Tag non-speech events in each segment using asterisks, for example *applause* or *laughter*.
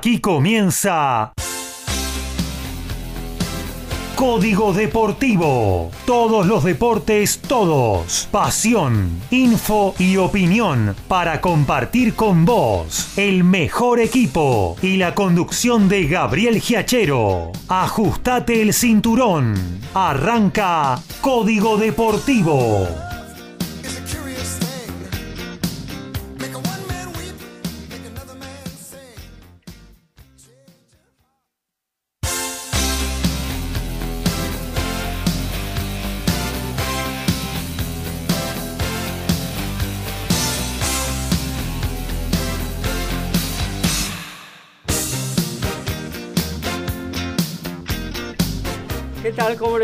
Aquí comienza Código Deportivo. Todos los deportes, todos. Pasión, info y opinión para compartir con vos. El mejor equipo y la conducción de Gabriel Giachero. Ajustate el cinturón. Arranca Código Deportivo.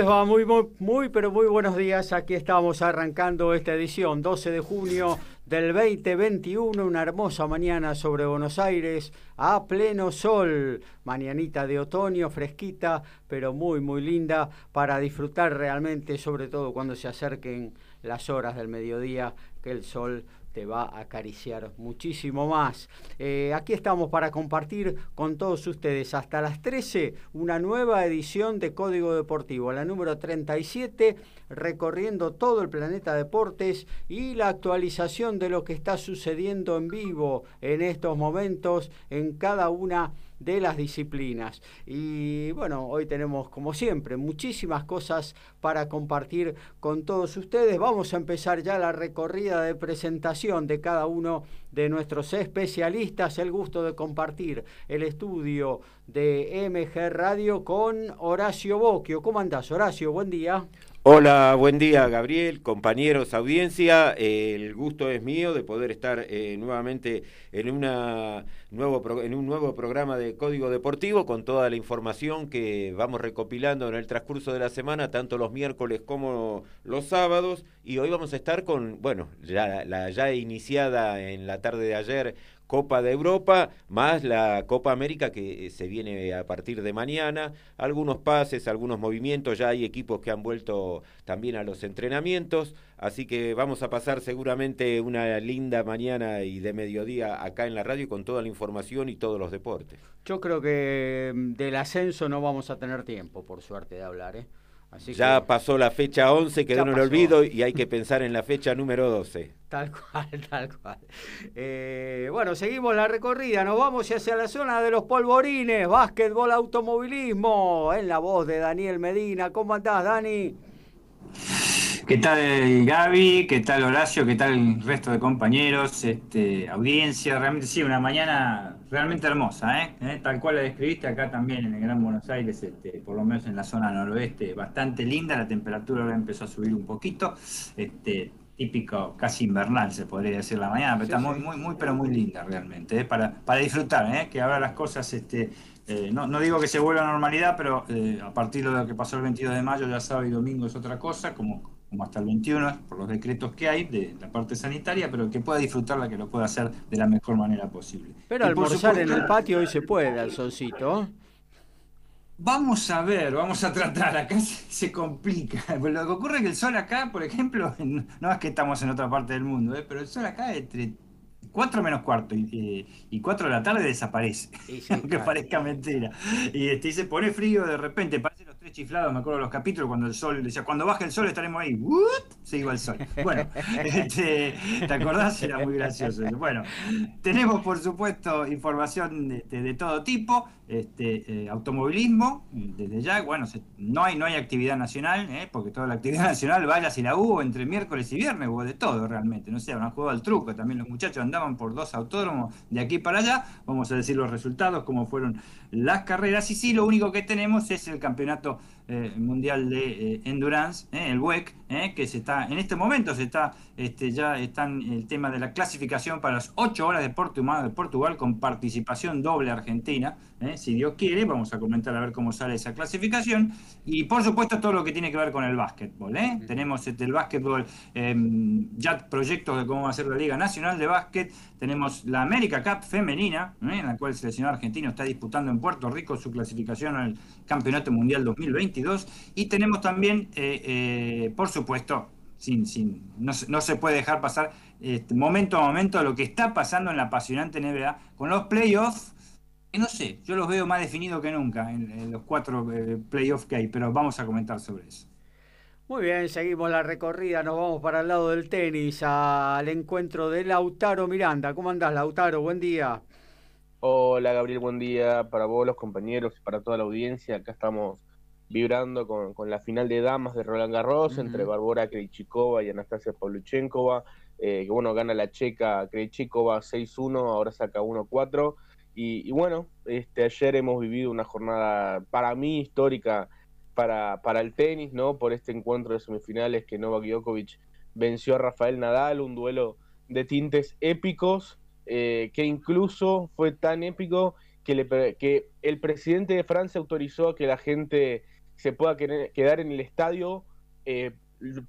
Muy, muy, muy, pero muy buenos días. Aquí estamos arrancando esta edición, 12 de junio del 2021, una hermosa mañana sobre Buenos Aires, a pleno sol, mañanita de otoño, fresquita, pero muy, muy linda para disfrutar realmente, sobre todo cuando se acerquen las horas del mediodía, que el sol te va a acariciar muchísimo más. Eh, aquí estamos para compartir con todos ustedes hasta las 13 una nueva edición de Código Deportivo, la número 37, recorriendo todo el planeta deportes y la actualización de lo que está sucediendo en vivo en estos momentos en cada una de las disciplinas. Y bueno, hoy tenemos como siempre muchísimas cosas para compartir con todos ustedes. Vamos a empezar ya la recorrida de presentación de cada uno de nuestros especialistas. El gusto de compartir el estudio de MG Radio con Horacio Boquio. ¿Cómo andás, Horacio? Buen día. Hola, buen día Gabriel, compañeros, audiencia. el gusto es mío de poder estar eh, nuevamente en, una nuevo en un nuevo programa de Código Deportivo con toda la información que vamos recopilando en el transcurso de la semana, tanto los miércoles como los sábados. Y hoy vamos a estar con, bueno, ya, la ya iniciada en la tarde de ayer Copa de Europa, más la Copa América que eh, se viene a partir de mañana. Algunos pases, algunos movimientos, ya hay equipos que han vuelto también a los entrenamientos, así que vamos a pasar seguramente una linda mañana y de mediodía acá en la radio con toda la información y todos los deportes. Yo creo que mm, del ascenso no vamos a tener tiempo, por suerte, de hablar. ¿eh? Ya pasó la fecha 11, quedó en el olvido y hay que pensar en la fecha número 12. *laughs* Tal cual, tal cual. Eh, bueno, seguimos la recorrida, nos vamos hacia la zona de los polvorines, básquetbol, automovilismo, en la voz de Daniel Medina. ¿Cómo andás, Dani? ¿Qué tal Gaby? ¿Qué tal Horacio? ¿Qué tal el resto de compañeros? Este, audiencia, realmente sí, una mañana realmente hermosa, ¿eh? ¿Eh? Tal cual la describiste acá también en el Gran Buenos Aires, este, por lo menos en la zona noroeste, bastante linda, la temperatura ahora empezó a subir un poquito, este, típico, casi invernal se podría decir la mañana, pero está muy, muy, muy, pero muy linda realmente, ¿eh? para, para disfrutar, ¿eh? que ahora las cosas, este, eh, no, no, digo que se vuelva a normalidad, pero a partir de lo que pasó el 22 de mayo, ya sábado y domingo es otra cosa, como como hasta el 21, por los decretos que hay de la parte sanitaria, pero que pueda disfrutarla, que lo pueda hacer de la mejor manera posible. Pero almorzar en el patio hoy se puede, al solcito. Vamos a ver, vamos a tratar, acá se, complica. *laughs* Lo que ocurre es que el sol acá, por ejemplo, *laughs* no es que estamos en otra parte del mundo, ¿eh? pero el sol acá entre 4 menos cuarto y, y 4 de la tarde desaparece, *laughs* aunque parezca mentira. Y este, se pone frío de repente, tres chiflados, me acuerdo de los capítulos cuando el sol, decía, cuando baje el sol estaremos ahí, se iba el sol. Bueno, *laughs* este, ¿te acordás? Era muy gracioso. Bueno, tenemos por supuesto información de, de todo tipo este, eh, automovilismo, desde ya, bueno, no, hay, no hay actividad nacional, eh, porque toda la actividad *laughs* nacional, vaya si la hubo entre miércoles y viernes, hubo de todo realmente, no sé, han jugado al truco, también los muchachos andaban por dos autódromos de aquí para allá, vamos a decir los resultados, cómo fueron las carreras, y sí, lo único que tenemos es el campeonato eh, mundial de eh, Endurance, eh, el WEC, que se está, en este momento se está, este, ya están el tema de la clasificación para las 8 horas de Portugal, de Portugal con participación doble argentina, si Dios quiere, vamos a comentar a ver cómo sale esa clasificación, y por supuesto todo lo que tiene que ver con el básquetbol. Tenemos este, el básquetbol, em, ya proyectos de cómo va a ser la Liga Nacional de Básquet, tenemos la América Cup femenina, en la cual el seleccionado argentino está disputando en Puerto Rico su clasificación al Campeonato Mundial 2020 y tenemos también, eh, eh, por supuesto, sin, sin, no, se puede dejar pasar este, momento a momento lo que está pasando en la apasionante NBA con los playoffs no sé, yo los veo más definidos que nunca en, los cuatro eh, playoffs que hay, pero vamos a comentar sobre eso. Muy bien, seguimos la recorrida, nos vamos para el lado del tenis, al encuentro de Lautaro Miranda. ¿Cómo andás, Lautaro? Buen día. Hola, Gabriel, buen día para vos, los compañeros y para toda la audiencia. Acá estamos vibrando con, la final de damas de Roland Garros entre Barbora Krejcikova y Anastasia Pavluchenkova, eh, que bueno, gana la checa Krejcikova 6-1, ahora saca 1-4. Y, bueno, este, ayer hemos vivido una jornada para mí histórica para, para el tenis, ¿no? Por este encuentro de semifinales que Novak Djokovic venció a Rafael Nadal, un duelo de tintes épicos, eh, que incluso fue tan épico que, le, que el presidente de Francia autorizó a que la gente se pueda quedar en el estadio eh,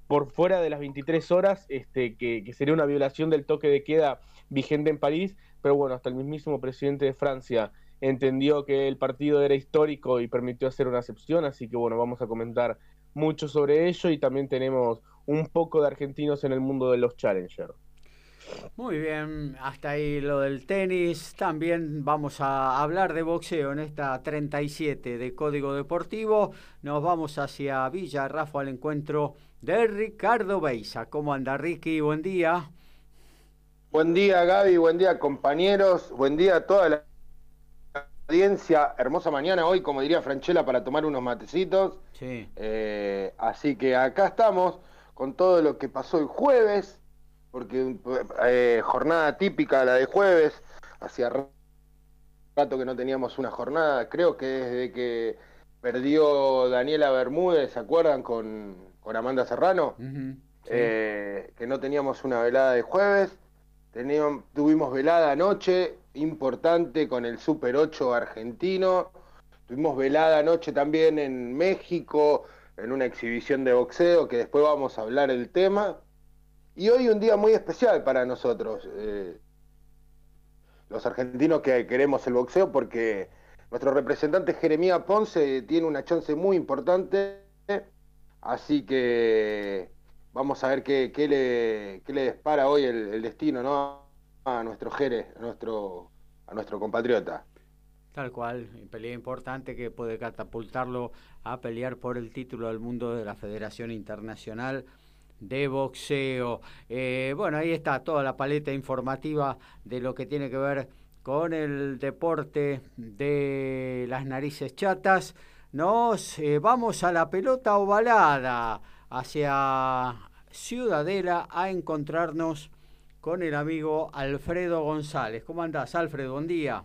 por fuera de las 23 horas, este, que, sería una violación del toque de queda vigente en París, pero bueno, hasta el mismísimo presidente de Francia entendió que el partido era histórico y permitió hacer una excepción, así que bueno, vamos a comentar mucho sobre ello y también tenemos un poco de argentinos en el mundo de los Challengers. Muy bien, hasta ahí lo del tenis. También vamos a hablar de boxeo en esta 37 de Código Deportivo. Nos vamos hacia Villa Rafa al encuentro de Ricardo Beisa. ¿Cómo anda Ricky? Buen día. Buen día Gaby, buen día compañeros, buen día a toda la audiencia. Hermosa mañana hoy, como diría Franchella, para tomar unos matecitos. Sí. Eh, así que acá estamos con todo lo que pasó el jueves porque eh, jornada típica la de jueves, hacía rato que no teníamos una jornada, creo que desde que perdió Daniela Bermúdez, ¿se acuerdan? Con, con Amanda Serrano, eh, que no teníamos una velada de jueves, teníamos, tuvimos velada anoche, importante con el Super 8 argentino, tuvimos velada anoche también en México, en una exhibición de boxeo, que después vamos a hablar el tema. Y hoy un día muy especial para nosotros, eh, los argentinos que queremos el boxeo, porque nuestro representante Jeremía Ponce tiene una chance muy importante, así que vamos a ver qué, le, qué le dispara hoy el, destino ¿no? A nuestro Jere, a nuestro, a nuestro compatriota. Tal cual, pelea importante que puede catapultarlo a pelear por el título del mundo de la Federación Internacional de boxeo. Eh, bueno, ahí está toda la paleta informativa de lo que tiene que ver con el deporte de las narices chatas. Nos eh, vamos a la pelota ovalada hacia Ciudadela a encontrarnos con el amigo Alfredo González. ¿Cómo andás, Alfredo? Buen día.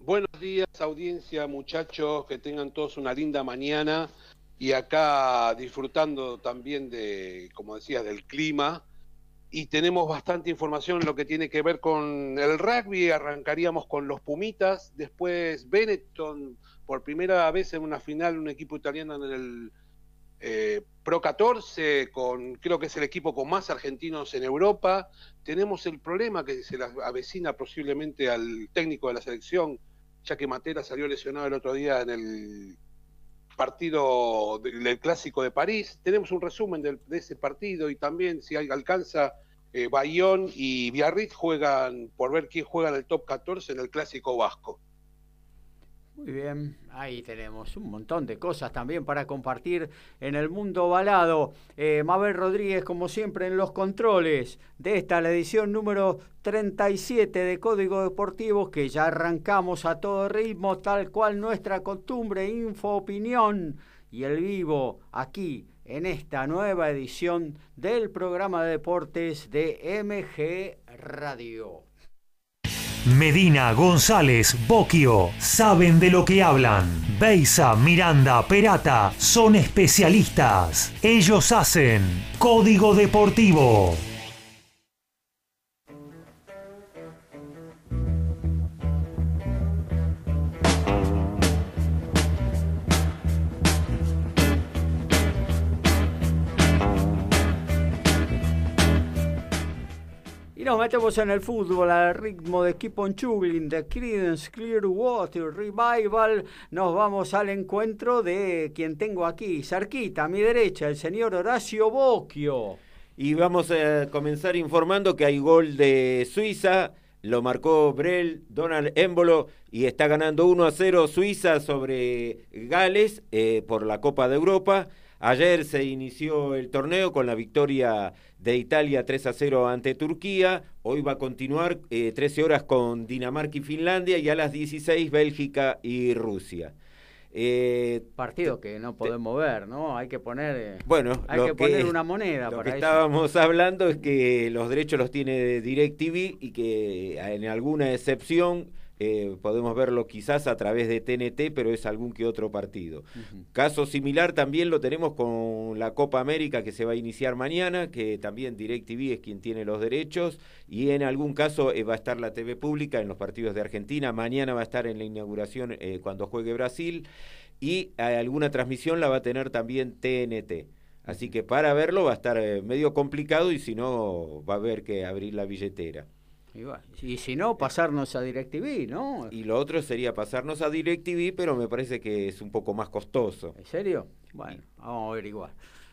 Buenos días, audiencia, muchachos, que tengan todos una linda mañana y acá disfrutando también de, como decías, del clima. Y tenemos bastante información en lo que tiene que ver con el rugby. Arrancaríamos con los Pumitas, después Benetton, por primera vez en una final, un equipo italiano en el eh, Pro 14, con, creo que es el equipo con más argentinos en Europa. Tenemos el problema que se la avecina posiblemente al técnico de la selección, ya que Matera salió lesionado el otro día en el partido del Clásico de París. Tenemos un resumen de, ese partido y también si alcanza eh, Bayón y Biarritz juegan por ver quién juega en el top 14 en el Clásico Vasco. Muy bien, ahí tenemos un montón de cosas también para compartir en el mundo balado. Eh, Mabel Rodríguez, como siempre, en los controles de esta, la edición número 37 de Código Deportivo, que ya arrancamos a todo ritmo, tal cual nuestra costumbre, info, opinión y el vivo aquí en esta nueva edición del programa de deportes de MG Radio. Medina, González, Boquio, saben de lo que hablan. Beisa, Miranda, Perata, son especialistas. Ellos hacen Código Deportivo. Nos metemos en el fútbol al ritmo de Keep on Chugging, de Creedence Clearwater Revival. Nos vamos al encuentro de quien tengo aquí, cerquita, a mi derecha, el señor Horacio Bocchio. Y vamos a comenzar informando que hay gol de Suiza, lo marcó Brel, Donald Émbolo y está ganando 1 a 0 Suiza sobre Gales eh, por la Copa de Europa. Ayer se inició el torneo con la victoria de Italia 3 a 0 ante Turquía. Hoy va a continuar 13 eh, horas con Dinamarca y Finlandia y a las 16 Bélgica y Rusia. Eh, Partido que no podemos ver, ¿no? Hay que poner, eh, bueno, hay que, poner una moneda lo que estábamos hablando es que los derechos los tiene DirecTV y que en alguna excepción eh, podemos verlo quizás a través de TNT, pero es algún que otro partido. Caso similar también lo tenemos con la Copa América que se va a iniciar mañana, que también DirecTV es quien tiene los derechos, y en algún caso eh, va a estar la TV pública en los partidos de Argentina, mañana va a estar en la inauguración eh, cuando juegue Brasil, y alguna transmisión la va a tener también TNT. Así que para verlo va a estar medio complicado y si no va a haber que abrir la billetera. Y, si no, pasarnos a DirecTV, ¿no? Y lo otro sería pasarnos a DirecTV, pero me parece que es un poco más costoso. ¿En serio? Bueno, vamos a averiguar.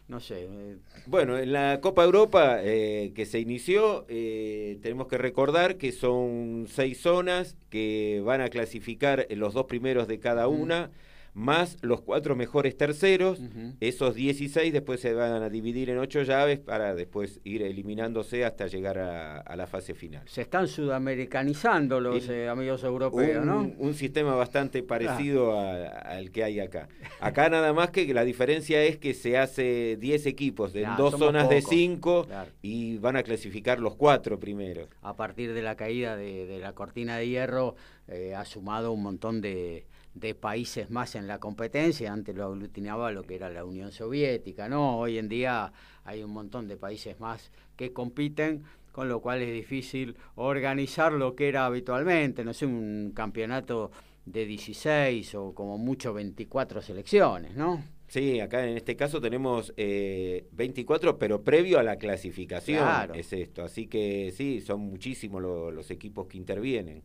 No sé. Eh. Bueno, en la Copa Europa eh, que se inició, eh, tenemos que recordar que son seis zonas que van a clasificar los dos primeros de cada una más los cuatro mejores terceros. Esos 16 después se van a dividir en ocho llaves para después ir eliminándose hasta llegar a, la fase final. Se están sudamericanizando los eh, amigos europeos, un, ¿no? Un sistema bastante parecido al que hay acá. Acá nada más que la diferencia es que se hace 10 equipos en dos zonas de 5 y van a clasificar los cuatro primeros. A partir de la caída de, la cortina de hierro eh, ha sumado un montón de de países más en la competencia, antes lo aglutinaba lo que era la Unión Soviética, ¿no? Hoy en día hay un montón de países más que compiten, con lo cual es difícil organizar lo que era habitualmente, no sé, un campeonato de 16 o como mucho 24 selecciones, ¿no? Sí, acá en este caso tenemos eh, 24, pero previo a la clasificación es esto. Así que sí, son muchísimos los equipos que intervienen.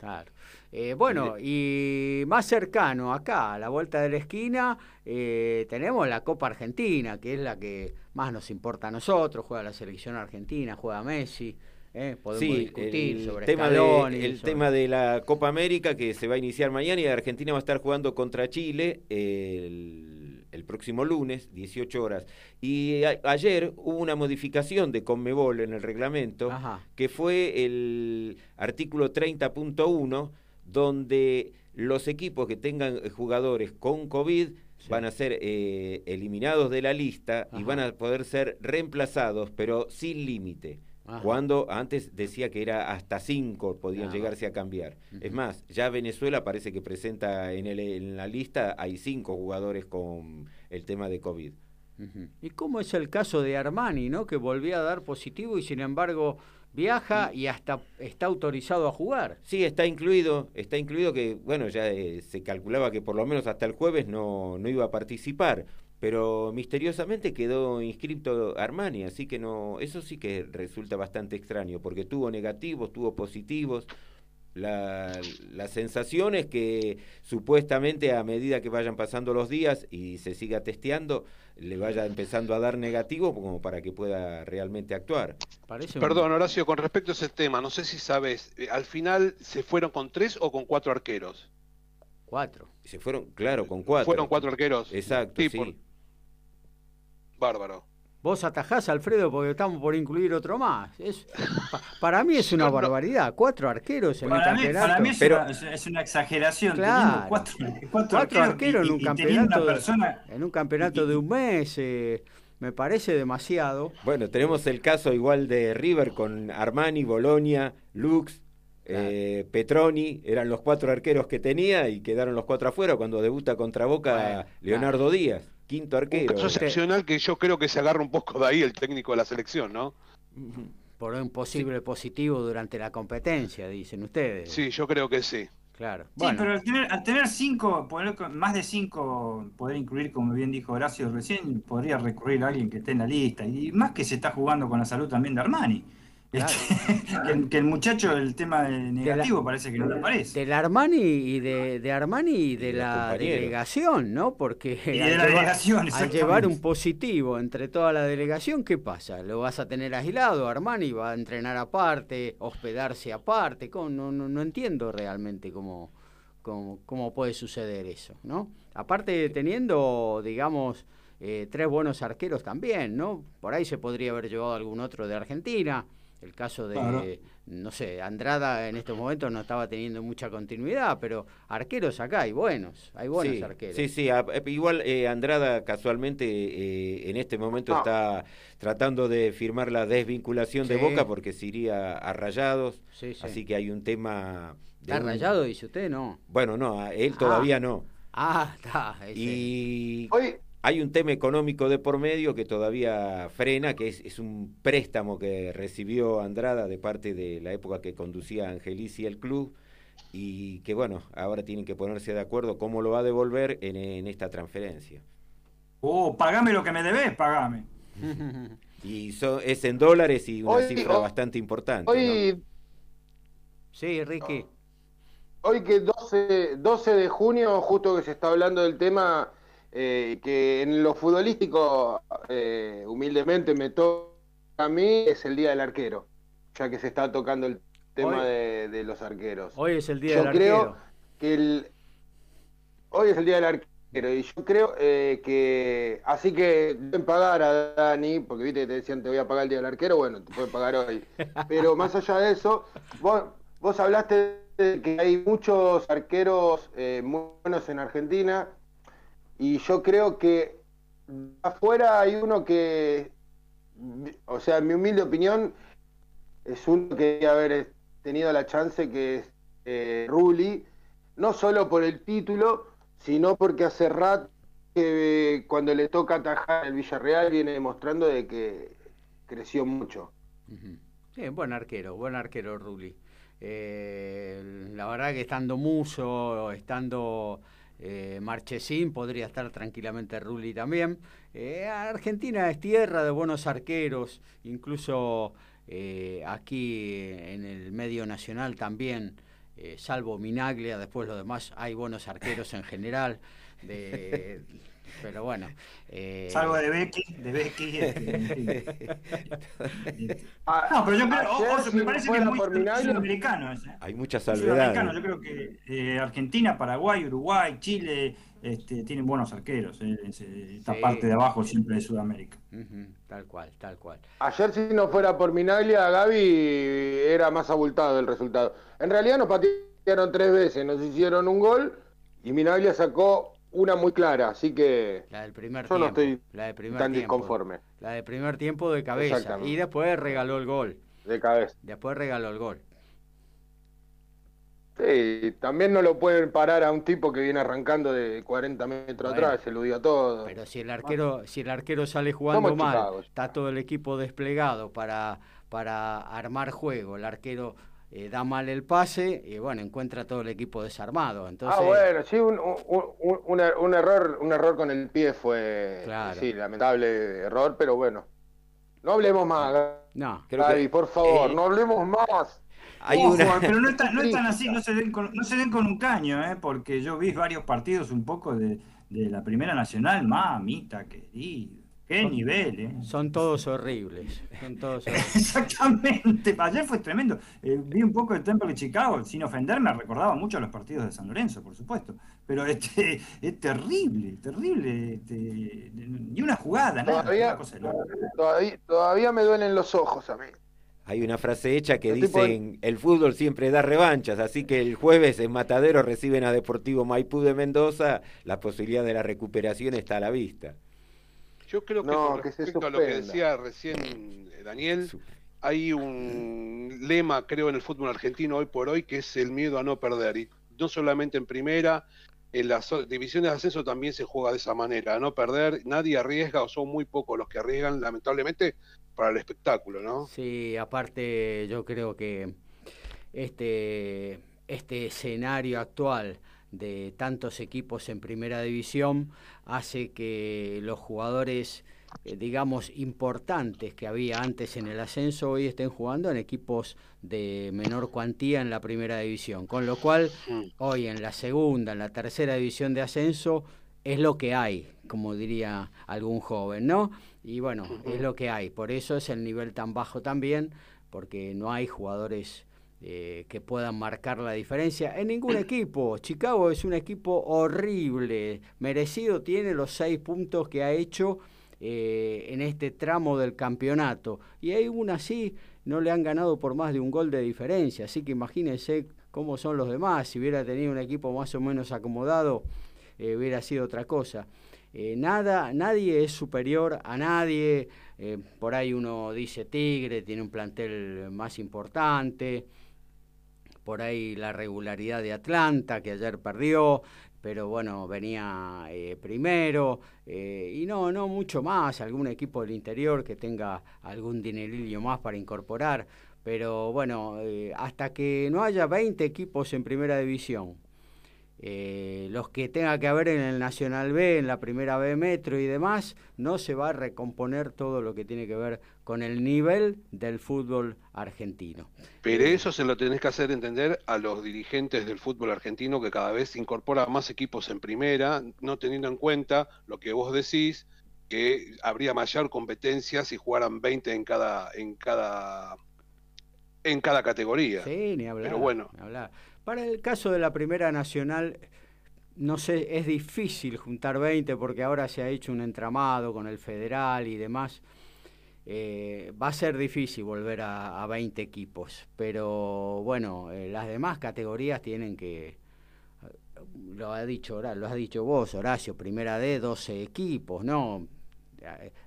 Claro. Eh, bueno, y más cercano, acá, a la vuelta de la esquina, eh, tenemos la Copa Argentina, que es la que más nos importa a nosotros. Juega la selección argentina, juega Messi. Eh, podemos discutir el sobre tema el tema de la Copa América que se va a iniciar mañana y Argentina va a estar jugando contra Chile el el próximo lunes, 18 horas. Y ayer hubo una modificación de Conmebol en el reglamento, que fue el artículo 30.1, donde los equipos que tengan eh, jugadores con COVID van a ser eh, eliminados de la lista y van a poder ser reemplazados, pero sin límite. Cuando antes decía que era hasta cinco podían llegarse a cambiar. Es más, ya Venezuela parece que presenta en, el, en la lista, hay cinco jugadores con el tema de COVID. ¿Y cómo es el caso de Armani, ¿no? que volvía a dar positivo y sin embargo viaja y hasta está autorizado a jugar? Sí, está incluido, está incluido que, bueno, ya eh, se calculaba que por lo menos hasta el jueves no, no iba a participar pero misteriosamente quedó inscripto Armani, así que no, eso sí que resulta bastante extraño, porque tuvo negativos, tuvo positivos. La, la sensación es que supuestamente a medida que vayan pasando los días y se siga testeando, le vaya empezando a dar negativo como para que pueda realmente actuar. Perdón, Horacio, con respecto a ese tema, no sé si sabes, eh, al final se fueron con tres o con cuatro arqueros. Cuatro. Se fueron, claro, con cuatro. Fueron cuatro arqueros. Exacto, sí. Bárbaro. Vos atajás, Alfredo, porque estamos por incluir otro más. Es, para mí es una barbaridad. Cuatro arqueros en el campeonato. para mí es, una, es, una, exageración. Claro. Cuatro, cuatro, arqueros, en, un campeonato, en un campeonato de un mes. Eh, me parece demasiado. Bueno, tenemos el caso igual de River con Armani, Bolonia, Lux, eh, Petroni, eran los cuatro arqueros que tenía y quedaron los cuatro afuera cuando debuta contra Boca Leonardo Díaz quinto arquero. Un caso excepcional que yo creo que se agarra un poco de ahí el técnico de la selección, ¿no? Por un posible positivo durante la competencia, dicen ustedes. Sí, yo creo que sí. Claro. Sí, pero al tener, cinco, más de cinco, poder incluir, como bien dijo Horacio recién, podría recurrir a alguien que esté en la lista. Y más que se está jugando con la salud también de Armani. *laughs* que, el muchacho, el tema negativo parece que no le parece. Del Armani y de, Armani y de, la delegación, ¿no? Porque al, llevar, un positivo entre toda la delegación, ¿qué pasa? ¿Lo vas a tener aislado? Armani va a entrenar aparte, hospedarse aparte. No, no, entiendo realmente cómo, cómo, cómo, puede suceder eso, ¿no? Aparte teniendo, digamos, eh, tres buenos arqueros también, ¿no? Por ahí se podría haber llevado algún otro de Argentina. El caso de, no sé, Andrada en estos momentos no estaba teniendo mucha continuidad, pero arqueros acá hay buenos, hay buenos arqueros. Sí, sí, eh, igual eh, Andrada casualmente eh, en este momento está tratando de firmar la desvinculación de Boca porque se iría a Rayados, así que hay un tema... ¿Está Rayado, dice usted? No. Bueno, no, él todavía ah. no. Ah, está. Y... Hoy hay un tema económico de por medio que todavía frena, que es, un préstamo que recibió Andrada de parte de la época que conducía Angelici el club y que bueno, ahora tienen que ponerse de acuerdo cómo lo va a devolver en, esta transferencia. Oh, pagame lo que me debes, pagame. *laughs* y es en dólares y una cifra bastante importante. Hoy, Sí, Ricky. Hoy que 12, 12 de junio, justo que se está hablando del tema eh, que en lo futbolístico, eh, humildemente, me toca a mí, es el Día del Arquero, ya que se está tocando el tema de, los arqueros. Hoy es el Día del Arquero. Yo creo que el, hoy es el Día del Arquero y yo creo eh, que, así que deben pagar a Dani, porque viste que te decían te voy a pagar el Día del Arquero, bueno, te pueden pagar hoy. *laughs* Pero más allá de eso, vos, vos hablaste de que hay muchos arqueros muy buenos en Argentina, y yo creo que afuera hay uno que, o sea, en mi humilde opinión, es uno que debe haber tenido la chance que es eh, no solo por el título, sino porque hace rato que cuando le toca atajar el Villarreal viene demostrando de que creció mucho. Sí, buen arquero, buen arquero Rulli. Eh, la verdad que estando Muso, estando eh, Marchesín, podría estar tranquilamente Rulli también. Eh, Argentina es tierra de buenos arqueros, incluso eh, aquí en el medio nacional también, eh, salvo Minaglia, después lo demás hay buenos arqueros en general. *laughs* pero bueno. Eh... Salvo de Becky, de Becky. Este, *laughs* ah, no, pero yo creo, me parece que es muy sudamericano ese. Hay muchas salvedades. Yo creo que eh, Argentina, Paraguay, Uruguay, Chile este, tienen buenos arqueros. Eh, esta parte de abajo siempre de Sudamérica. tal cual, tal cual. Ayer si no fuera por Minaglia, Gaby era más abultado el resultado. En realidad nos patearon tres veces, nos hicieron un gol y Minaglia sacó una muy clara, así que la del primer yo no estoy la del primer tan tiempo, disconforme. La del primer tiempo de cabeza y después regaló el gol. De cabeza. Después regaló el gol. Sí, también no lo pueden parar a un tipo que viene arrancando de 40 metros atrás, se lo dio todo. Pero si el arquero, si el arquero sale jugando mal, está todo el equipo desplegado para, para armar juego, el arquero eh, da mal el pase y bueno, encuentra todo el equipo desarmado. Entonces... Ah, bueno, sí, un, un, un, error, un error con el pie fue, sí, lamentable error, pero bueno. No hablemos más. No, creo por favor, eh, no hablemos más. Hay pero no, está, no están así, no se, den con, no se den con un caño, ¿eh? porque yo vi varios partidos un poco de, de la Primera Nacional, mamita querida. Qué nivel, ¿eh? Son todos horribles. Son todos *laughs* Exactamente. Ayer fue tremendo. Eh, vi un poco de Temple de Chicago, sin ofenderme, recordaba mucho los partidos de San Lorenzo, por supuesto. Pero este es terrible, terrible. Este, ni una jugada, todavía, todavía, todavía me duelen los ojos a mí. Hay una frase hecha que dice, el fútbol siempre da revanchas, así que el jueves en Matadero reciben a Deportivo Maipú de Mendoza, la posibilidad de la recuperación está a la vista. Yo creo que con respecto a lo que decía recién eh, Daniel, hay un lema, creo, en el fútbol argentino hoy por hoy, que es el miedo a no perder. Y no solamente en primera, en las divisiones de ascenso también se juega de esa manera, a no perder, nadie arriesga o son muy pocos los que arriesgan, lamentablemente, para el espectáculo, ¿no? Sí, aparte yo creo que este, este escenario actual de tantos equipos en primera división hace que los jugadores eh, digamos, importantes que había antes en el ascenso, hoy estén jugando en equipos de menor cuantía en la primera división. Con lo cual, mm. hoy en la segunda, en la tercera división de ascenso, es lo que hay, como diría algún joven, ¿no? Y bueno, es lo que hay. Por eso es el nivel tan bajo también, porque no hay jugadores eh, que puedan marcar la diferencia en ningún equipo. Chicago es un equipo horrible, merecido tiene los seis puntos que ha hecho eh, en este tramo del campeonato. Y aún así no le han ganado por más de un gol de diferencia. Así que imagínense cómo son los demás. Si hubiera tenido un equipo más o menos acomodado, eh, hubiera sido otra cosa. Eh, nada, nadie es superior a nadie. por ahí uno dice Tigre, tiene un plantel más importante. Por ahí la regularidad de Atlanta, que ayer perdió pero bueno, venía eh, primero, eh, y no, no mucho más, algún equipo del interior que tenga algún dinerillo más para incorporar, pero bueno, eh, hasta que no haya 20 equipos en primera división, eh, los que tenga que haber en el Nacional B, en la primera B Metro y demás, no se va a recomponer todo lo que tiene que ver con el nivel del fútbol argentino. Pero eso se lo tenés que hacer entender a los dirigentes del fútbol argentino que cada vez incorpora más equipos en primera, no teniendo en cuenta lo que vos decís, que habría mayor competencia si jugaran 20 en cada en cada en cada categoría. Sí, ni hablar. Pero bueno, ni hablar. Para el caso de la Primera Nacional, no sé, es difícil juntar 20 porque ahora se ha hecho un entramado con el federal y demás. Eh, va a ser difícil volver a, 20 equipos, pero bueno, eh, las demás categorías tienen que, lo ha dicho lo has dicho vos, Horacio, primera D, 12 equipos, ¿no?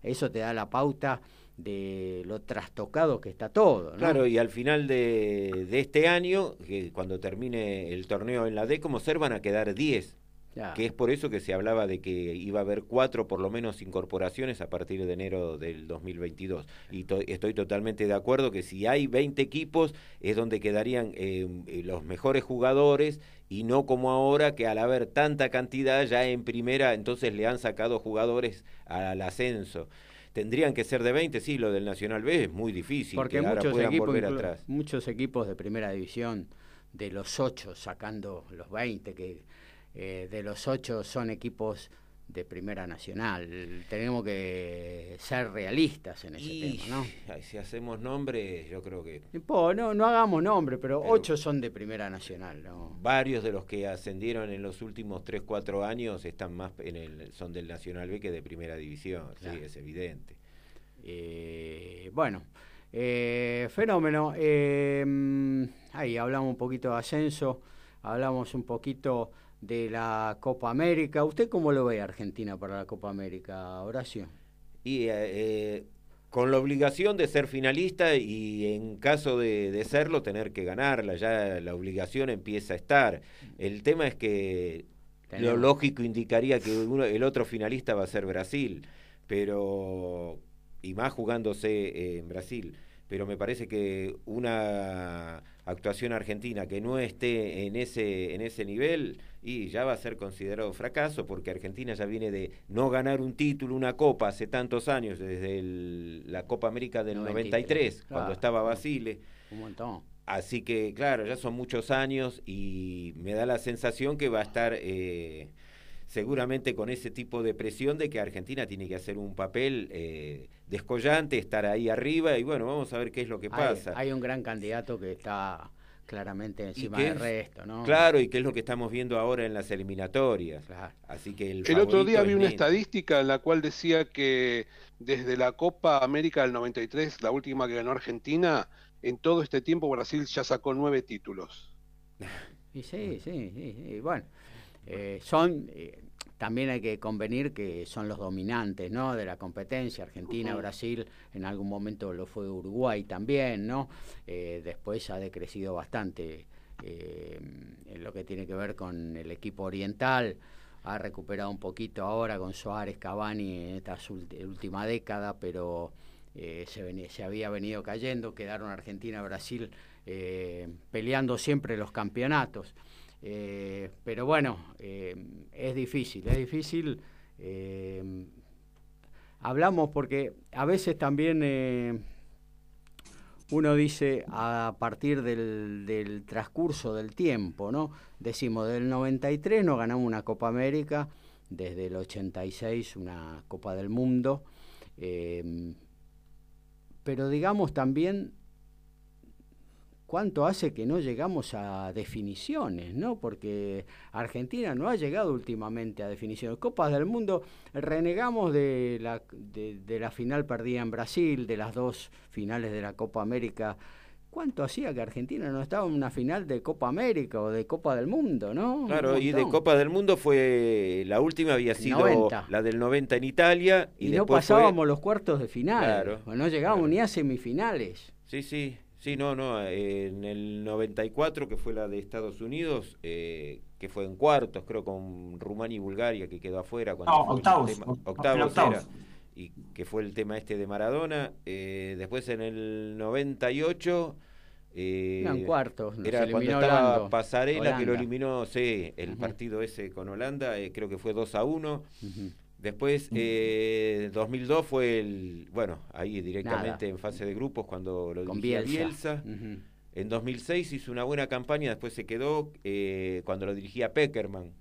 Eso te da la pauta de lo trastocado que está todo. Claro, y al final de, este año, que cuando termine el torneo en la D, como ser van a quedar 10. Que es por eso que se hablaba de que iba a haber cuatro, por lo menos, incorporaciones a partir de enero del 2022. Y estoy totalmente de acuerdo que si hay 20 equipos es donde quedarían eh, los mejores jugadores y no como ahora que al haber tanta cantidad ya en primera, entonces le han sacado jugadores al ascenso tendrían que ser de 20, sí, lo del Nacional B es muy difícil. Porque muchos, equipos, atrás. muchos equipos de primera división, de los 8 sacando los 20, que eh, de los 8 son equipos de Primera Nacional. Tenemos que ser realistas en ese tema, ¿no? Si hacemos nombre, yo creo que... No, no, hagamos nombre, pero, ocho son de Primera Nacional. ¿no? Varios de los que ascendieron en los últimos 3, 4 años están más en el, son del Nacional B que de Primera División, sí, es evidente. Eh, bueno, eh, fenómeno. Eh, ahí hablamos un poquito de ascenso, hablamos un poquito de la Copa América. ¿Usted cómo lo ve Argentina para la Copa América, Horacio? Y eh, eh, con la obligación de ser finalista y en caso de, serlo tener que ganarla, ya la obligación empieza a estar. El tema es que lo lógico indicaría que uno, el otro finalista va a ser Brasil, pero y más jugándose en Brasil pero me parece que una actuación argentina que no esté en ese, en ese nivel y ya va a ser considerado fracaso porque Argentina ya viene de no ganar un título, una copa hace tantos años, desde la Copa América del 93, cuando estaba Basile. Un montón. Así que, claro, ya son muchos años y me da la sensación que va a estar eh, seguramente con ese tipo de presión de que Argentina tiene que hacer un papel eh, descollante, estar ahí arriba y bueno, vamos a ver qué es lo que pasa. Hay, un gran candidato que está claramente encima del resto, ¿no? Claro, y qué es lo que estamos viendo ahora en las eliminatorias. Así que el, otro día vi una estadística en la cual decía que desde la Copa América del 93, la última que ganó Argentina, en todo este tiempo Brasil ya sacó nueve títulos. Y sí, sí, sí, bueno. Eh, son, eh, también hay que convenir que son los dominantes ¿no? de la competencia, Argentina, Brasil, en algún momento lo fue Uruguay también, ¿no? Eh, después ha decrecido bastante en lo que tiene que ver con el equipo oriental, ha recuperado un poquito ahora con Suárez, Cavani en esta última década, pero se, se, había venido cayendo, quedaron Argentina, Brasil peleando siempre los campeonatos. Eh, pero bueno, eh, es difícil, es difícil. Eh, hablamos porque a veces también uno dice a partir del, del, transcurso del tiempo, ¿no? Decimos, del 93 no ganamos una Copa América, desde el 86 una Copa del Mundo, pero digamos también cuánto hace que no llegamos a definiciones, ¿no? Porque Argentina no ha llegado últimamente a definiciones. Copas del Mundo, renegamos de la, de, la final perdida en Brasil, de las dos finales de la Copa América. ¿Cuánto hacía que Argentina no estaba en una final de Copa América o de Copa del Mundo, no? Claro, y de Copa del Mundo fue, la última había sido la del 90 en Italia. Y, no pasábamos los cuartos de final, claro, no llegábamos ni a semifinales. Sí, sí, Sí, no, no. En el 94, que fue la de Estados Unidos, eh, que fue en cuartos, creo, con Rumania y Bulgaria, que quedó afuera. Cuando no, octavos. octavos, Era, y que fue el tema este de Maradona. Eh, después en el 98... Eh, en cuartos. Era cuando estaba Pasarela que lo eliminó, sí, el partido ese con Holanda, eh, creo que fue 2 a 1. Después, eh, 2002 fue el, bueno, ahí directamente en fase de grupos cuando lo dirigía Bielsa. En 2006 hizo una buena campaña, después se quedó eh, cuando lo dirigía Peckerman.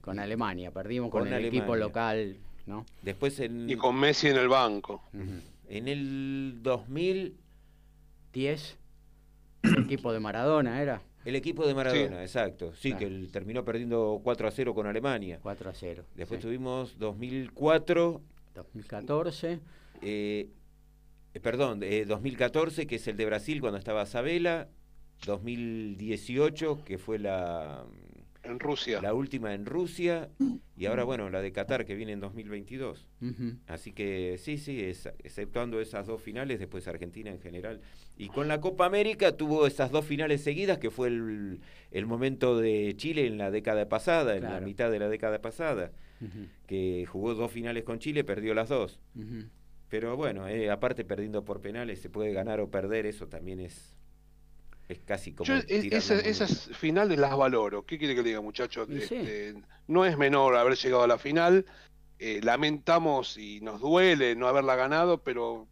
Con Alemania, perdimos con, el equipo local, ¿no? Después en, y con Messi en el banco. En el 2010, el equipo de Maradona era. El equipo de Maradona, exacto. Sí, que él terminó perdiendo 4 a 0 con Alemania. 4 a 0. Después tuvimos 2004. 2014. Eh, eh, perdón, eh, 2014, que es el de Brasil cuando estaba Sabela. 2018, que fue la en Rusia. La última en Rusia y ahora, bueno, la de Qatar que viene en 2022. Así que sí, sí, exceptuando esas dos finales, después Argentina en general. Y con la Copa América tuvo esas dos finales seguidas, que fue el, el momento de Chile en la década pasada, en la mitad de la década pasada, que jugó dos finales con Chile, perdió las dos. Pero bueno, eh, aparte perdiendo por penales, se puede ganar o perder, eso también es es casi como. esas finales las valoro. ¿Qué quiere que le diga, muchachos? Este, no es menor haber llegado a la final. Eh, lamentamos y nos duele no haberla ganado, pero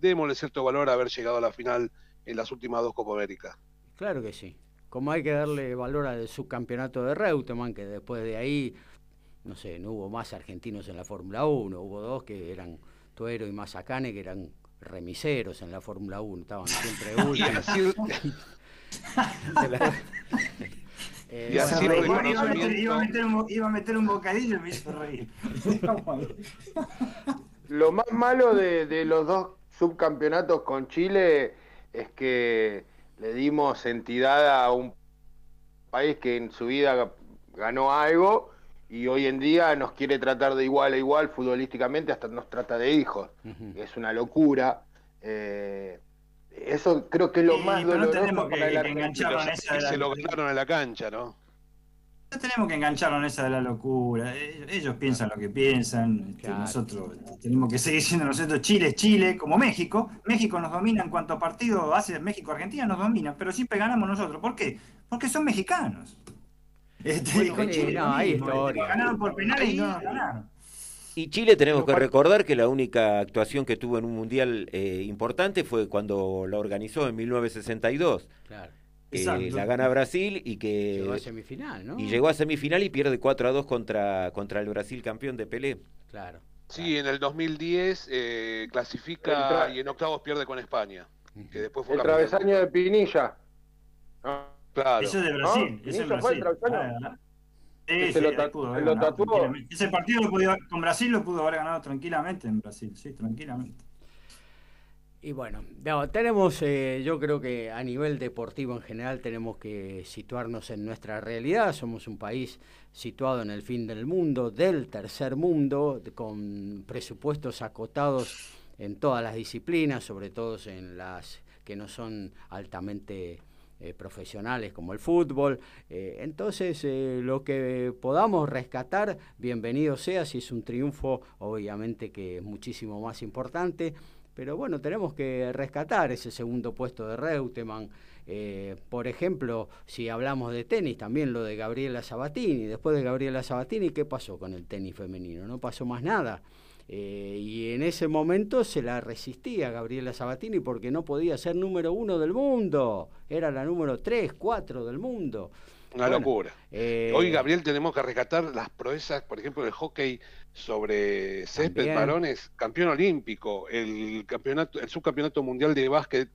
démosle cierto valor a haber llegado a la final en las últimas dos Copa América. Claro que sí. Como hay que darle valor al subcampeonato de Reutemann, que después de ahí, no sé, no hubo más argentinos en la Fórmula 1, hubo dos que eran Tuero y Mazacane, que eran remiseros en la Fórmula 1, estaban siempre *laughs* últimos. *laughs* Eh, y así iba, a meter, un, iba, a meter, un, bocadillo y me hizo reír. *laughs* Lo más malo de, de, los dos subcampeonatos con Chile es que le dimos entidad a un país que en su vida ganó algo y hoy en día nos quiere tratar de igual a igual futbolísticamente, hasta nos trata de hijos. Es una locura. Eh, eso creo que es lo más doloroso no para la Se lo ganaron en la cancha, ¿no? No tenemos que engancharlo en esa de la locura. Eh, ellos piensan lo que piensan. Este, nosotros tenemos que seguir siendo nosotros Chile Chile, como México. México nos domina en cuanto a partido hace México-Argentina, nos domina, pero siempre ganamos nosotros. ¿Por qué? Porque son mexicanos. Este, Chile, no, hay historia. Ganaron por penales y no ganaron. Y Chile tenemos que recordar que la única actuación que tuvo en un mundial eh, importante fue cuando la organizó en 1962. Claro. Eh, la gana Brasil y que llegó a semifinal, ¿no? Y llegó a semifinal y pierde 4 a 2 contra, contra el Brasil campeón de Pelé. Claro. Sí, en el 2010 eh, clasifica y en octavos pierde con España. Que después fue el travesaño de Pinilla. Claro. Eso es de Brasil. ¿No? Eso es Brasil. Ah, ese lo, tatuó. Ese partido con Brasil lo pudo haber ganado tranquilamente en Brasil, sí, tranquilamente. Y bueno, tenemos, eh, yo creo que a nivel deportivo en general tenemos que situarnos en nuestra realidad. Somos un país situado en el fin del mundo, del tercer mundo, con presupuestos acotados en todas las disciplinas, sobre todo en las que no son altamente eh, profesionales como el fútbol. Eh, entonces, eh, lo que podamos rescatar, bienvenido sea, si es un triunfo, obviamente que es muchísimo más importante. Pero bueno, tenemos que rescatar ese segundo puesto de Reutemann. por ejemplo, si hablamos de tenis, también lo de Gabriela Sabatini. Después de Gabriela Sabatini, ¿qué pasó con el tenis femenino? No pasó más nada. Eh, y en ese momento se la resistía Gabriela Sabatini porque no podía ser número uno del mundo, era la número tres, cuatro del mundo. Una locura. Eh, Hoy, Gabriel, tenemos que rescatar las proezas, por ejemplo, del hockey sobre césped varones, campeón olímpico, el campeonato, el subcampeonato mundial de básquet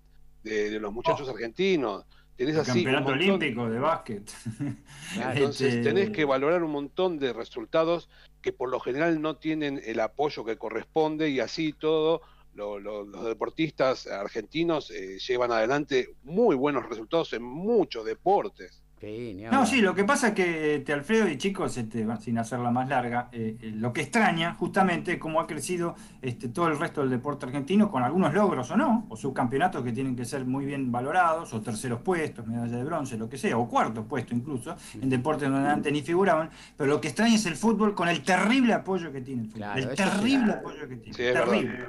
de, los muchachos oh. argentinos. Tenés el campeonato olímpico de básquet. *laughs* Entonces este, tenés que valorar un montón de resultados que por lo general no tienen el apoyo que corresponde y así todo los deportistas argentinos eh, llevan adelante muy buenos resultados en muchos deportes no, sí, lo que pasa es que este, Alfredo y chicos, este, sin hacerla más larga, eh, eh, lo que extraña justamente es cómo ha crecido este, todo el resto del deporte argentino con algunos logros o no, o subcampeonatos que tienen que ser muy bien valorados, o terceros puestos, medalla de bronce, lo que sea, o cuartos puestos incluso, en deportes donde antes ni figuraban, pero lo que extraña es el fútbol con el terrible apoyo que tiene el fútbol, el terrible apoyo que tiene, terrible.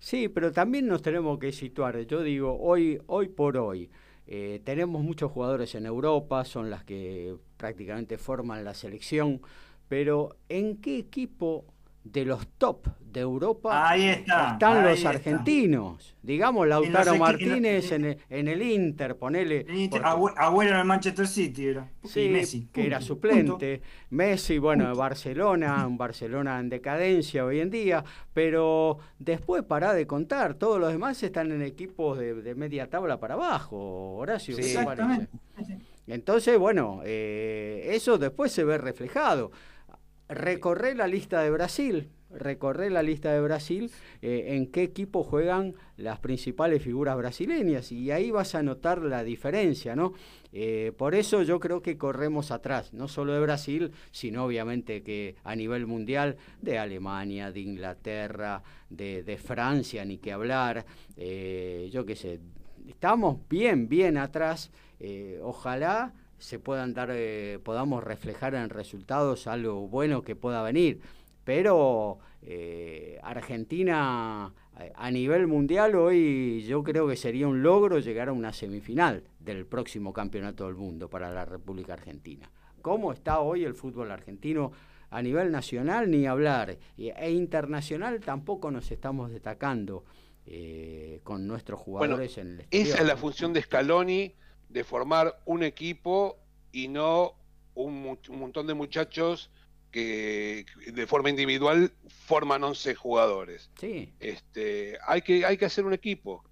Sí, pero también nos tenemos que situar, yo digo, hoy, hoy por hoy, eh, tenemos muchos jugadores en Europa, son las que prácticamente forman la selección, pero ¿en qué equipo de los top de Europa están los argentinos. Digamos, Lautaro Martínez en, el, Inter, ponele. Agüero en el Manchester City era. Sí, Messi. que era suplente. Messi, bueno, Barcelona, un Barcelona en decadencia hoy en día. Pero después para de contar, todos los demás están en equipos de, media tabla para abajo, Horacio. exactamente. Entonces, bueno, eh, eso después se ve reflejado recorré la lista de Brasil, recorré la lista de Brasil, eh, en qué equipo juegan las principales figuras brasileñas y ahí vas a notar la diferencia, ¿no? Eh, por eso yo creo que corremos atrás, no solo de Brasil, sino obviamente que a nivel mundial de Alemania, de Inglaterra, de, Francia, ni que hablar, eh, yo qué sé, estamos bien, bien atrás, ojalá se puedan dar, eh, podamos reflejar en resultados algo bueno que pueda venir. Pero eh, Argentina a nivel mundial hoy yo creo que sería un logro llegar a una semifinal del próximo campeonato del mundo para la República Argentina. ¿Cómo está hoy el fútbol argentino? A nivel nacional ni hablar, e internacional tampoco nos estamos destacando eh, con nuestros jugadores en el exterior. Esa es la función de Scaloni de formar un equipo y no un, montón de muchachos que de forma individual forman 11 jugadores. Sí. Este, hay, que, hay que hacer un equipo.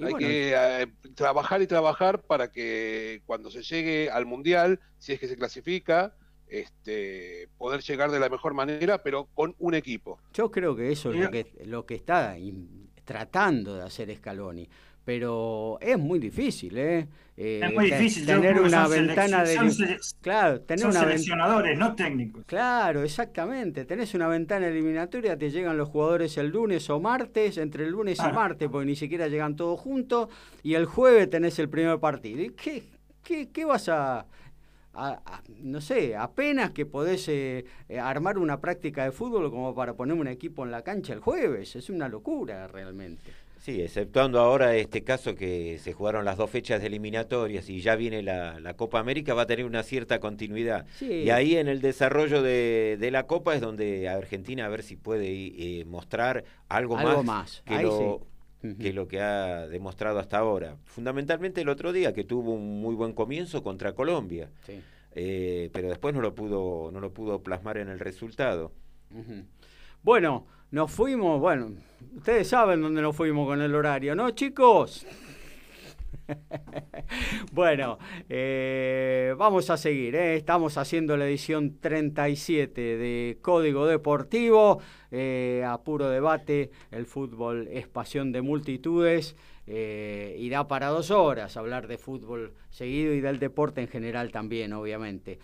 hay que eh, trabajar y trabajar para que cuando se llegue al Mundial, si es que se clasifica, este, poder llegar de la mejor manera, pero con un equipo. Yo creo que eso es lo que, lo que está tratando de hacer Scaloni pero es muy difícil, ¿eh? eh es muy difícil tener una ventana de claro, tener son seleccionadores, no técnicos. Claro, exactamente. Tenés una ventana eliminatoria, te llegan los jugadores el lunes o martes, entre el lunes y martes, porque ni siquiera llegan todos juntos, y el jueves tenés el primer partido. ¿Y qué, qué, qué vas a, no sé, apenas que podés eh, armar una práctica de fútbol como para poner un equipo en la cancha el jueves? Es una locura realmente. Sí, exceptuando ahora este caso que se jugaron las dos fechas de eliminatorias y ya viene la, Copa América, va a tener una cierta continuidad. Y ahí en el desarrollo de, la Copa es donde Argentina a ver si puede eh, mostrar algo, más, Que, lo, que lo que ha demostrado hasta ahora. Fundamentalmente el otro día, que tuvo un muy buen comienzo contra Colombia, eh, pero después no lo pudo, no lo pudo plasmar en el resultado. Bueno, nos fuimos, bueno, ustedes saben dónde nos fuimos con el horario, ¿no, chicos? *laughs* bueno, eh, vamos a seguir. ¿eh? Estamos haciendo la edición 37 de Código Deportivo. Eh, a puro debate, el fútbol es pasión de multitudes. y da para dos horas hablar de fútbol seguido y del deporte en general también, obviamente.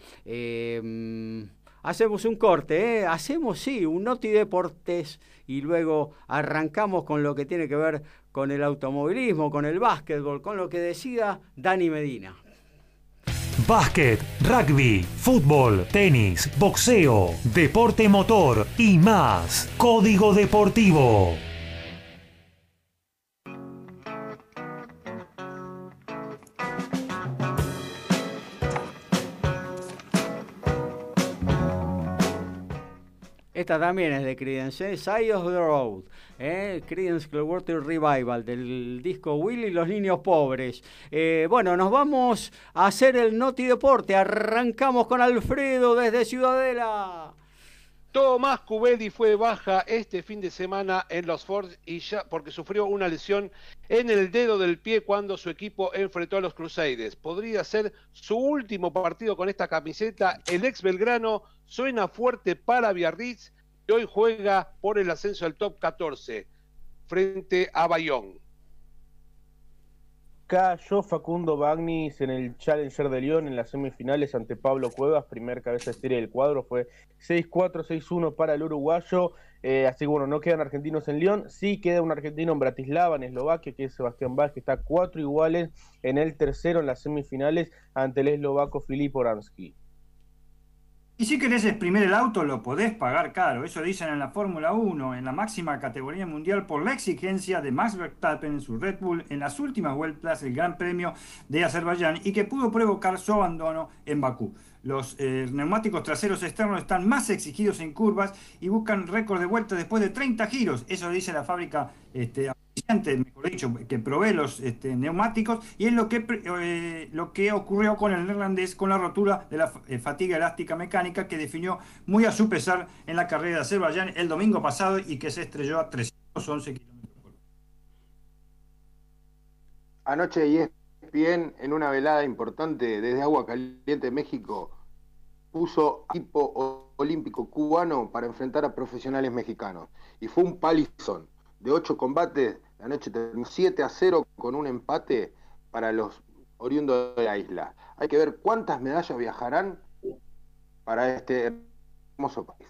Hacemos un corte, ¿eh? hacemos sí, un Noti Deportes y luego arrancamos con lo que tiene que ver con el automovilismo, con el básquetbol, con lo que decida Dani Medina. Básquet, rugby, fútbol, tenis, boxeo, deporte motor y más. Código Deportivo. Esta también es de Creedence, ¿eh? Side of the Road, ¿eh? Creedence Clearwater Revival, del disco Willy y los niños pobres. Eh, bueno, nos vamos a hacer el Noti Deporte. Arrancamos con Alfredo desde Ciudadela. Tomás Cubelli fue baja este fin de semana en los Fords y ya porque sufrió una lesión en el dedo del pie cuando su equipo enfrentó a los Crusaders. Podría ser su último partido con esta camiseta. El ex Belgrano suena fuerte para Biarritz y hoy juega por el ascenso al top 14 frente a Bayón cayó Facundo Bagnis en el Challenger de León en las semifinales ante Pablo Cuevas, primer cabeza de serie del cuadro, fue 6-4, 6-1 para el uruguayo, eh, así que bueno, no quedan argentinos en León, sí queda un argentino en Bratislava, en Eslovaquia, que es Sebastián Vázquez, que está cuatro iguales en el tercero en las semifinales ante el eslovaco Filip Oransky. Y si querés exprimir el auto, lo podés pagar caro. Eso dicen en la Fórmula 1, en la máxima categoría mundial, por la exigencia de Max Verstappen en su Red Bull en las últimas vueltas del Gran Premio de Azerbaiyán y que pudo provocar su abandono en Bakú. Los eh, neumáticos traseros externos están más exigidos en curvas y buscan récord de vuelta después de 30 giros. Eso dice la fábrica este, mejor dicho, que provee los este, neumáticos, y es lo que, eh, lo que ocurrió con el neerlandés con la rotura de la eh, fatiga elástica mecánica que definió muy a su pesar en la carrera de Azerbaiyán el domingo pasado y que se estrelló a 311 kilómetros por hora. Anoche y bien en una velada importante desde Agua Caliente, México, puso equipo olímpico cubano para enfrentar a profesionales mexicanos. Y fue un palizón de ocho combates, la noche terminó 7 a 0 con un empate para los oriundos de la isla. Hay que ver cuántas medallas viajarán para este hermoso país.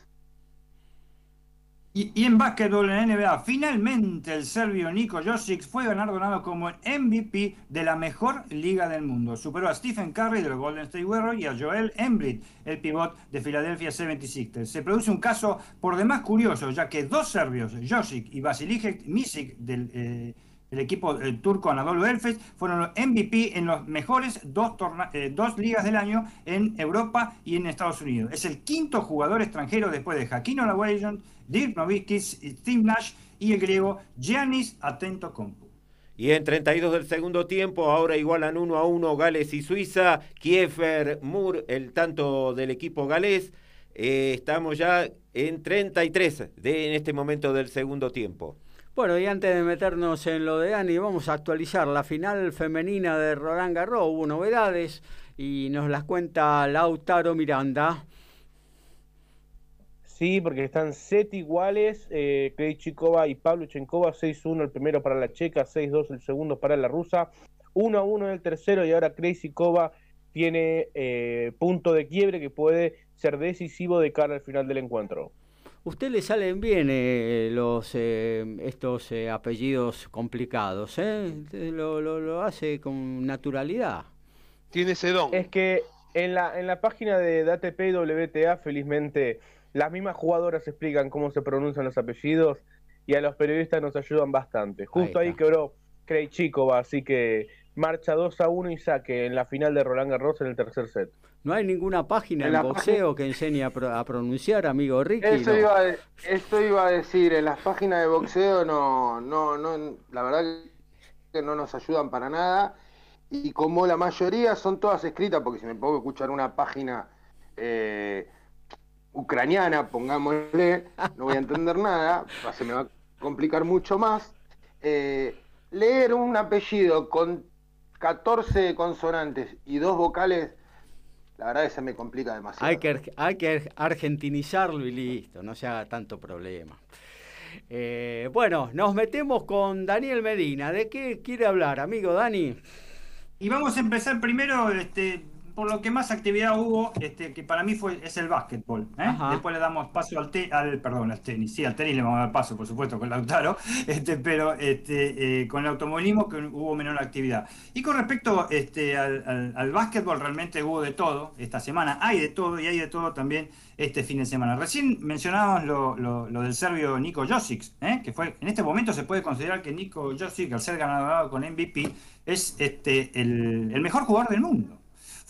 Y, en básquetbol en NBA, finalmente el serbio Niko Josic fue galardonado como MVP de la mejor liga del mundo. Superó a Stephen Curry del Golden State Warriors y a Joel Embiid, el pivot de Philadelphia 76ers. Se produce un caso por demás curioso, ya que dos serbios, Josic y Vasilije Misic del eh, el equipo turco Anadolu Elfes, fueron los MVP en los mejores dos, eh, dos ligas del año en Europa y en Estados Unidos. Es el quinto jugador extranjero después de Hakim Olajuwon, Dirk Nowitzki, Steve Nash y el griego Giannis Atentocompu. Y en 32 del segundo tiempo, ahora igualan 1 a 1 Gales y Suiza. Kiefer Moore, el tanto del equipo galés. Eh, estamos ya en 33 de, en este momento del segundo tiempo. Bueno, y antes de meternos en lo de Ani, vamos a actualizar la final femenina de Roland Garros. Hubo novedades y nos las cuenta Lautaro Miranda. Sí, porque están set iguales, eh, Krejcikova y Pablo Chenkova, 6-1 el primero para la checa, 6-2 el segundo para la rusa, 1-1 el tercero y ahora Krejcikova tiene eh, punto de quiebre que puede ser decisivo de cara al final del encuentro usted le salen bien eh, los eh, estos eh, apellidos complicados, lo, lo, hace con naturalidad. Tiene ese don. Es que en la, en la página de ATP y WTA, felizmente, las mismas jugadoras explican cómo se pronuncian los apellidos y a los periodistas nos ayudan bastante. Justo ahí, quebró Krejcikova, así que marcha 2 a 1 y saque en la final de Roland Garros en el tercer set. No hay ninguna página en, boxeo que enseñe a, pronunciar, amigo Ricky. Eso iba a, esto iba a decir, en las páginas de boxeo no, no, no, la verdad que no nos ayudan para nada. Y como la mayoría son todas escritas, porque si me pongo a escuchar una página eh, ucraniana, pongámosle, no voy a entender nada, *laughs* se me va a complicar mucho más. Eh, leer un apellido con 14 consonantes y dos vocales la verdad que se me complica demasiado. Hay que, hay que argentinizarlo y listo, no se haga tanto problema. Eh, bueno, nos metemos con Daniel Medina. ¿De qué quiere hablar, amigo Dani? Y vamos a empezar primero este, por lo que más actividad hubo, este, que para mí fue es el básquetbol. ¿eh? Después le damos paso al, al, perdón, al tenis. Sí, al tenis le vamos a dar paso, por supuesto, con Lautaro, *laughs* este, pero este, eh, con el automovilismo que hubo menor actividad. Y con respecto este, al, al, básquetbol, realmente hubo de todo esta semana. Hay de todo y hay de todo también este fin de semana. Recién mencionábamos lo, lo, del serbio Nico Josic, ¿eh? que fue en este momento se puede considerar que Nico Josic, al ser ganador con MVP, es este, el, el mejor jugador del mundo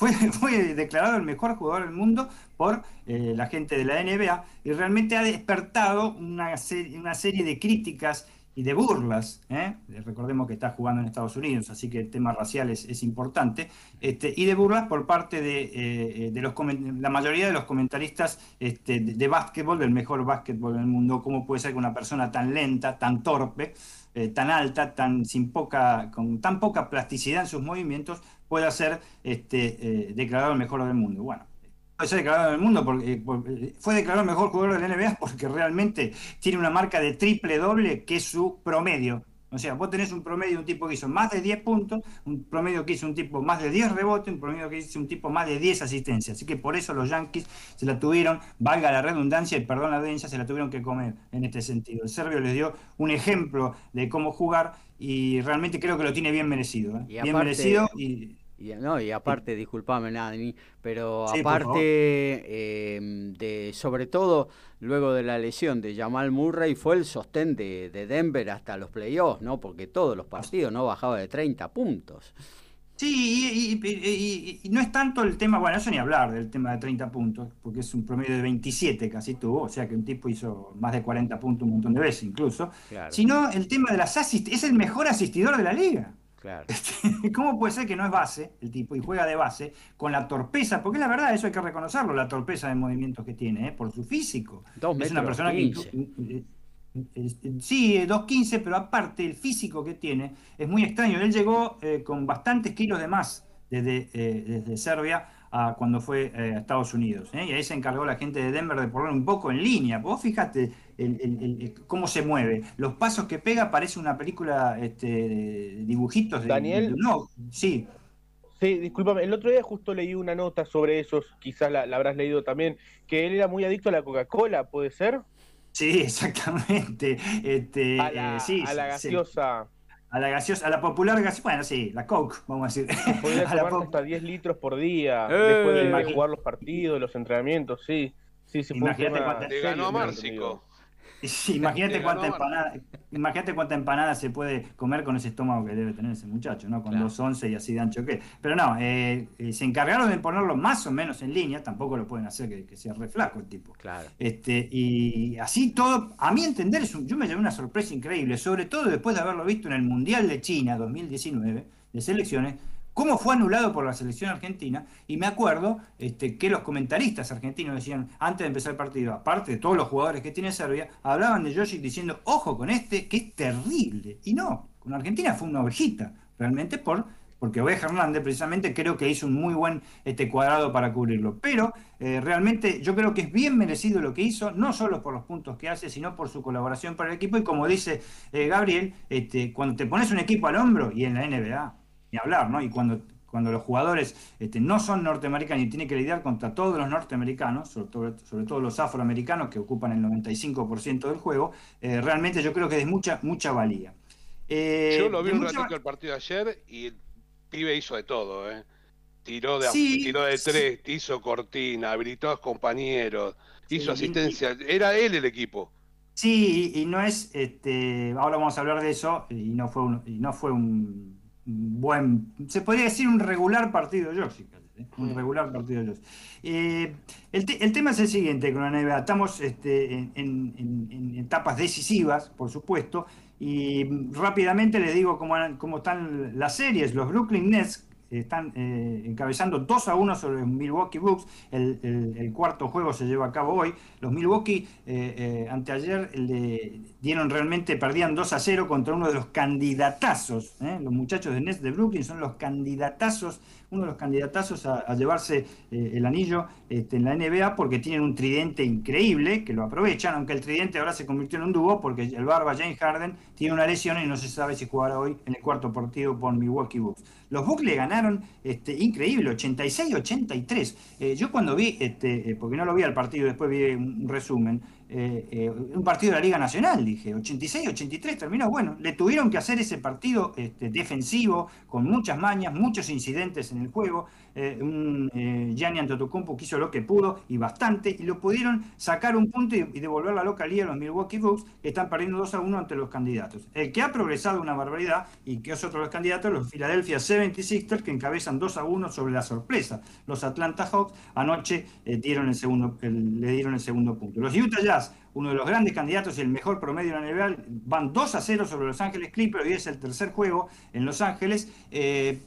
*laughs* fue, declarado el mejor jugador del mundo por eh, la gente de la NBA y realmente ha despertado una, serie de críticas y de burlas, ¿eh? recordemos que está jugando en Estados Unidos, así que el tema racial es, importante, este, y de burlas por parte de, eh, de la mayoría de los comentaristas este, de, básquetbol, del mejor básquetbol del mundo, cómo puede ser que una persona tan lenta, tan torpe, eh, tan alta, tan, sin poca, con tan poca plasticidad en sus movimientos, pueda ser este, declarado el mejor del mundo. Bueno, ser declarado en el mundo, porque, eh, fue declarado el mejor jugador de la NBA porque realmente tiene una marca de triple doble que es su promedio. O sea, vos tenés un promedio de un tipo que hizo más de 10 puntos, un promedio que hizo un tipo más de 10 rebotes, un promedio que hizo un tipo más de 10 asistencias. Así que por eso los Yankees se la tuvieron, valga la redundancia y perdón la audiencia, se la tuvieron que comer en este sentido. El serbio les dio un ejemplo de cómo jugar y realmente creo que lo tiene bien merecido. ¿eh? Bien merecido y y, no, y aparte, disculpame, Nani, pero aparte em, de, sobre todo, luego de la lesión de Jamal Murray, fue el sostén de, Denver hasta los playoffs, ¿no? Porque todos los partidos no bajaba de 30 puntos. Sí, y, no es tanto el tema, bueno, eso ni hablar del tema de 30 puntos, porque es un promedio de 27 casi tuvo, o sea que un tipo hizo más de 40 puntos un montón de veces incluso, sino el tema de las asistencias, es el mejor asistidor de la liga. *laughs* Este, ¿Cómo puede ser que no es base el tipo y juega de base con la torpeza? Porque la verdad, eso hay que reconocerlo, la torpeza de movimientos que tiene, ¿eh? por su físico. es una persona que. Sí, 2.15, pero aparte el físico que tiene es muy extraño. Él llegó eh, con bastantes kilos de más desde, eh, desde Serbia a cuando fue a Estados Unidos. Y ahí se encargó la gente de Denver de poner un poco en línea. Vos fíjate el, cómo se mueve. Los pasos que pega parece una película este, dibujitos de Daniel. no, sí. Sí, discúlpame, el otro día justo leí una nota sobre esos, quizás la, habrás leído también, que él era muy adicto a la Coca-Cola, ¿puede ser? Sí, *laughs* exactamente. Este, a la, eh, a la gaseosa. A la gaseosa, a la popular gaseosa, bueno, sí, la Coke, vamos a decir. Podía *laughs* tomar hasta 10 litros por día, después de ¡Eh! jugar los partidos, los entrenamientos, sí. Sí, sí, Imagínate ganó a *laughs* Márcico. imagínate cuánta empanada, imagínate cuánta empanada se puede comer con ese estómago que debe tener ese muchacho, ¿no? Con dos once y así de ancho que. Pero no, eh, eh, se encargaron de ponerlo más o menos en línea, tampoco lo pueden hacer que, sea re flaco el tipo. Claro. Este, y así todo, a mi entender, es yo me llevé una sorpresa increíble, sobre todo después de haberlo visto en el Mundial de China 2019 de selecciones, cómo fue anulado por la selección argentina, y me acuerdo este, que los comentaristas argentinos decían, antes de empezar el partido, aparte de todos los jugadores que tiene Serbia, hablaban de Joshi diciendo, ojo con este, que es terrible. Y no, con Argentina fue una ovejita, realmente por porque Oveja Hernández precisamente creo que hizo un muy buen este, cuadrado para cubrirlo. Pero eh, realmente yo creo que es bien merecido lo que hizo, no solo por los puntos que hace, sino por su colaboración para el equipo. Y como dice eh, Gabriel, este, cuando te pones un equipo al hombro y en la NBA, ni hablar, ¿no? Y cuando, cuando los jugadores este, no son norteamericanos y tienen que lidiar contra todos los norteamericanos, sobre todo, sobre todo los afroamericanos que ocupan el 95% del juego, eh, realmente yo creo que es mucha, mucha valía. Eh, yo lo vi un ratito el partido ayer y el pibe hizo de todo, ¿eh? Tiró de, tiró de tres, hizo cortina, habilitó a los compañeros, hizo asistencia. Era él el equipo. Sí, y, no es, este, ahora vamos a hablar de eso, y no fue un, y no fue un buen, se podría decir un regular partido de Josh, ¿eh? un mm. regular partido de eh, el, tema es el siguiente con la NBA, estamos este, en, etapas decisivas, por supuesto, y rápidamente les digo cómo, cómo están las series, los Brooklyn Nets están eh, encabezando 2 a 1 sobre los Milwaukee Bucks. El, cuarto juego se lleva a cabo hoy. Los Milwaukee eh, eh, anteayer le dieron realmente, perdían 2 a 0 contra uno de los candidatazos. Los muchachos de Nets de Brooklyn son los candidatazos uno de los candidatazos a, llevarse eh, el anillo este, en la NBA porque tienen un tridente increíble que lo aprovechan, aunque el tridente ahora se convirtió en un dúo porque el barba James Harden tiene una lesión y no se sabe si jugará hoy en el cuarto partido por Milwaukee Bucks. Los Bucks le ganaron este, increíble, 86-83. Eh, yo cuando vi, este, eh, porque no lo vi al partido, después vi un resumen, eh, eh, un partido de la Liga Nacional, dije, 86-83 terminó. Bueno, le tuvieron que hacer ese partido este, defensivo, con muchas mañas, muchos incidentes en el juego. Eh, un eh, Gianni Antetokounmpo que hizo lo que pudo y bastante, y lo pudieron sacar un punto y, devolver la localía a los Milwaukee Bucks, que están perdiendo 2 a 1 ante los candidatos. El que ha progresado una barbaridad y que es otro de los candidatos, los Philadelphia 76ers, que encabezan 2 a 1 sobre la sorpresa. Los Atlanta Hawks anoche eh, dieron el segundo, le dieron el segundo punto. Los Utah Jazz uno de los grandes candidatos y el mejor promedio de la NBA, van 2 a 0 sobre Los Ángeles Clippers y es el tercer juego en Los Ángeles. Eh,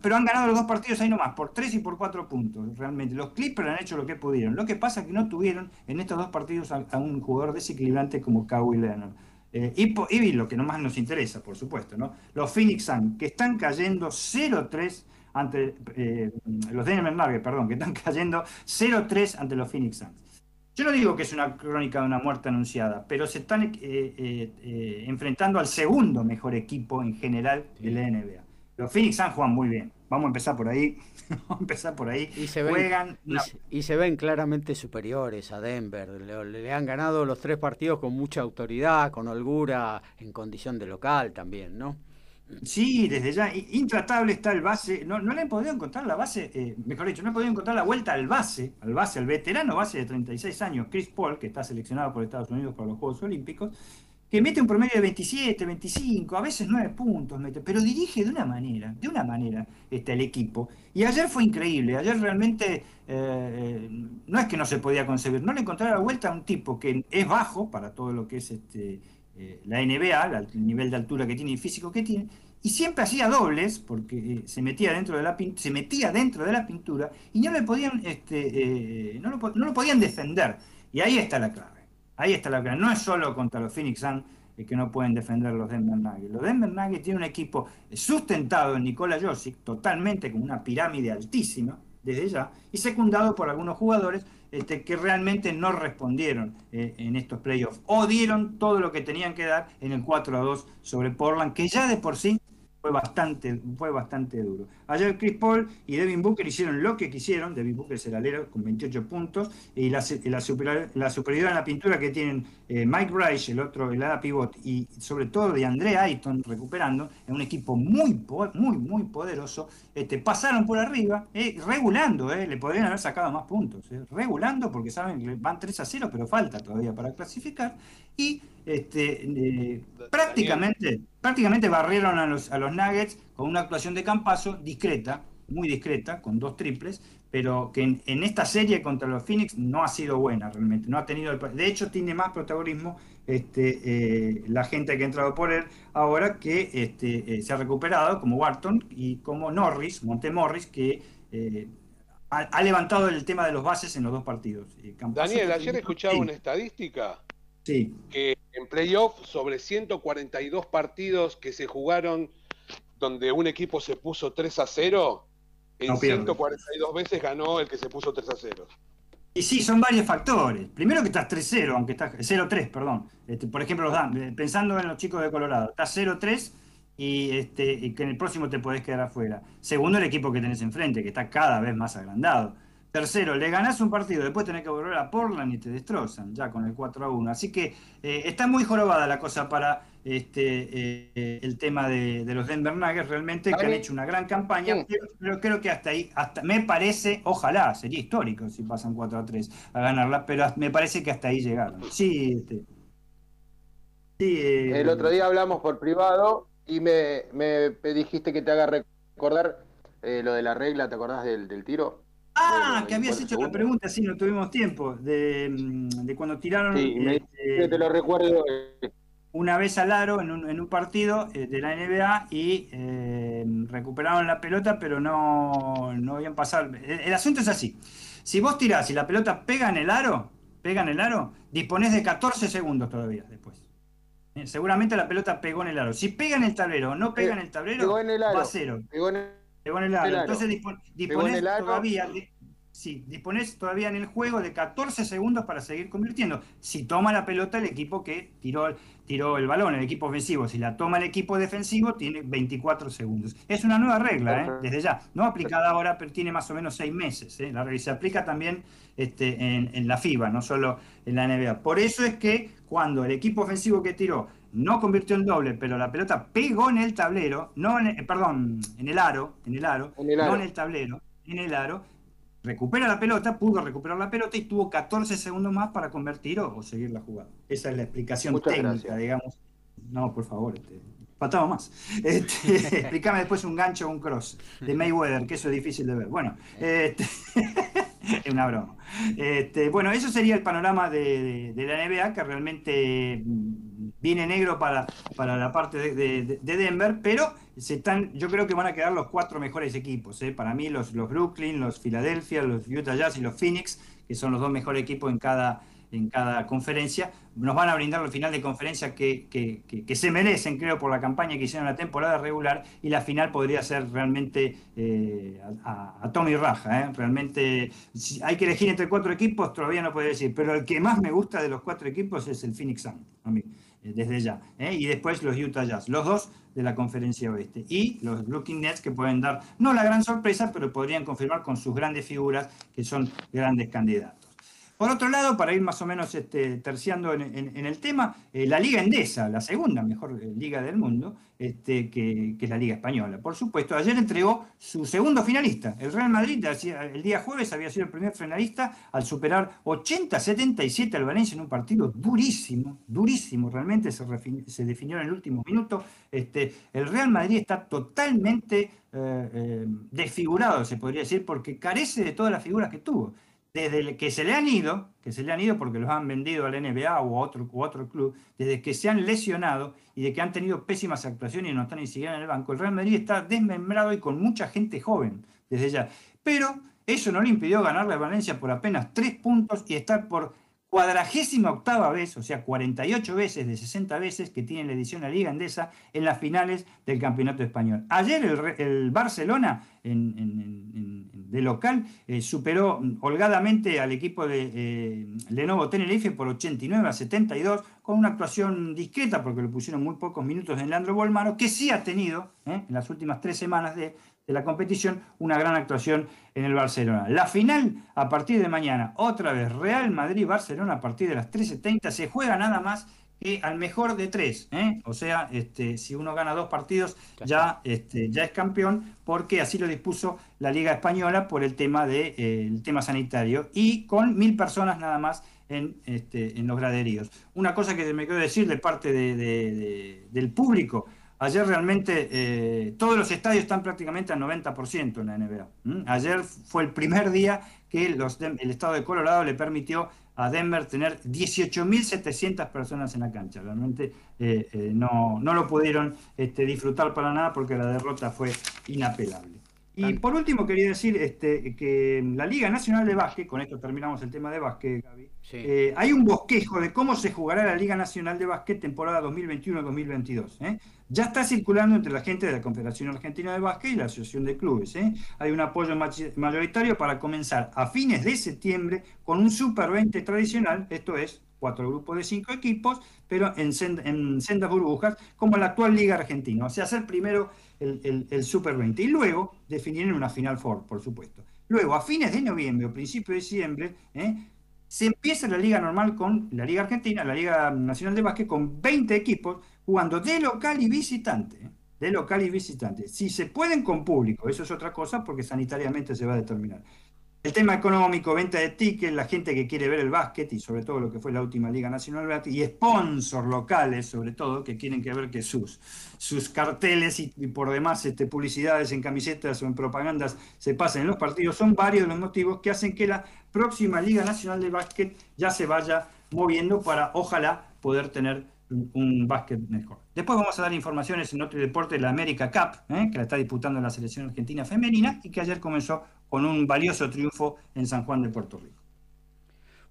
pero han ganado los dos partidos ahí nomás, por 3 y por 4 puntos, realmente. Los Clippers han hecho lo que pudieron. Lo que pasa es que no tuvieron en estos dos partidos a, un jugador desequilibrante como Kawhi Leonard. Eh, y, y, lo que nomás nos interesa, por supuesto, ¿no? Los Phoenix Suns, que están cayendo 0-3 ante eh, los Denver Nuggets, perdón, que están *laughs* cayendo 0-3 ante los Phoenix Suns. Yo no digo que es una crónica de una muerte anunciada, pero se están eh, eh, eh, enfrentando al segundo mejor equipo en general de la NBA. Los Phoenix Suns juegan muy bien. Vamos a empezar por ahí. *laughs* Vamos a empezar por ahí. Y se ven, y, se, ven claramente superiores a Denver. Le, han ganado los tres partidos con mucha autoridad, con holgura, en condición de local también, ¿no? Sí, desde ya. Intratable está el base. No, no le han podido encontrar la base, eh, mejor dicho, no han podido encontrar la vuelta al base, al base, al veterano base de 36 años, Chris Paul, que está seleccionado por Estados Unidos para los Juegos Olímpicos, que mete un promedio de 27, 25, a veces 9 puntos, mete, pero dirige de una manera, de una manera está el equipo. Y ayer fue increíble, ayer realmente eh, no es que no se podía concebir, no le encontraron la vuelta a un tipo que es bajo para todo lo que es este eh, la NBA, el nivel de altura que tiene y físico que tiene, y siempre hacía dobles, porque eh, se, metía dentro de la se metía dentro de la pintura y no, le podían, este, eh, no, lo, no, lo, podían defender. Y ahí está la clave. Ahí está la clave. No es solo contra los Phoenix Suns que no pueden defender los Denver Nuggets. Los Denver Nuggets tienen un equipo sustentado en Nikola Josic, totalmente con una pirámide altísima, desde ya, y secundado por algunos jugadores este, que realmente no respondieron eh, en estos playoffs o dieron todo lo que tenían que dar en el 4 a 2 sobre Portland, que ya de por sí fue bastante, fue bastante duro. Ayer Chris Paul y Devin Booker hicieron lo que quisieron. Devin Booker es el alero con 28 puntos. Y la, la, superioridad en la pintura que tienen eh, Mike Reich, el otro, el ala pivot, y sobre todo de André Ayton recuperando, en un equipo muy, muy, muy poderoso. Este, pasaron por arriba, eh, regulando, eh, le podrían haber sacado más puntos. regulando, porque saben que van 3 a 0, pero falta todavía para clasificar. Y este, prácticamente, prácticamente barrieron a los, a los Nuggets con una actuación de Campazo discreta, muy discreta, con dos triples, pero que en, esta serie contra los Phoenix no ha sido buena realmente. No ha tenido de hecho, tiene más protagonismo este, eh, la gente que ha entrado por él ahora que este, eh, se ha recuperado, como Wharton y como Norris, Montemorris, que eh, ha, levantado el tema de los bases en los dos partidos. Daniel, ayer escuchaba una estadística sí. que en playoff sobre 142 partidos que se jugaron donde un equipo se puso 3 a 0, en 142 veces ganó el que se puso 3 a 0. Y sí, son varios factores. Primero que estás 3-0, aunque estás 0-3, perdón. Este, por ejemplo, eh, pensando en los chicos de Colorado, estás 0-3 y, este, y que en el próximo te podés quedar afuera. Segundo, el equipo que tenés enfrente, que está cada vez más agrandado. Tercero, le ganás un partido, después tenés que volver a Portland y te destrozan, ya con el 4 a 1. Así que eh, está muy jorobada la cosa para este eh, el tema de, los Denver Nuggets, realmente, que han hecho una gran campaña, pero, creo que hasta ahí, hasta me parece, ojalá, sería histórico si pasan 4 a 3 a ganarla, pero me parece que hasta ahí llegaron. Sí, este, eh, el otro día hablamos por privado y me, me dijiste que te haga recordar lo de la regla, ¿te acordás del, del tiro? Ah, que habías hecho la pregunta, sí, no tuvimos tiempo, de, mm, cuando tiraron... Sí, te lo recuerdo. Eh. Una vez al aro en un, en un partido eh, de la NBA y eh, recuperaron la pelota, pero no, no habían pasado... El, asunto es así, si vos tirás y la pelota pega en el aro, pega en el aro, disponés de 14 segundos todavía después. Seguramente la pelota pegó en el aro. Si pega en el tablero o no pega en el tablero, va a cero. Pegó en el entonces dispones todavía, sí, dispones todavía en el juego de 14 segundos para seguir convirtiendo. Si toma la pelota el equipo que tiró, tiró el balón, el equipo ofensivo, si la toma el equipo defensivo, tiene 24 segundos. Es una nueva regla, ¿eh? desde ya. No aplicada ahora, pero tiene más o menos 6 meses. ¿eh? La regla se aplica también este, en, la FIBA, no solo en la NBA. Por eso es que cuando el equipo ofensivo que tiró no convirtió en doble, pero la pelota pegó en el tablero, no en perdón, en el aro, en el aro, no en el tablero, en el aro, recupera la pelota, pudo recuperar la pelota y tuvo 14 segundos más para convertir o, seguir la jugada. Esa es la explicación técnica, digamos. No, por favor, este, faltaba más. Este, *laughs* explícame después un gancho o un cross de Mayweather, que eso es difícil de ver. Bueno, este, *laughs* es una broma. Este, bueno, eso sería el panorama de, la NBA, que realmente mm, viene negro para, para la parte de, Denver, pero se están, yo creo que van a quedar los cuatro mejores equipos. ¿eh? Para mí, los, los Brooklyn, los Philadelphia, los Utah Jazz y los Phoenix, que son los dos mejores equipos en cada en cada conferencia, nos van a brindar el final de conferencia que, que, se merecen, creo, por la campaña que hicieron la temporada regular, y la final podría ser realmente eh, a, a, Tommy Raja. ¿eh? Realmente, hay que elegir entre cuatro equipos, todavía no podría decir, pero el que más me gusta de los cuatro equipos es el Phoenix Sun, a mí, desde ya. Y después los Utah Jazz, los dos de la conferencia oeste. Y los Brooklyn Nets que pueden dar, no la gran sorpresa, pero podrían confirmar con sus grandes figuras que son grandes candidatos. Por otro lado, para ir más o menos este, terciando en, el tema, eh, la Liga Endesa, la segunda mejor eh, liga del mundo, este, que, es la Liga Española. Por supuesto, ayer entregó su segundo finalista. El Real Madrid el día jueves había sido el primer finalista al superar 80-77 al Valencia en un partido durísimo, durísimo, realmente se, definió en el último minuto. Este, el Real Madrid está totalmente eh, desfigurado, se podría decir, porque carece de todas las figuras que tuvo desde que se le han ido, que se le han ido porque los han vendido al NBA o a otro, otro club, desde que se han lesionado y de que han tenido pésimas actuaciones y no están ni siquiera en el banco, el Real Madrid está desmembrado y con mucha gente joven desde ya. Pero eso no le impidió ganarle a Valencia por apenas tres puntos y estar por cuadragésima octava vez, o sea, 48 veces de 60 veces que tiene la edición la Liga Andesa en las finales del Campeonato Español. Ayer el, Barcelona de local eh, superó holgadamente al equipo de eh, Lenovo Tenerife por 89 a 72 con una actuación discreta porque le pusieron muy pocos minutos en Leandro Bolmaro, que sí ha tenido eh, en las últimas tres semanas de, de la competición, una gran actuación en el Barcelona. La final a partir de mañana, otra vez Real Madrid-Barcelona a partir de las 13.30, se juega nada más que al mejor de tres. ¿eh? O sea, este, si uno gana dos partidos ya, este, ya es campeón, porque así lo dispuso la Liga Española por el tema, de, eh, el tema sanitario y con mil personas nada más en, este, en los graderíos. Una cosa que me quiero decir de parte del público, Ayer realmente eh, todos los estadios están prácticamente al 90% en la NBA. Ayer fue el primer día que el estado de Colorado le permitió a Denver tener 18.700 personas en la cancha. Realmente eh, eh, no, no, lo pudieron este, disfrutar para nada porque la derrota fue inapelable. Y por último quería decir este, que la Liga Nacional de Básquet, con esto terminamos el tema de básquet, Gaby, hay un bosquejo de cómo se jugará la Liga Nacional de Básquet temporada 2021-2022. ¿eh? Ya está circulando entre la gente de la Confederación Argentina de Básquet y la Asociación de Clubes. ¿eh? Hay un apoyo mayoritario para comenzar a fines de septiembre con un Super 20 tradicional, esto es, cuatro grupos de cinco equipos, pero en, sendas burbujas, como la actual Liga Argentina. O sea, hacer primero el, Super 20 y luego definir en una Final Four, por supuesto. Luego, a fines de noviembre o principio de diciembre, ¿eh? se empieza la liga normal con la Liga Argentina, la Liga Nacional de Básquet, con 20 equipos jugando de local y visitante. ¿eh? De local y visitante. Si se pueden con público, eso es otra cosa porque sanitariamente se va a determinar. El tema económico, venta de tickets, la gente que quiere ver el básquet y sobre todo lo que fue la última Liga Nacional de Básquet y sponsors locales sobre todo que quieren que ver que sus, sus carteles y, por demás este, publicidades en camisetas o en propagandas se pasen en los partidos son varios de los motivos que hacen que la próxima Liga Nacional de Básquet ya se vaya moviendo para ojalá poder tener un, básquet mejor. Después vamos a dar informaciones en otro deporte, la América Cup, ¿eh? que la está disputando la selección argentina femenina y que ayer comenzó con un valioso triunfo en San Juan de Puerto Rico.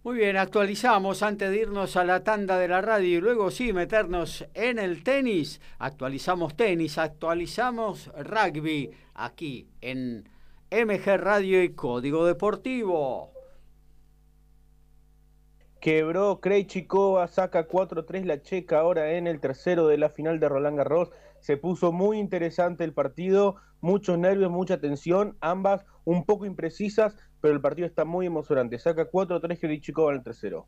Muy bien, actualizamos antes de irnos a la tanda de la radio y luego sí meternos en el tenis. Actualizamos tenis, actualizamos rugby aquí en MG Radio y Código Deportivo. Quebró Krejcikova, saca 4-3 la checa ahora en el tercero de la final de Roland Garros. Se puso muy interesante el partido, muchos nervios, mucha tensión, ambas un poco imprecisas, pero el partido está muy emocionante. Saca 4-3 Krejcikova en el tercero.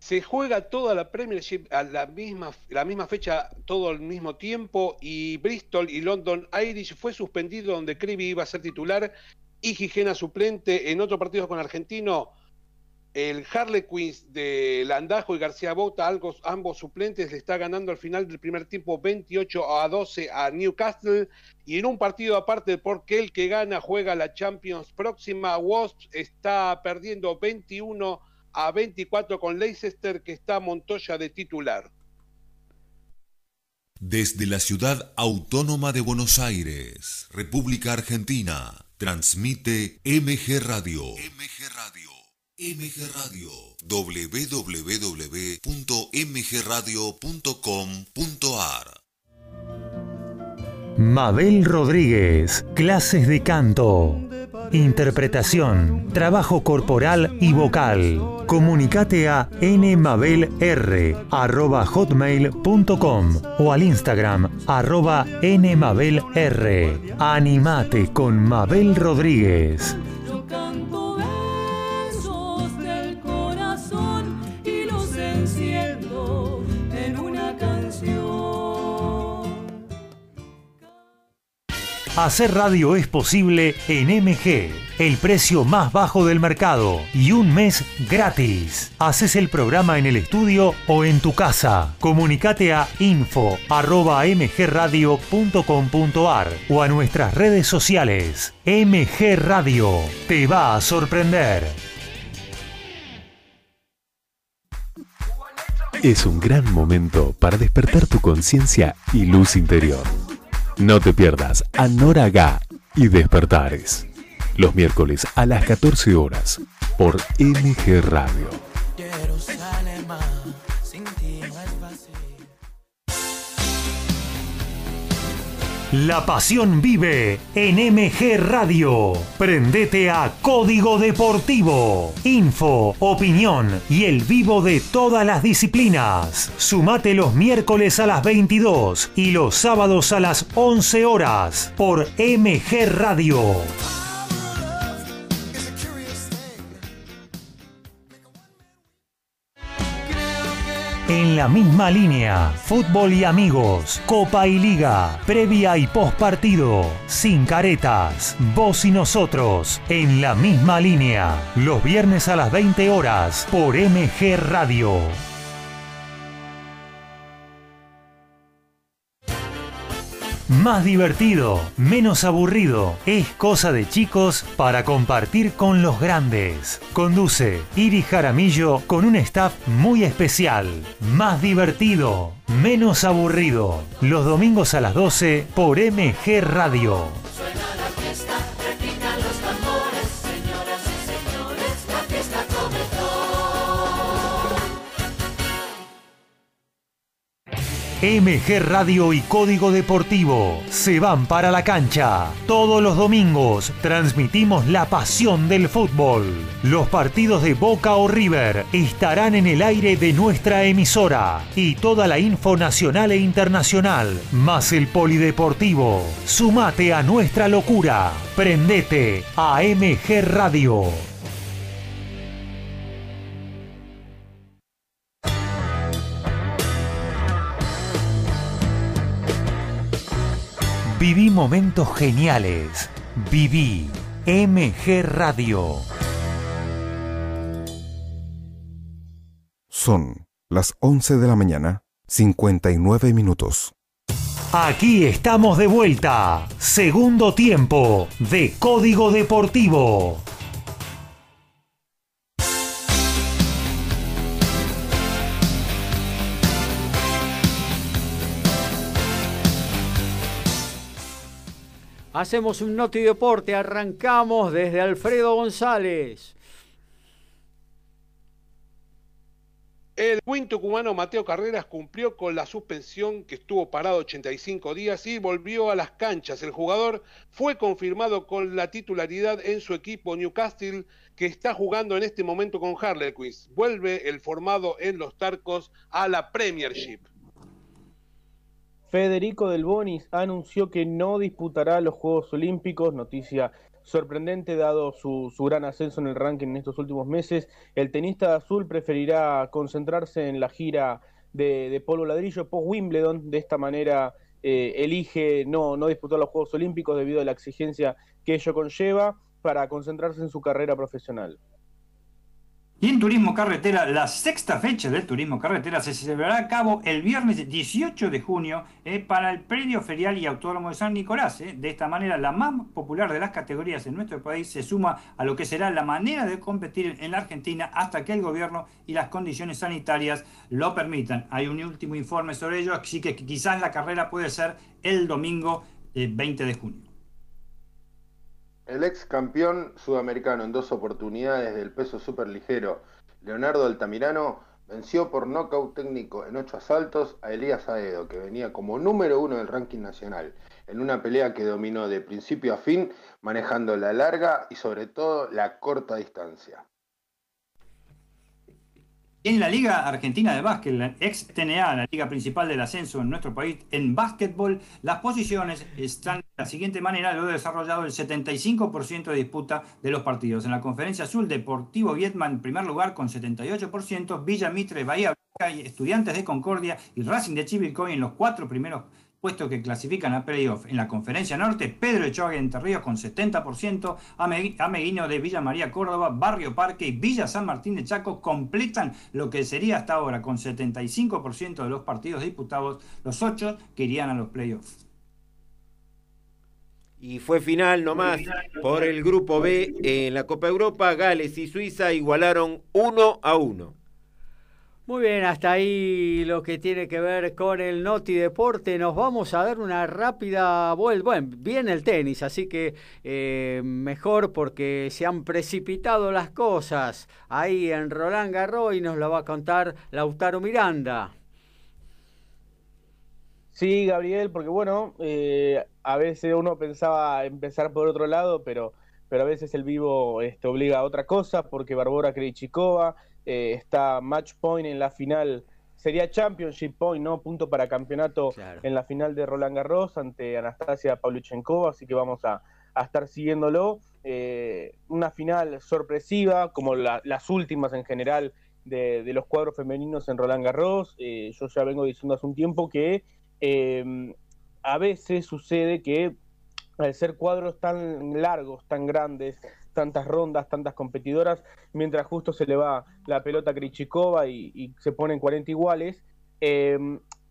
se juega toda la Premiership a la misma, la misma fecha, todo al mismo tiempo, y Bristol y London Irish fue suspendido donde Criby iba a ser titular y Gijena suplente en otro partido con Argentino. El Harlequins de Landajo y García Bota, ambos suplentes, le está ganando al final del primer tiempo 28 a 12 a Newcastle. Y en un partido aparte, porque el que gana juega la Champions próxima, Wasps está perdiendo 21 a 24 con Leicester, que está Montoya de titular. Desde la ciudad autónoma de Buenos Aires, República Argentina, transmite MG Radio. MG Radio. MG Radio. www.mgradio.com.ar Mabel Rodríguez, clases de canto interpretación, trabajo corporal y vocal. Comunicate a nmabelr.hotmail.com o al Instagram arroba nmabelr. Animate con Mabel Rodríguez. Hacer radio es posible en MG, el precio más bajo del mercado y un mes gratis. Haces el programa en el estudio o en tu casa. Comunicate a info.mgradio.com.ar o a nuestras redes sociales. MG Radio te va a sorprender. Es un gran momento para despertar tu conciencia y luz interior. No te pierdas a Nora Gá y Despertares. Los miércoles a las 14 horas por MG Radio. La pasión vive en MG Radio. Prendete a Código Deportivo. Info, opinión y el vivo de todas las disciplinas. Sumate los miércoles a las 22 y los sábados a las 11 horas por MG Radio. En la misma línea, fútbol y amigos, Copa y Liga, previa y post partido, sin caretas, vos y nosotros, en la misma línea, los viernes a las 20 horas por MG Radio. Más divertido, menos aburrido. Es cosa de chicos para compartir con los grandes. Conduce Iri Jaramillo con un staff muy especial. Más divertido, menos aburrido. Los domingos a las 12 por MG Radio. MG Radio y Código Deportivo se van para la cancha. Todos los domingos transmitimos la pasión del fútbol. Los partidos de Boca o River estarán en el aire de nuestra emisora y toda la info nacional e internacional, más el polideportivo. Sumate a nuestra locura. Prendete a MG Radio. Viví momentos geniales. Viví MG Radio. Son las 11 de la mañana, 59 minutos. Aquí estamos de vuelta. Segundo tiempo de Código Deportivo. Hacemos un Noti Deporte, arrancamos desde Alfredo González. El quinto cubano Mateo Carreras cumplió con la suspensión que estuvo parado 85 días y volvió a las canchas. El jugador fue confirmado con la titularidad en su equipo Newcastle, que está jugando en este momento con Harlequins. Vuelve el formado en los Tarcos a la Premiership. Federico Del Bonis anunció que no disputará los Juegos Olímpicos, noticia sorprendente dado su, gran ascenso en el ranking en estos últimos meses. El tenista azul preferirá concentrarse en la gira de, de polvo ladrillo post Wimbledon. De esta manera eh, elige no, no disputar los Juegos Olímpicos debido a la exigencia que ello conlleva para concentrarse en su carrera profesional. Y en Turismo Carretera, la sexta fecha del Turismo Carretera se celebrará a cabo el viernes 18 de junio eh, para el predio ferial y autónomo de San Nicolás. Eh. De esta manera, la más popular de las categorías en nuestro país se suma a lo que será la manera de competir en la Argentina hasta que el gobierno y las condiciones sanitarias lo permitan. Hay un último informe sobre ello, así que quizás la carrera puede ser el domingo 20 eh, de junio. El ex campeón sudamericano en dos oportunidades del peso superligero, Leonardo Altamirano, venció por nocaut técnico en ocho asaltos a Elías Aedo, que venía como número uno del ranking nacional, en una pelea que dominó de principio a fin, manejando la larga y sobre todo la corta distancia. En la Liga Argentina de Básquet, la ex TNA, la liga principal del ascenso en nuestro país, en básquetbol, las posiciones están de la siguiente manera, lo he desarrollado el 75% de disputa de los partidos. En la conferencia azul, Deportivo Vietman en primer lugar con 78%, Villa Mitre, Bahía Blanca, Estudiantes de Concordia y Racing de Chivilcoy en los cuatro primeros puesto que clasifican a playoff en la Conferencia Norte, Pedro Echoague Entre Ríos con 70%, Ameguino de Villa María Córdoba, Barrio Parque y Villa San Martín de Chaco completan lo que sería hasta ahora con 75% de los partidos disputados, los ocho que irían a los playoffs. Y fue final nomás por el grupo B en la Copa Europa, Gales y Suiza igualaron 1 a 1. Muy bien, hasta ahí lo que tiene que ver con el Noti Deporte. Nos vamos a dar una rápida vuelta. Bueno, viene el tenis, así que eh, mejor porque se han precipitado las cosas. Ahí en Roland Garros y nos lo va a contar Lautaro Miranda. Sí, Gabriel, porque bueno, eh, a veces uno pensaba empezar por otro lado, pero, pero a veces el vivo este, obliga a otra cosa, porque Barbora Krejcikova eh, está match point en la final, sería championship point, ¿no? Punto para campeonato en la final de Roland Garros ante Anastasia Pavlyuchenkova, así que vamos a, estar siguiéndolo. Eh, una final sorpresiva, como las últimas en general de, los cuadros femeninos en Roland Garros. Eh, yo ya vengo diciendo hace un tiempo que a veces sucede que al ser cuadros tan largos, tan grandes, tantas rondas, tantas competidoras, mientras justo se le va la pelota a Krichikova y, se ponen 40 iguales. Eh,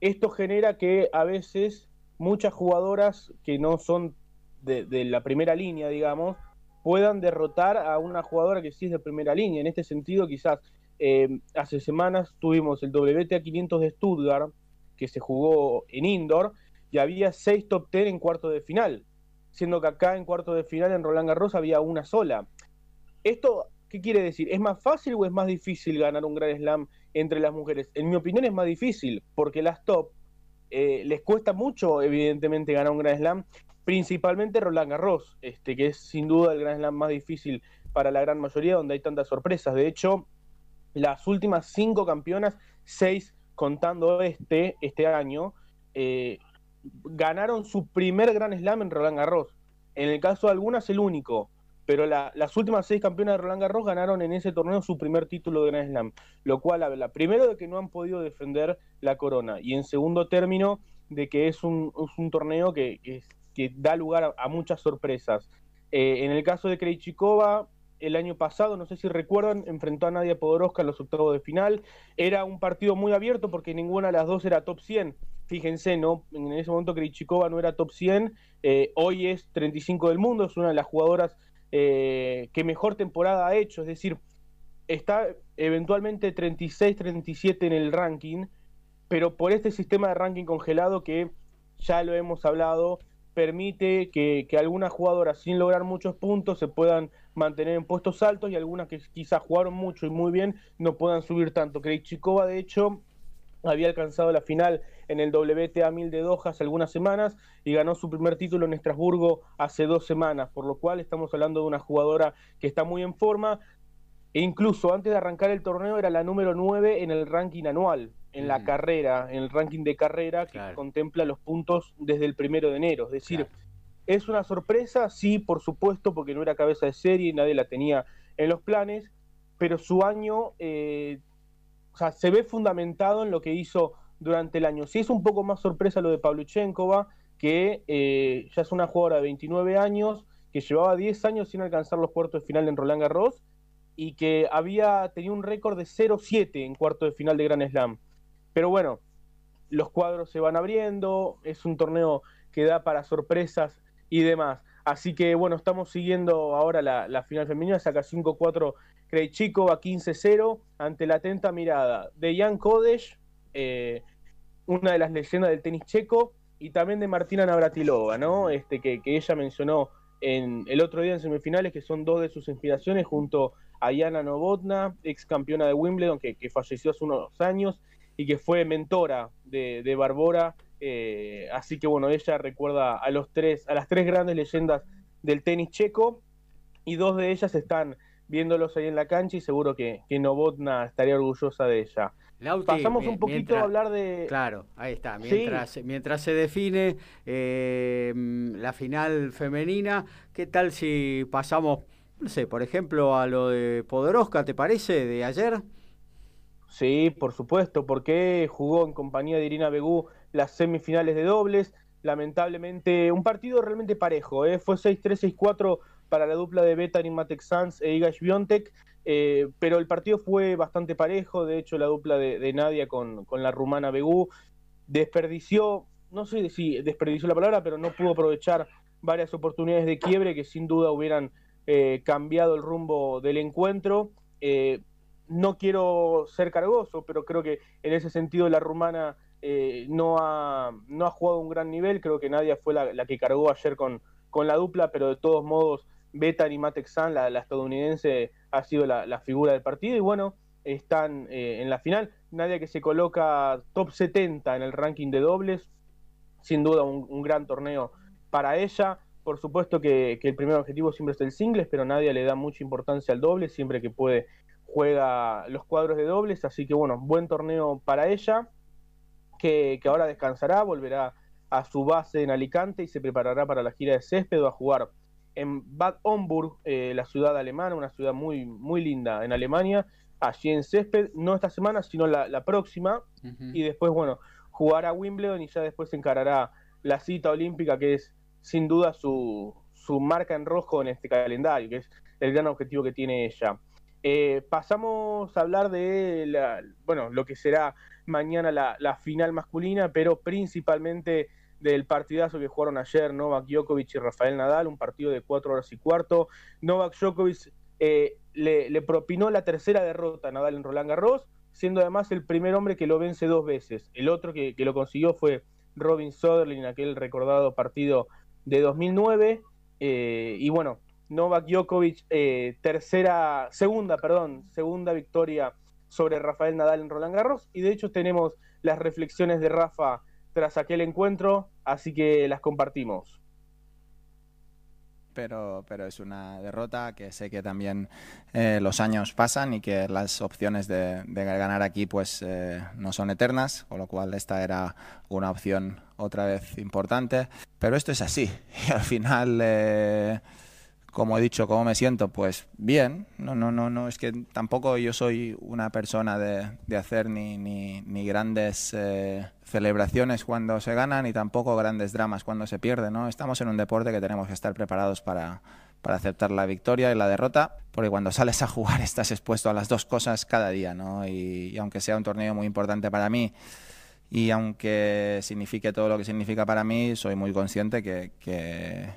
esto genera que a veces muchas jugadoras que no son de, la primera línea, digamos, puedan derrotar a una jugadora que sí es de primera línea. En este sentido, quizás eh, hace semanas tuvimos el WTA 500 de Stuttgart, que se jugó en indoor, y había seis top ten en cuarto de final siendo que acá en cuarto de final en Roland Garros había una sola. ¿Esto qué quiere decir? ¿Es más fácil o es más difícil ganar un Grand Slam entre las mujeres? En mi opinión es más difícil, porque las top eh, les cuesta mucho, evidentemente, ganar un Grand Slam, principalmente Roland Garros, este, que es sin duda el Grand Slam más difícil para la gran mayoría, donde hay tantas sorpresas. De hecho, las últimas cinco campeonas, seis contando este, este año, eh, ganaron su primer Gran Slam en Roland Garros. En el caso de algunas, el único. Pero las últimas seis campeonas de Roland Garros ganaron en ese torneo su primer título de Grand Slam. Lo cual habla, primero, de que no han podido defender la corona. Y en segundo término, de que es un, torneo que, que, da lugar a, muchas sorpresas. Eh, en el caso de Krejcikova, el año pasado, no sé si recuerdan, enfrentó a Nadia Podoroska en los octavos de final. Era un partido muy abierto porque ninguna de las dos era top 100 fíjense, ¿no? En ese momento Krejcikova no era top 100, eh, hoy es 35 del mundo, es una de las jugadoras eh, que mejor temporada ha hecho, es decir, está eventualmente 36, 37 en el ranking, pero por este sistema de ranking congelado que ya lo hemos hablado, permite que, que, algunas jugadoras sin lograr muchos puntos se puedan mantener en puestos altos y algunas que quizás jugaron mucho y muy bien no puedan subir tanto. Krejcikova, de hecho, había alcanzado la final en el WTA 1000 de Doha hace algunas semanas y ganó su primer título en Estrasburgo hace dos semanas, por lo cual estamos hablando de una jugadora que está muy en forma e incluso antes de arrancar el torneo era la número 9 en el ranking anual, en la carrera, en el ranking de carrera que contempla los puntos desde el primero de enero, es decir, ¿Es una sorpresa? Sí, por supuesto, porque no era cabeza de serie, nadie la tenía en los planes, pero su año eh, o sea, se ve fundamentado en lo que hizo durante el año. Sí es un poco más sorpresa lo de Pavluchenkova, que eh, ya es una jugadora de 29 años, que llevaba 10 años sin alcanzar los cuartos de final en Roland Garros y que había tenido un récord de 0-7 en cuartos de final de Grand Slam. Pero bueno, los cuadros se van abriendo, es un torneo que da para sorpresas y demás. Así que bueno, estamos siguiendo ahora la, final femenina, saca 5-4 Krejcikova 15-0 ante la atenta mirada de Jan Kodesh, eh, una de las leyendas del tenis checo, y también de Martina Navratilova, ¿no? Este, que, ella mencionó en el otro día en semifinales, que son dos de sus inspiraciones, junto a Yana Novotna, ex campeona de Wimbledon, que, falleció hace unos años y que fue mentora de, Barbora. Eh, así que bueno, ella recuerda a los tres, a las tres grandes leyendas del tenis checo, y dos de ellas están viéndolos ahí en la cancha y seguro que, que Novotna estaría orgullosa de ella. Pasamos un poquito a hablar de... Claro, ahí está. Mientras, mientras se define eh, la final femenina, ¿qué tal si pasamos, no sé, por ejemplo, a lo de Podoroska, ¿te parece, de ayer? Sí, por supuesto, porque jugó en compañía de Irina Begú las semifinales de dobles. Lamentablemente, un partido realmente parejo, ¿eh? fue 6-3, 6-4 para la dupla de Beta Matek Sanz e Igash Biontek, eh, pero el partido fue bastante parejo, de hecho la dupla de, Nadia con, la rumana Begú desperdició, no sé si desperdició la palabra, pero no pudo aprovechar varias oportunidades de quiebre que sin duda hubieran eh, cambiado el rumbo del encuentro. Eh, no quiero ser cargoso, pero creo que en ese sentido la rumana no, ha, no ha jugado un gran nivel, creo que Nadia fue la, que cargó ayer con, con la dupla, pero de todos modos Bethany Matexan, la, la estadounidense, ha sido la, figura del partido y bueno, están eh, en la final. Nadia que se coloca top 70 en el ranking de dobles, sin duda un, gran torneo para ella. Por supuesto que, el primer objetivo siempre es el singles, pero Nadia le da mucha importancia al doble, siempre que puede juega los cuadros de dobles, así que bueno, buen torneo para ella, que, que ahora descansará, volverá a su base en Alicante y se preparará para la gira de césped a jugar en Bad Homburg, eh, la ciudad alemana, una ciudad muy, muy linda en Alemania, allí en césped, no esta semana, sino la, próxima, y después, bueno, jugará Wimbledon y ya después encarará la cita olímpica, que es sin duda su, su marca en rojo en este calendario, que es el gran objetivo que tiene ella. Eh, pasamos a hablar de la, bueno, lo que será mañana la, la final masculina, pero principalmente del partidazo que jugaron ayer Novak Djokovic y Rafael Nadal, un partido de cuatro horas y cuarto. Novak Djokovic eh, le, propinó la tercera derrota a Nadal en Roland Garros, siendo además el primer hombre que lo vence dos veces. El otro que, lo consiguió fue Robin Soderling en aquel recordado partido de 2009. Eh, y bueno, Novak Djokovic, eh, tercera, segunda, perdón, segunda victoria sobre Rafael Nadal en Roland Garros. Y de hecho tenemos las reflexiones de Rafa tras aquel encuentro, así que las compartimos. Pero, pero es una derrota que sé que también eh, los años pasan y que las opciones de, ganar aquí pues eh, no son eternas, con lo cual esta era una opción otra vez importante. Pero esto es así *laughs* y al final... Eh, como he dicho, ¿cómo me siento? Pues bien, no, no, no, no, es que tampoco yo soy una persona de, de hacer ni, ni, ni grandes eh, celebraciones cuando se gana, ni tampoco grandes dramas cuando se pierde, ¿no? Estamos en un deporte que tenemos que estar preparados para, para aceptar la victoria y la derrota, porque cuando sales a jugar estás expuesto a las dos cosas cada día, ¿no? Y, aunque sea un torneo muy importante para mí, y aunque signifique todo lo que significa para mí, soy muy consciente que, que,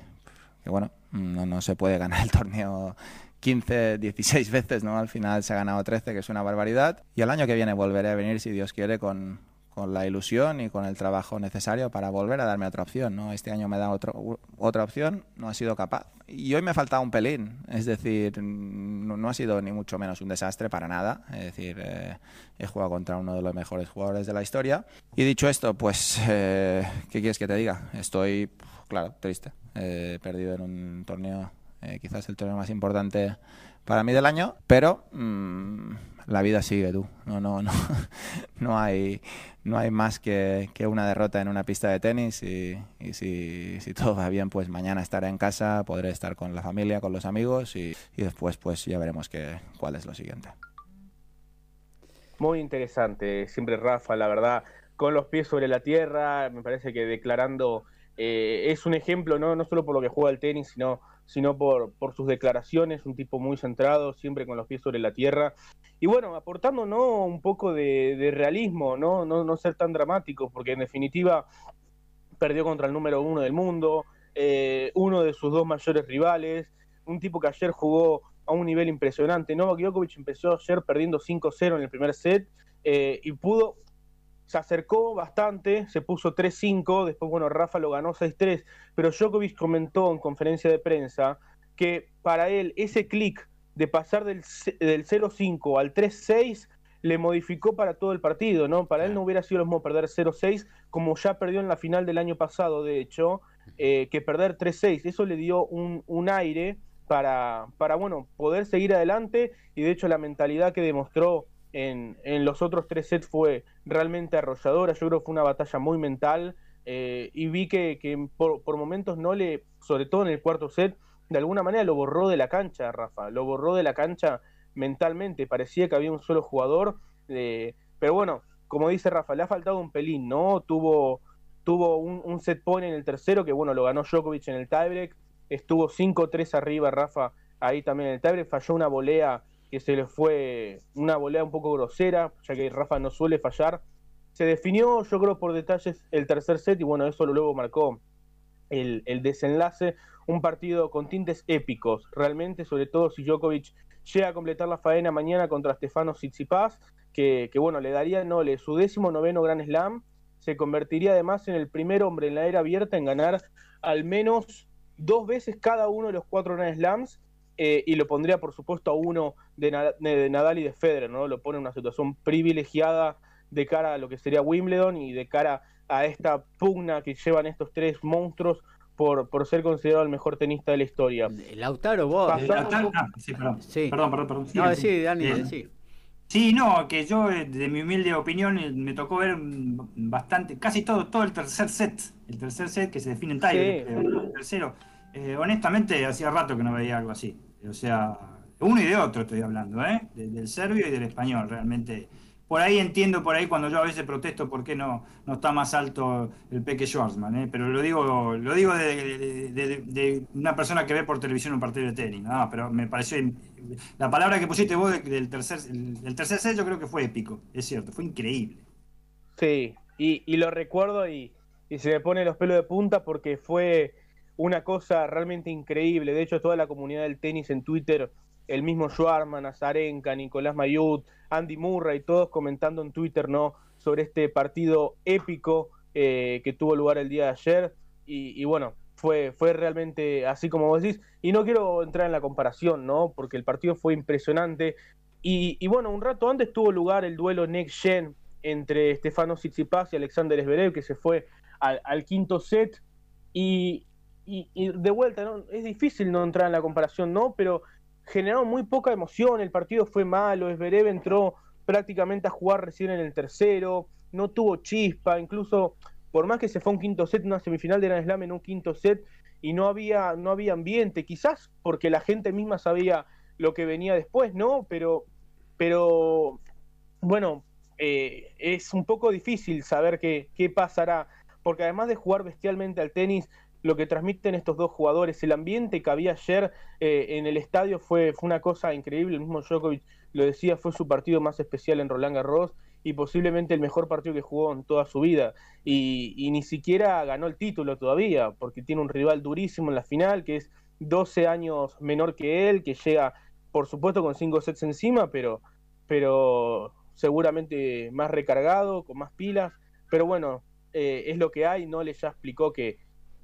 que bueno, no, no se puede ganar el torneo 15, 16 veces, ¿no? Al final se ha ganado 13, que es una barbaridad. Y el año que viene volveré a venir, si Dios quiere, con, con la ilusión y con el trabajo necesario para volver a darme otra opción. ¿no? Este año me da otro, otra opción, no ha sido capaz. Y hoy me ha faltado un pelín, es decir, no, ha sido ni mucho menos un desastre para nada. Es decir, eh, he jugado contra uno de los mejores jugadores de la historia. Y dicho esto, pues, eh, ¿qué quieres que te diga? Estoy, claro, triste. He perdido en un torneo eh, quizás el torneo más importante para mí del año, pero mm, la vida sigue tú. No, no, no, *laughs* hay, no hay más que, una derrota en una pista de tenis y, si, todo va bien, pues mañana estaré en casa, podré estar con la familia, con los amigos y, y después pues ya veremos que, cuál es lo siguiente. Muy interesante, siempre Rafa, la verdad, con los pies sobre la tierra, me parece que declarando eh, es un ejemplo, ¿no? no solo por lo que juega el tenis, sino, sino por, por sus declaraciones, un tipo muy centrado, siempre con los pies sobre la tierra. Y bueno, aportando ¿no? un poco de, de realismo, ¿no? ¿no? No, ser tan dramático, porque en definitiva perdió contra el número uno del mundo, eh, uno de sus dos mayores rivales, un tipo que ayer jugó a un nivel impresionante. Novak Djokovic empezó ayer perdiendo 5-0 en el primer set eh, y pudo, se acercó bastante, se puso 3-5, después, bueno, Rafa lo ganó 6-3, pero Djokovic comentó en conferencia de prensa que para él ese clic de pasar del, del 0-5 al 3-6 le modificó para todo el partido, ¿no? Para él no hubiera sido lo mismo perder 0-6, como ya perdió en la final del año pasado, de hecho, eh, que perder 3-6. Eso le dio un, un aire para, para, bueno, poder seguir adelante y de hecho la mentalidad que demostró en, los otros tres sets fue realmente arrolladora, yo creo que fue una batalla muy mental eh, y vi que, que por, por, momentos no le, sobre todo en el cuarto set, de alguna manera lo borró de la cancha, Rafa, lo borró de la cancha mentalmente, parecía que había un solo jugador, eh, pero bueno, como dice Rafa, le ha faltado un pelín, ¿no? Tuvo, tuvo un, un set point en el tercero que bueno, lo ganó Djokovic en el tiebreak, estuvo 5-3 arriba Rafa ahí también en el tiebreak, falló una volea que se le fue una volea un poco grosera, ya que Rafa no suele fallar. Se definió, yo creo, por detalles el tercer set y bueno, eso luego marcó el, el desenlace. Un partido con tintes épicos, realmente, sobre todo si Djokovic llega a completar la faena mañana contra Stefano Tsitsipas, que, que bueno, le daría no, le, su décimo noveno Grand Slam, se convertiría además en el primer hombre en la era abierta en ganar al menos dos veces cada uno de los cuatro Grand Slams eh, y lo pondría por supuesto a uno de, Nad de, Nadal y de Federer, ¿no? Lo pone en una situación privilegiada de cara a lo que sería Wimbledon y de cara a esta pugna que llevan estos tres monstruos por, por ser considerado el mejor tenista de la historia. Lautaro, vos. Lautaro, ah, sí, perdón. Sí. perdón, perdón, perdón. Sí, no, sí, Dani, eh, sí. Sí, no, que yo, de mi humilde opinión, me tocó ver bastante, casi todo, todo el tercer set. El tercer set que se define en sí. el tercero. Eh, honestamente, hacía rato que no veía algo así. O sea, uno y de otro estoy hablando, ¿eh? De, del serbio y del español, realmente. Por ahí entiendo, por ahí cuando yo a veces protesto por qué no, no está más alto el Peque Schwarzman, ¿eh? pero lo digo, lo digo de, de, una persona que ve por televisión un partido de tenis, no, pero me pareció, la palabra que pusiste vos del tercer, el tercer set yo creo que fue épico, es cierto, fue increíble. Sí, y, y lo recuerdo y, y se me pone los pelos de punta porque fue una cosa realmente increíble. De hecho, toda la comunidad del tenis en Twitter, el mismo Schwarman, Azarenka, Nicolás Mayut, Andy Murray, todos comentando en Twitter ¿no? sobre este partido épico eh, que tuvo lugar el día de ayer. Y, bueno, fue, fue realmente así como vos decís. Y no quiero entrar en la comparación, ¿no? Porque el partido fue impresionante. Y, y bueno, un rato antes tuvo lugar el duelo Next Gen entre Stefano Tsitsipas y Alexander Zverev, que se fue al, al quinto set. Y, y, y, de vuelta, ¿no? es difícil no entrar en la comparación, ¿no? Pero generó muy poca emoción, el partido fue malo, Esberev entró prácticamente a jugar recién en el tercero, no tuvo chispa, incluso por más que se fue un quinto set, una semifinal de Grand Slam en un quinto set, y no había, no había ambiente, quizás porque la gente misma sabía lo que venía después, ¿no? Pero, pero bueno, eh, es un poco difícil saber qué, qué pasará, porque además de jugar bestialmente al tenis, lo que transmiten estos dos jugadores, el ambiente que había ayer eh, en el estadio fue, una cosa increíble, el mismo Djokovic lo decía, fue su partido más especial en Roland Garros y posiblemente el mejor partido que jugó en toda su vida. Y, y ni siquiera ganó el título todavía, porque tiene un rival durísimo en la final, que es 12 años menor que él, que llega, por supuesto, con 5 sets encima, pero, pero seguramente más recargado, con más pilas, pero bueno, eh, es lo que hay, no le ya explicó que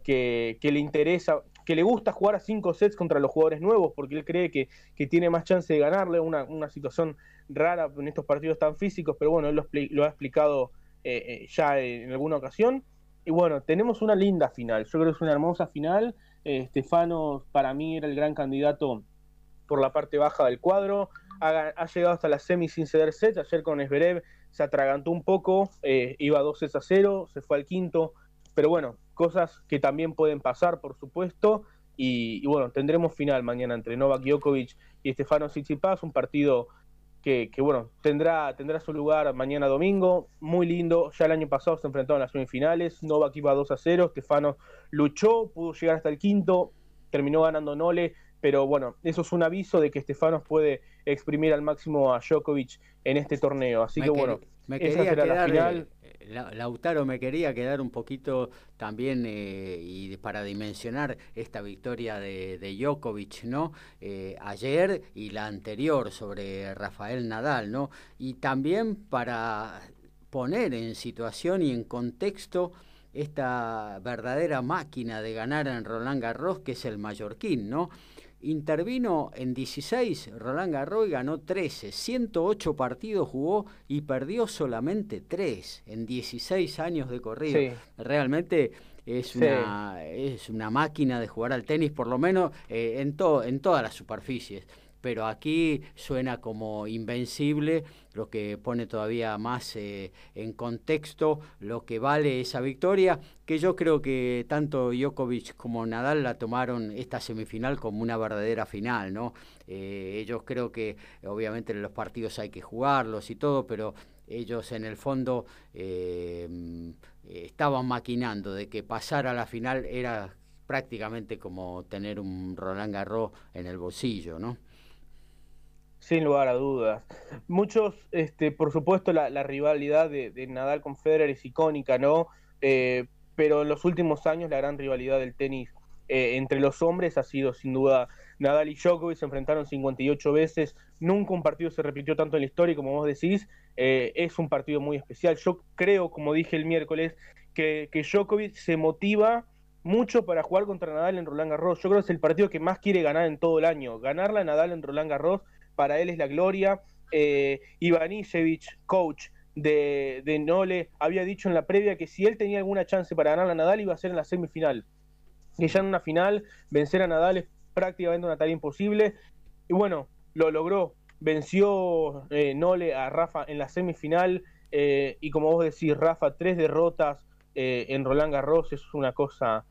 que, le interesa, que le gusta jugar a cinco sets contra los jugadores nuevos, porque él cree que, que tiene más chance de ganarle, una, una, situación rara en estos partidos tan físicos, pero bueno, él lo, ha explicado eh, ya en alguna ocasión. Y bueno, tenemos una linda final, yo creo que es una hermosa final Eh, Stefano para mí era el gran candidato por la parte baja del cuadro. Ha, llegado hasta la semi sin ceder set. Ayer con Esberev se atragantó un poco, eh, iba 2 sets a 0, se fue al quinto. Pero bueno, cosas que también pueden pasar, por supuesto. Y, bueno, tendremos final mañana entre Novak Djokovic y Stefano Tsitsipas, un partido que, bueno, tendrá, tendrá su lugar mañana domingo, muy lindo, ya el año pasado se enfrentaron las semifinales, Novak iba 2 a 0, Stefano luchó, pudo llegar hasta el quinto, terminó ganando Nole, pero bueno, eso es un aviso de que Stefanos puede exprimir al máximo a Djokovic en este torneo, así que bueno, me quería quedar, la final. Lautaro me quería quedar un poquito también eh, y para dimensionar esta victoria de, de Djokovic, ¿no? Eh, ayer y la anterior sobre Rafael Nadal, ¿no? Y también para poner en situación y en contexto esta verdadera máquina de ganar en Roland Garros que es el mallorquín, ¿no? Intervino en 16, Roland Garros ganó 13, 108 partidos jugó y perdió solamente 3 en 16 años de corrido. Realmente es, una, es una máquina de jugar al tenis, por lo menos eh, en, en todas las superficies pero aquí suena como invencible, lo que pone todavía más eh, en contexto lo que vale esa victoria, que yo creo que tanto Djokovic como Nadal la tomaron esta semifinal como una verdadera final, ¿no? Eh, ellos creo que obviamente en los partidos hay que jugarlos y todo, pero ellos en el fondo eh, estaban maquinando de que pasar a la final era prácticamente como tener un Roland Garros en el bolsillo, ¿no? Sin lugar a dudas. Muchos, este, por supuesto, la, rivalidad de, Nadal con Federer es icónica, ¿no? Eh, pero en los últimos años la gran rivalidad del tenis eh, entre los hombres ha sido sin duda Nadal y Djokovic se enfrentaron 58 veces, nunca un partido se repitió tanto en la historia como vos decís, eh, es un partido muy especial. Yo creo, como dije el miércoles, que, que Djokovic se motiva mucho para jugar contra Nadal en Roland Garros. Yo creo que es el partido que más quiere ganar en todo el año. Ganarla a Nadal en Roland Garros para él es la gloria. Eh, coach de, de, Nole, había dicho en la previa que si él tenía alguna chance para ganar a Nadal iba a ser en la semifinal. Que ya en una final vencer a Nadal es prácticamente una tarea imposible. Y bueno, lo logró. Venció eh, Nole a Rafa en la semifinal. Eh, y como vos decís, Rafa, tres derrotas eh, en Roland Garros es una cosa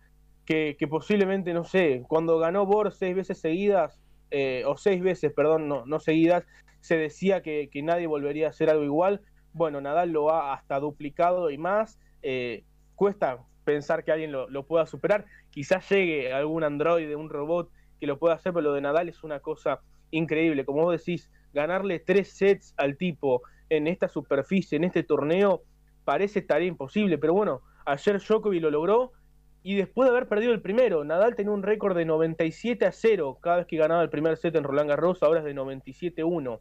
que, que, posiblemente, no sé, cuando ganó Bor seis veces seguidas, eh, o seis veces, perdón, no, no seguidas, se decía que, nadie volvería a hacer algo igual. Bueno, Nadal lo ha hasta duplicado y más. Eh, cuesta pensar que alguien lo, pueda superar. Quizás llegue algún androide, un robot que lo pueda hacer, pero lo de Nadal es una cosa increíble. Como vos decís, ganarle tres sets al tipo en esta superficie, en este torneo, parece tarea imposible. Pero bueno, ayer Djokovic lo logró y después de haber perdido el primero, Nadal tenía un récord de 97 a 0 cada vez que ganaba el primer set en Roland Garros, ahora es de 97 a 1,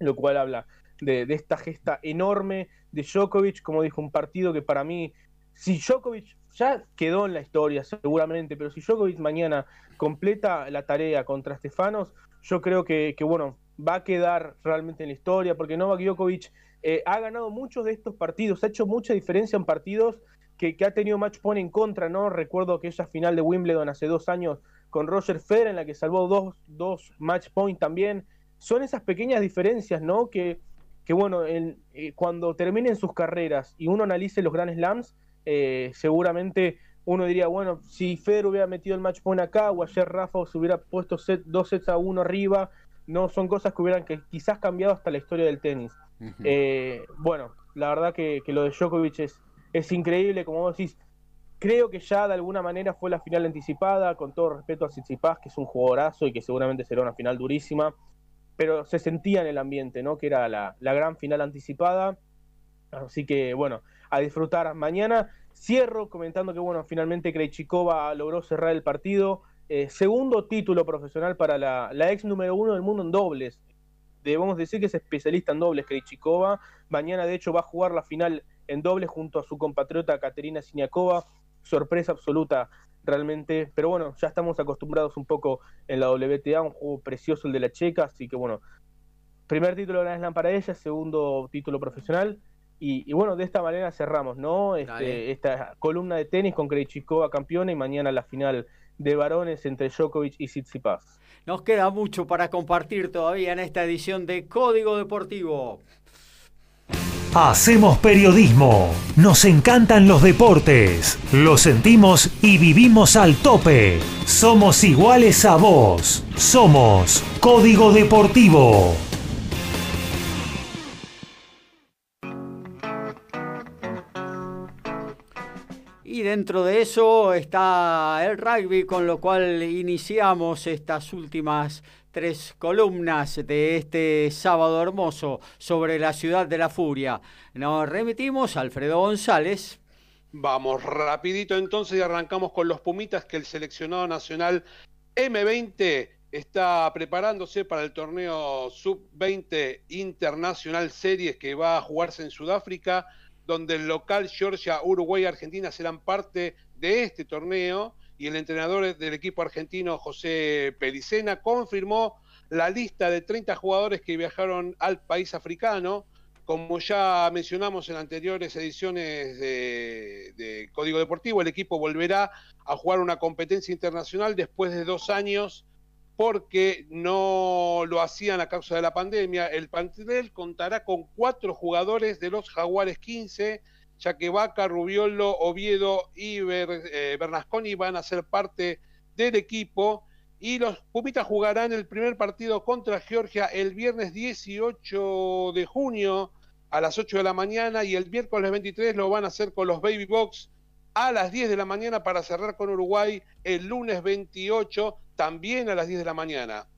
lo cual habla de, esta gesta enorme de Djokovic, como dijo, un partido que para mí, si Djokovic ya quedó en la historia seguramente, pero si Djokovic mañana completa la tarea contra Stefanos, yo creo que, bueno, va a quedar realmente en la historia, porque Novak Djokovic eh, ha ganado muchos de estos partidos, ha hecho mucha diferencia en partidos que, ha tenido match point en contra, ¿no? Recuerdo aquella final de Wimbledon hace dos años con Roger Federer en la que salvó dos, dos match point también. Son esas pequeñas diferencias, ¿no? Que, que bueno, eh, cuando terminen sus carreras y uno analice los Grand Slams, eh, seguramente uno diría, bueno, si Federer hubiera metido el match point acá o ayer Rafa se hubiera puesto set, dos sets a uno arriba, no son cosas que hubieran que quizás cambiado hasta la historia del tenis. Eh, bueno, la verdad que, que, lo de Djokovic es, es increíble, como vos decís, creo que ya de alguna manera fue la final anticipada, con todo respeto a Tsitsipas, que es un jugadorazo y que seguramente será una final durísima, pero se sentía en el ambiente, ¿no? Que era la, gran final anticipada. Así que, bueno, a disfrutar mañana. Cierro comentando que, bueno, finalmente Krejcikova logró cerrar el partido. Eh, segundo título profesional para la, la, ex número uno del mundo en dobles. Debemos decir que es especialista en dobles Krejcikova. Mañana, de hecho, va a jugar la final en doble junto a su compatriota Katerina Siniakova. Sorpresa absoluta realmente, pero bueno, ya estamos acostumbrados un poco en la WTA, un juego precioso el de la checa, así que bueno, primer título de Grand Slam para ella, segundo título profesional, y, bueno, de esta manera cerramos, ¿no? Este, esta columna de tenis con Krejcikova campeona y mañana la final de varones entre Djokovic y Tsitsipas. Nos queda mucho para compartir todavía en esta edición de Código Deportivo. Hacemos periodismo, nos encantan los deportes, lo sentimos y vivimos al tope. Somos iguales a vos, somos Código Deportivo. Y dentro de eso está el rugby, con lo cual iniciamos estas últimas tres columnas de este sábado hermoso sobre la ciudad de la furia. Nos remitimos a Alfredo González. Vamos rapidito entonces y arrancamos con los Pumitas que el seleccionado nacional M20 está preparándose para el torneo Sub-20 Internacional Series que va a jugarse en Sudáfrica, donde el local Georgia, Uruguay y Argentina serán parte de este torneo y el entrenador del equipo argentino, José Pericena, confirmó la lista de 30 jugadores que viajaron al país africano. Como ya mencionamos en anteriores ediciones de, Código Deportivo, el equipo volverá a jugar una competencia internacional después de dos años porque no lo hacían a causa de la pandemia. El plantel contará con cuatro jugadores de los Jaguares 15, ya que Vaca, Rubiolo, Oviedo y eh, Bernasconi van a ser parte del equipo. Y los Pumitas jugarán el primer partido contra Georgia el viernes 18 de junio a las 8 de la mañana y el miércoles 23 lo van a hacer con los Baby Box a las 10 de la mañana para cerrar con Uruguay el lunes 28 también a las 10 de la mañana.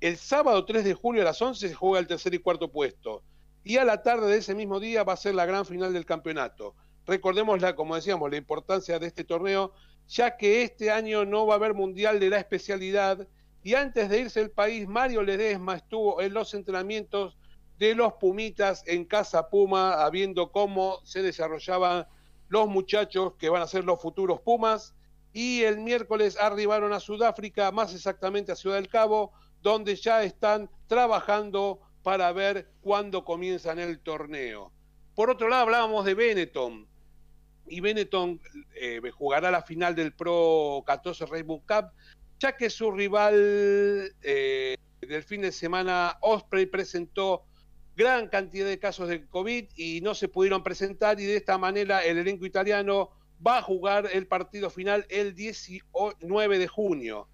El sábado 3 de julio a las 11 se juega el tercer y cuarto puesto y a la tarde de ese mismo día va a ser la gran final del campeonato. Recordemos, la, como decíamos, la importancia de este torneo, ya que este año no va a haber mundial de la especialidad y antes de irse al país, Mario Ledesma estuvo en los entrenamientos de los Pumitas en Casa Puma, viendo cómo se desarrollaban los muchachos que van a ser los futuros Pumas. Y el miércoles arribaron a Sudáfrica, más exactamente a Ciudad del Cabo, donde ya están trabajando para ver cuándo comienzan el torneo. Por otro lado, hablábamos de Benetton. Y Benetton eh, jugará la final del Pro 14 Rainbow Cup, ya que su rival eh, del fin de semana, Osprey, presentó gran cantidad de casos de COVID y no se pudieron presentar y de esta manera el elenco italiano va a jugar el partido final el 19 de junio.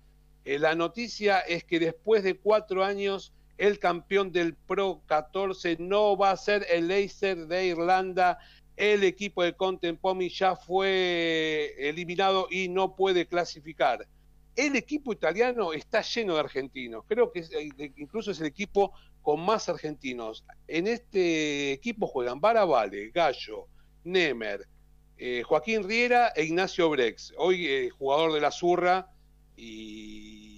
Eh, la noticia es que después de cuatro años el campeón del Pro 14 no va a ser el Leicester de Irlanda. El equipo de Contempomi ya fue eliminado y no puede clasificar. El equipo italiano está lleno de argentinos. Creo que eh, incluso es el equipo con más argentinos. En este equipo juegan Baravale, Gallo, Nemer, eh, Joaquín Riera e Ignacio Brex. Hoy eh, jugador de la Zurra y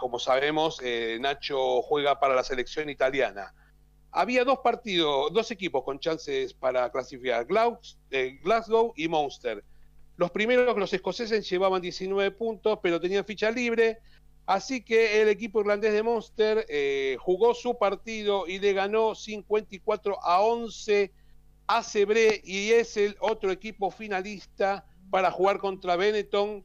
como sabemos, eh, Nacho juega para la selección italiana. Había dos partidos, dos equipos con chances para clasificar, eh, Glasgow y Monster. Los primeros, los escoceses, llevaban 19 puntos, pero tenían ficha libre. Así que el equipo irlandés de Monster eh, jugó su partido y le ganó 54 a 11 a Cebré y es el otro equipo finalista para jugar contra Benetton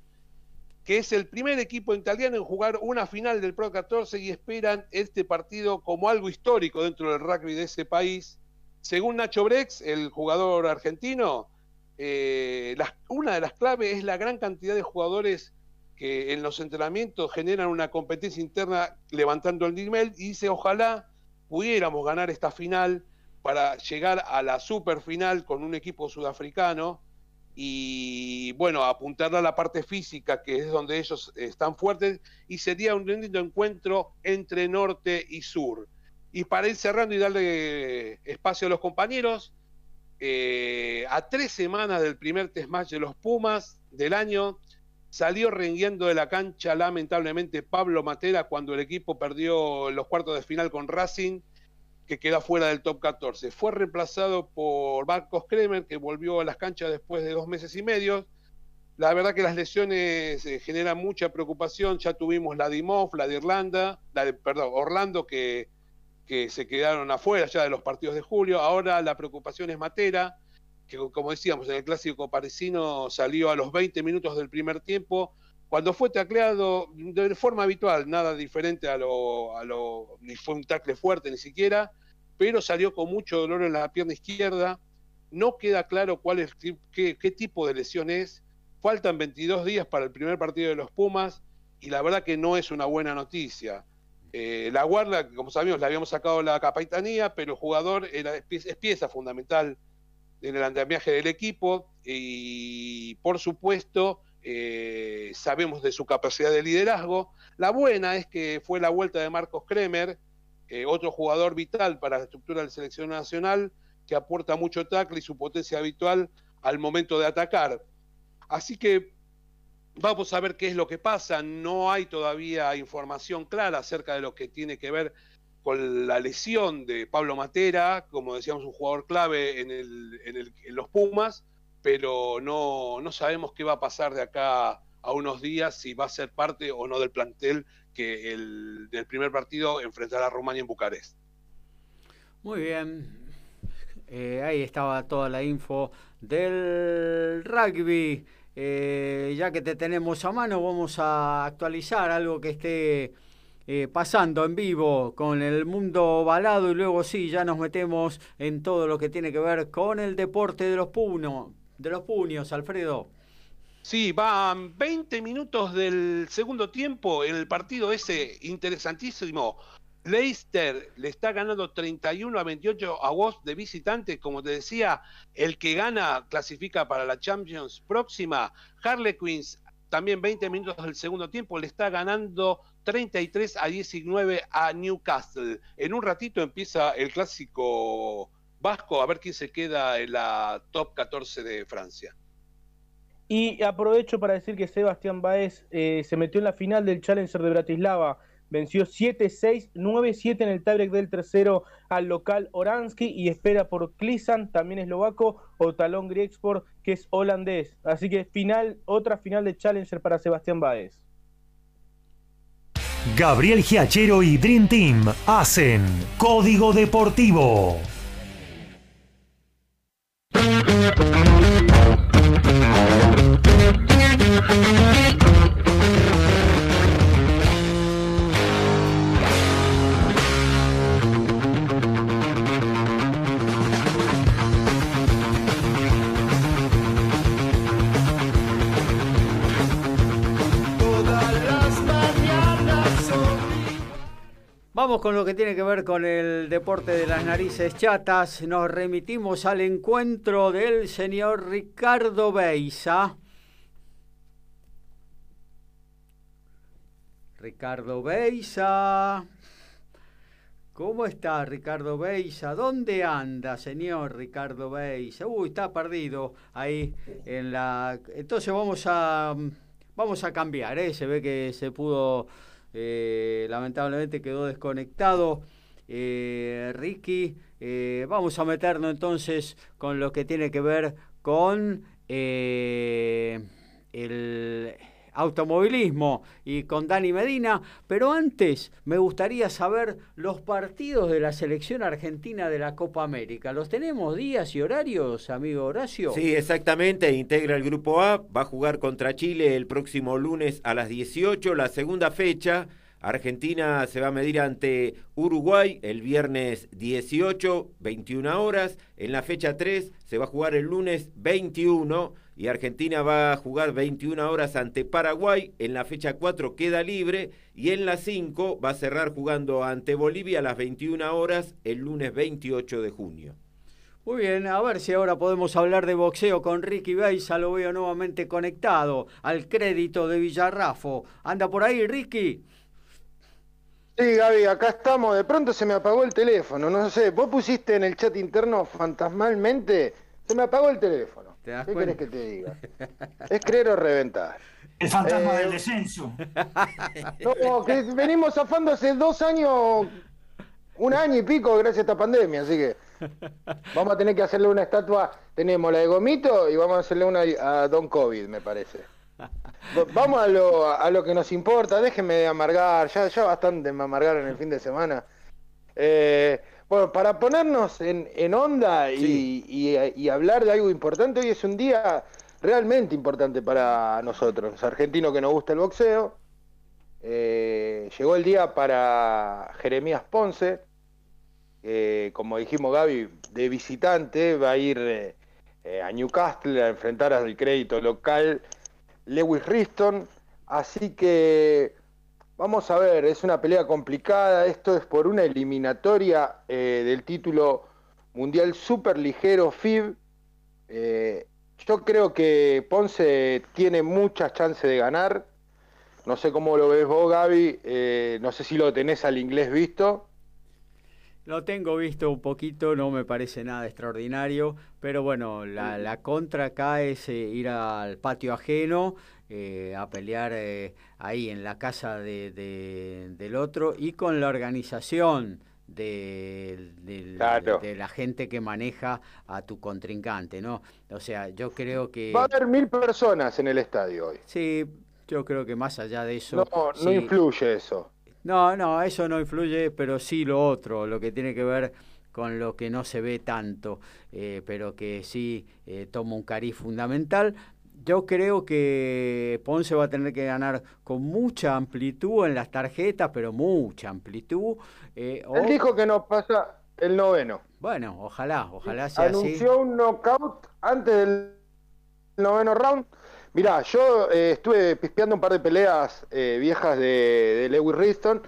que es el primer equipo italiano en jugar una final del Pro 14 y esperan este partido como algo histórico dentro del rugby de ese país. Según Nacho Brex, el jugador argentino, eh, una de las claves es la gran cantidad de jugadores que en los entrenamientos generan una competencia interna levantando el nivel y dice ojalá pudiéramos ganar esta final para llegar a la super final con un equipo sudafricano y bueno, apuntarle a la parte física, que es donde ellos están fuertes, y sería un lindo encuentro entre norte y sur. Y para ir cerrando y darle espacio a los compañeros, eh, a tres semanas del primer test match de los Pumas del año, salió renguiendo de la cancha lamentablemente Pablo Matera cuando el equipo perdió los cuartos de final con Racing que queda fuera del top 14. Fue reemplazado por Marcos Kremer, que volvió a las canchas después de dos meses y medio. La verdad que las lesiones eh, generan mucha preocupación. Ya tuvimos la de Imov, la de Irlanda, la de, perdón, Orlando, que, que se quedaron afuera ya de los partidos de julio. Ahora la preocupación es Matera, que como decíamos, en el clásico parisino salió a los 20 minutos del primer tiempo cuando fue tacleado de forma habitual, nada diferente a lo, a lo, ni fue un tacle fuerte ni siquiera, pero salió con mucho dolor en la pierna izquierda. No queda claro cuál es, qué, tipo de lesión es. Faltan 22 días para el primer partido de los Pumas y la verdad que no es una buena noticia. Eh, la guarda, como sabemos, le habíamos sacado la capitanía, pero el jugador es pieza fundamental en el andamiaje del equipo y, por supuesto, eh, sabemos de su capacidad de liderazgo. La buena es que fue la vuelta de Marcos Kremer, eh, otro jugador vital para la estructura de la selección nacional, que aporta mucho tackle y su potencia habitual al momento de atacar. Así que vamos a ver qué es lo que pasa. No hay todavía información clara acerca de lo que tiene que ver con la lesión de Pablo Matera, como decíamos, un jugador clave en, en los Pumas pero no, no sabemos qué va a pasar de acá a unos días, si va a ser parte o no del plantel que el del primer partido enfrentará a Rumania en Bucarest. Muy bien. Eh, ahí estaba toda la info del rugby. Eh, ya que te tenemos a mano, vamos a actualizar algo que esté eh, pasando en vivo con el mundo balado y luego sí, ya nos metemos en todo lo que tiene que ver con el deporte de los punos de los puños, Alfredo. Sí, van 20 minutos del segundo tiempo en el partido ese interesantísimo. Leicester le está ganando 31 a 28 a Wolves de visitante. Como te decía, el que gana clasifica para la Champions próxima. Harlequins, también 20 minutos del segundo tiempo, le está ganando 33 a 19 a Newcastle. En un ratito empieza el clásico Vasco, a ver quién se queda en la top 14 de Francia. Y aprovecho para decir que Sebastián Baez eh, se metió en la final del Challenger de Bratislava. Venció 7-6, 9-7 en el tiebreak del tercero al local Oransky y espera por Klisan, también eslovaco, o Talón Griexport, que es holandés. Así que final, otra final de Challenger para Sebastián Baez. Gabriel Giachero y Dream Team hacen Código Deportivo. Thank you. Vamos con lo que tiene que ver con el deporte de las narices chatas. Nos remitimos al encuentro del señor Ricardo Beisa. Ricardo Beisa. ¿Cómo está Ricardo Beisa? ¿Dónde anda, señor Ricardo Beisa? Uy, está perdido ahí en la... Entonces vamos a, vamos a cambiar, ¿eh? Se ve que se pudo eh, lamentablemente quedó desconectado. Eh, Ricky, eh, vamos a meternos entonces con lo que tiene que ver con el automovilismo y con Dani Medina, pero antes me gustaría saber los partidos de la selección argentina de la Copa América. ¿Los tenemos días y horarios, amigo Horacio? Sí, exactamente, integra el grupo A, va a jugar contra Chile el próximo lunes a las 18, la segunda fecha. Argentina se va a medir ante Uruguay el viernes 18, 21 horas. En la fecha 3 se va a jugar el lunes 21 y Argentina va a jugar 21 horas ante Paraguay. En la fecha 4 queda libre y en la 5 va a cerrar jugando ante Bolivia a las 21 horas el lunes 28 de junio. Muy bien, a ver si ahora podemos hablar de boxeo con Ricky Beisa, lo veo nuevamente conectado al crédito de Villarrafo. ¿Anda por ahí, Ricky? Sí, Gaby, acá estamos. De pronto se me apagó el teléfono. No sé, vos pusiste en el chat interno fantasmalmente. Se me apagó el teléfono. ¿Qué querés que te diga? *laughs* Es creer o reventar. El fantasma del eh, descenso. No, que venimos zafando hace dos años, un año y pico gracias a esta pandemia, así que vamos a tener que hacerle una estatua. Tenemos la de Gomito y vamos a hacerle una a Don COVID, me parece. Vamos a lo, a lo que nos importa, déjenme de amargar, ya, ya bastante me amargaron el fin de semana. Eh, bueno, para ponernos en, en onda y, y, hablar de algo importante, hoy es un día realmente importante para nosotros, los argentinos que nos gusta el boxeo. Eh, llegó el día para Jeremías Ponce, como dijimos Gaby, de visitante, va a ir eh, a Newcastle a enfrentar al crédito local Lewis Riston. Así que vamos a ver, es una pelea complicada. Esto es por una eliminatoria eh, del título mundial super ligero FIB. Eh, yo creo que Ponce tiene muchas chances de ganar. No sé cómo lo ves vos, Gaby. no sé si lo tenés al inglés visto. Lo tengo visto un poquito, no me parece nada extraordinario, pero bueno, la, contra acá es eh, ir al patio ajeno, eh, a pelear eh, ahí en la casa de, del otro y con la organización de, de, la gente que maneja a tu contrincante, ¿no? O sea, yo creo que... Va a haber mil personas en el estadio hoy. Sí, yo creo que más allá de eso... No, no influye eso. No, no, eso no influye, pero sí lo otro, lo que tiene que ver con lo que no se ve tanto, eh, pero que sí eh, toma un cariz fundamental. Yo creo que Ponce va a tener que ganar con mucha amplitud en las tarjetas, pero mucha amplitud. Eh, Él dijo que no pasa el noveno. Bueno, ojalá, ojalá sea así. Anunció un knockout antes del noveno round Mirá, yo eh, estuve pispeando un par de peleas eh, viejas de, Lewis Riston.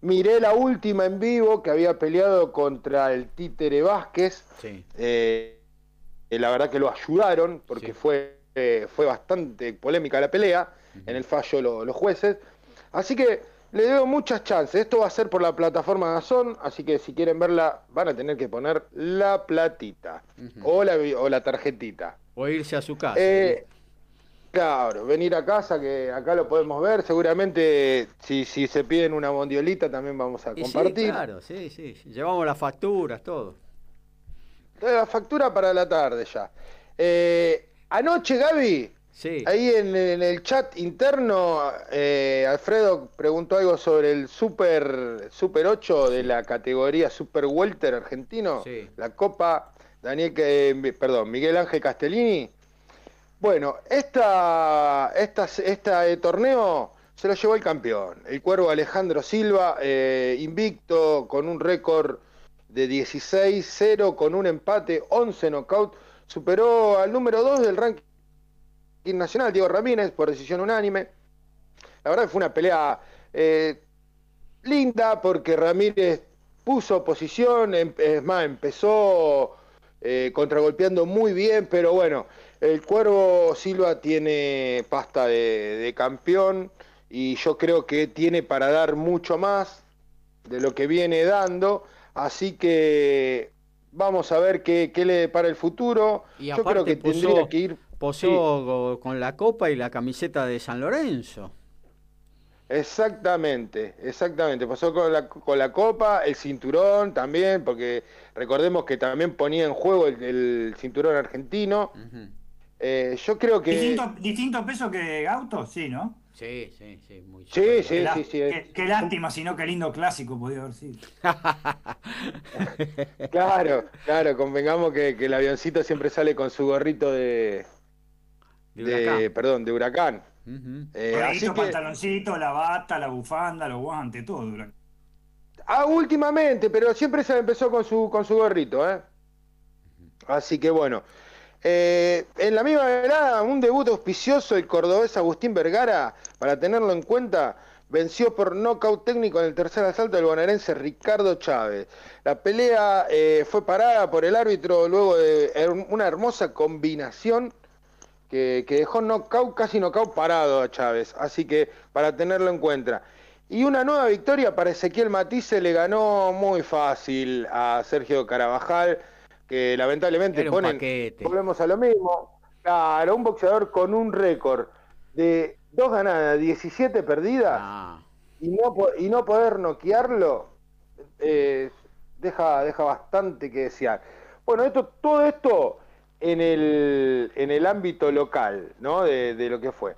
Miré la última en vivo que había peleado contra el Títere Vázquez. Sí. Eh, la verdad que lo ayudaron porque fue, fue bastante polémica la pelea en el fallo los jueces. Así que le doy muchas chances. Esto va a ser por la plataforma Gazón, así que si quieren verla van a tener que poner la platita o, la, o la tarjetita. O irse a su casa. Claro, venir a casa, que acá lo podemos ver. Seguramente, si, si se piden una mondiolita, también vamos a compartir. Sí, claro, sí, sí. Llevamos las facturas, todo. La factura para la tarde ya. Eh, anoche, Gaby, sí. ahí en, el chat interno, eh, Alfredo preguntó algo sobre el Super, super 8 de la categoría Super Welter argentino. La Copa Daniel, eh, perdón, Miguel Ángel Castellini bueno, esta, esta, este torneo se lo llevó el campeón, el cuervo Alejandro Silva, eh, invicto con un récord de 16-0, con un empate, 11 knockout, superó al número 2 del ranking nacional, Diego Ramírez, por decisión unánime. La verdad que fue una pelea eh, linda porque Ramírez puso posición, em, es más, empezó eh, contragolpeando muy bien, pero bueno, el Cuervo Silva tiene pasta de, campeón y yo creo que tiene para dar mucho más de lo que viene dando, así que vamos a ver qué, le depara el futuro. yo creo que tendría que ir... Posó con la copa y la camiseta de San Lorenzo. Exactamente, exactamente. Pasó con la, con la copa, el cinturón también, porque recordemos que también ponía en juego el, cinturón argentino. Eh, yo creo que. Distinto, distinto peso que Gauto, sí, ¿no? Sí, sí, sí, muy Sí, sí, sí, sí, Qué, lástima, sino qué lindo clásico podía haber sido. *laughs* claro, claro, convengamos que, el avioncito siempre sale con su gorrito de. De, perdón, de huracán. Eh, así pantaloncito, la bata, la bufanda, los guantes, todo. Ah, últimamente, pero siempre se empezó con su, con su gorrito, ¿eh? Así que bueno. Eh, en la misma velada, un debut auspicioso, el cordobés Agustín Vergara, para tenerlo en cuenta, venció por nocaut técnico en el tercer asalto del bonaerense Ricardo Chávez. La pelea eh, fue parada por el árbitro luego de una hermosa combinación que, dejó knockout, casi nocaut parado a Chávez. Así que para tenerlo en cuenta. Y una nueva victoria para Ezequiel Matisse le ganó muy fácil a Sergio Carabajal que lamentablemente ponen, volvemos a lo mismo, claro, un boxeador con un récord de dos ganadas, 17 perdidas ah. y, no, y no poder noquearlo, eh, deja, deja bastante que desear. Bueno, esto, todo esto en el, en el ámbito local, ¿no? De, lo que fue.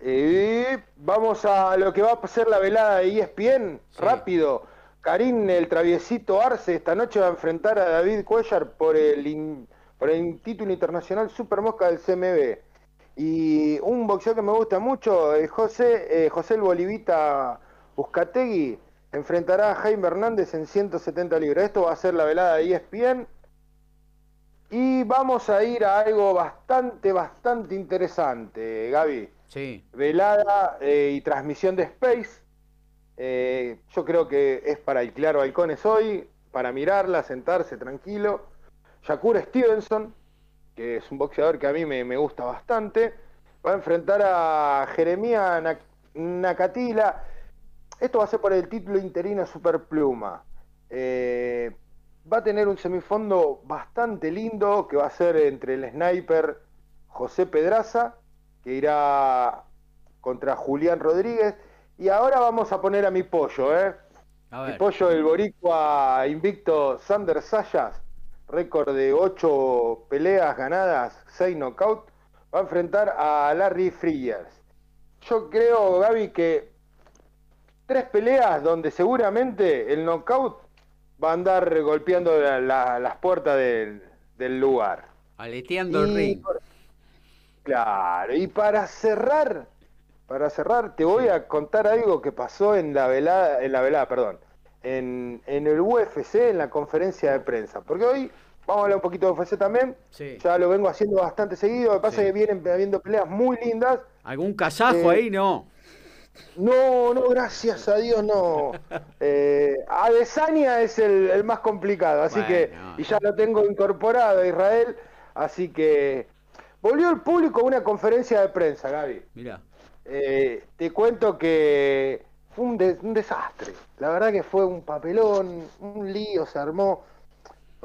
Eh, vamos a lo que va a ser la velada de ESPN, rápido Karim el traviesito Arce esta noche va a enfrentar a David Cuellar por el por el título internacional Super Mosca del CMB. Y un boxeador que me gusta mucho, José, eh, José el Bolivita Buscategui, enfrentará a Jaime Hernández en 170 libras. Esto va a ser la velada de ESPN. Y vamos a ir a algo bastante, bastante interesante, Gaby. Sí. Velada eh, y transmisión de Space. Eh, yo creo que es para alquilar balcones hoy, para mirarla, sentarse tranquilo. Shakur Stevenson, que es un boxeador que a mí me, gusta bastante, va a enfrentar a Jeremía Nakatila. Esto va a ser por el título interino Superpluma. Eh, va a tener un semifondo bastante lindo que va a ser entre el sniper José Pedraza, que irá contra Julián Rodríguez. Y ahora vamos a poner a mi pollo, ¿eh? Mi pollo, el boricua invicto Sander Sayas, récord de 8 peleas ganadas, 6 knockouts, va a enfrentar a Larry Friers. Yo creo, Gaby, que tres peleas donde seguramente el knockout va a andar golpeando las puertas del, lugar. Aleteando el ring. Claro, y para cerrar, para cerrar, te voy a contar algo que pasó en la velada, en la velada, perdón, en, en el UFC, en la conferencia de prensa. Porque hoy Vamos a hablar un poquito de UFC también. Ya lo vengo haciendo bastante seguido. Lo que pasa es que vienen habiendo peleas muy lindas. ¿Algún casajo eh, ahí? No. No, no, gracias a Dios no. *laughs* Eh, Adesanya es el, más complicado, así que, y ya lo tengo incorporado a Israel, así que volvió el público a una conferencia de prensa, Gaby. Mira. Eh, te cuento que fue un, desastre. La verdad que fue un papelón, un lío, se armó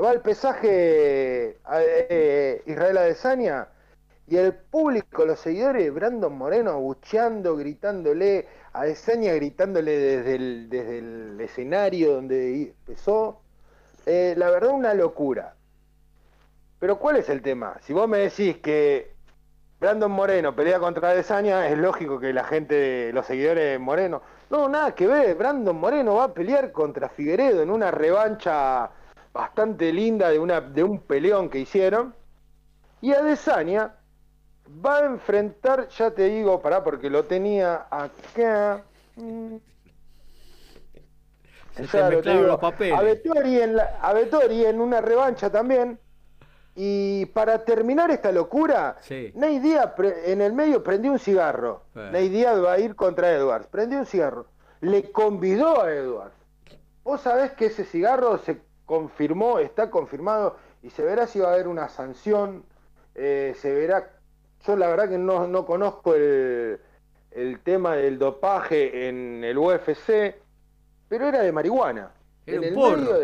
va el pesaje eh, Israel Adesanya y el público, los seguidores, Brandon Moreno abucheando, gritándole, Adesanya gritándole desde el, desde el escenario donde empezó. Eh, la verdad, una locura. Pero ¿cuál es el tema? Si vos me decís que Brandon Moreno pelea contra Adesanya, es lógico que la gente, los seguidores de Moreno, no, nada que ver, Brandon Moreno va a pelear contra Figueredo en una revancha bastante linda de, una, de un peleón que hicieron. Y Adesanya va a enfrentar, ya te digo, pará, porque lo tenía acá. los papeles. A Vettori, en la, a en una revancha también. Y para terminar esta locura, sí. Díaz en el medio prendió un cigarro. Ney Díaz va a ir contra Edwards. Prendió un cigarro. Le convidó a Edwards. Vos sabés que ese cigarro se confirmó, está confirmado y se verá si va a haber una sanción, eh, se verá, yo la verdad que no, no conozco el, el, tema del dopaje en el UFC, pero era de marihuana. Era un porro.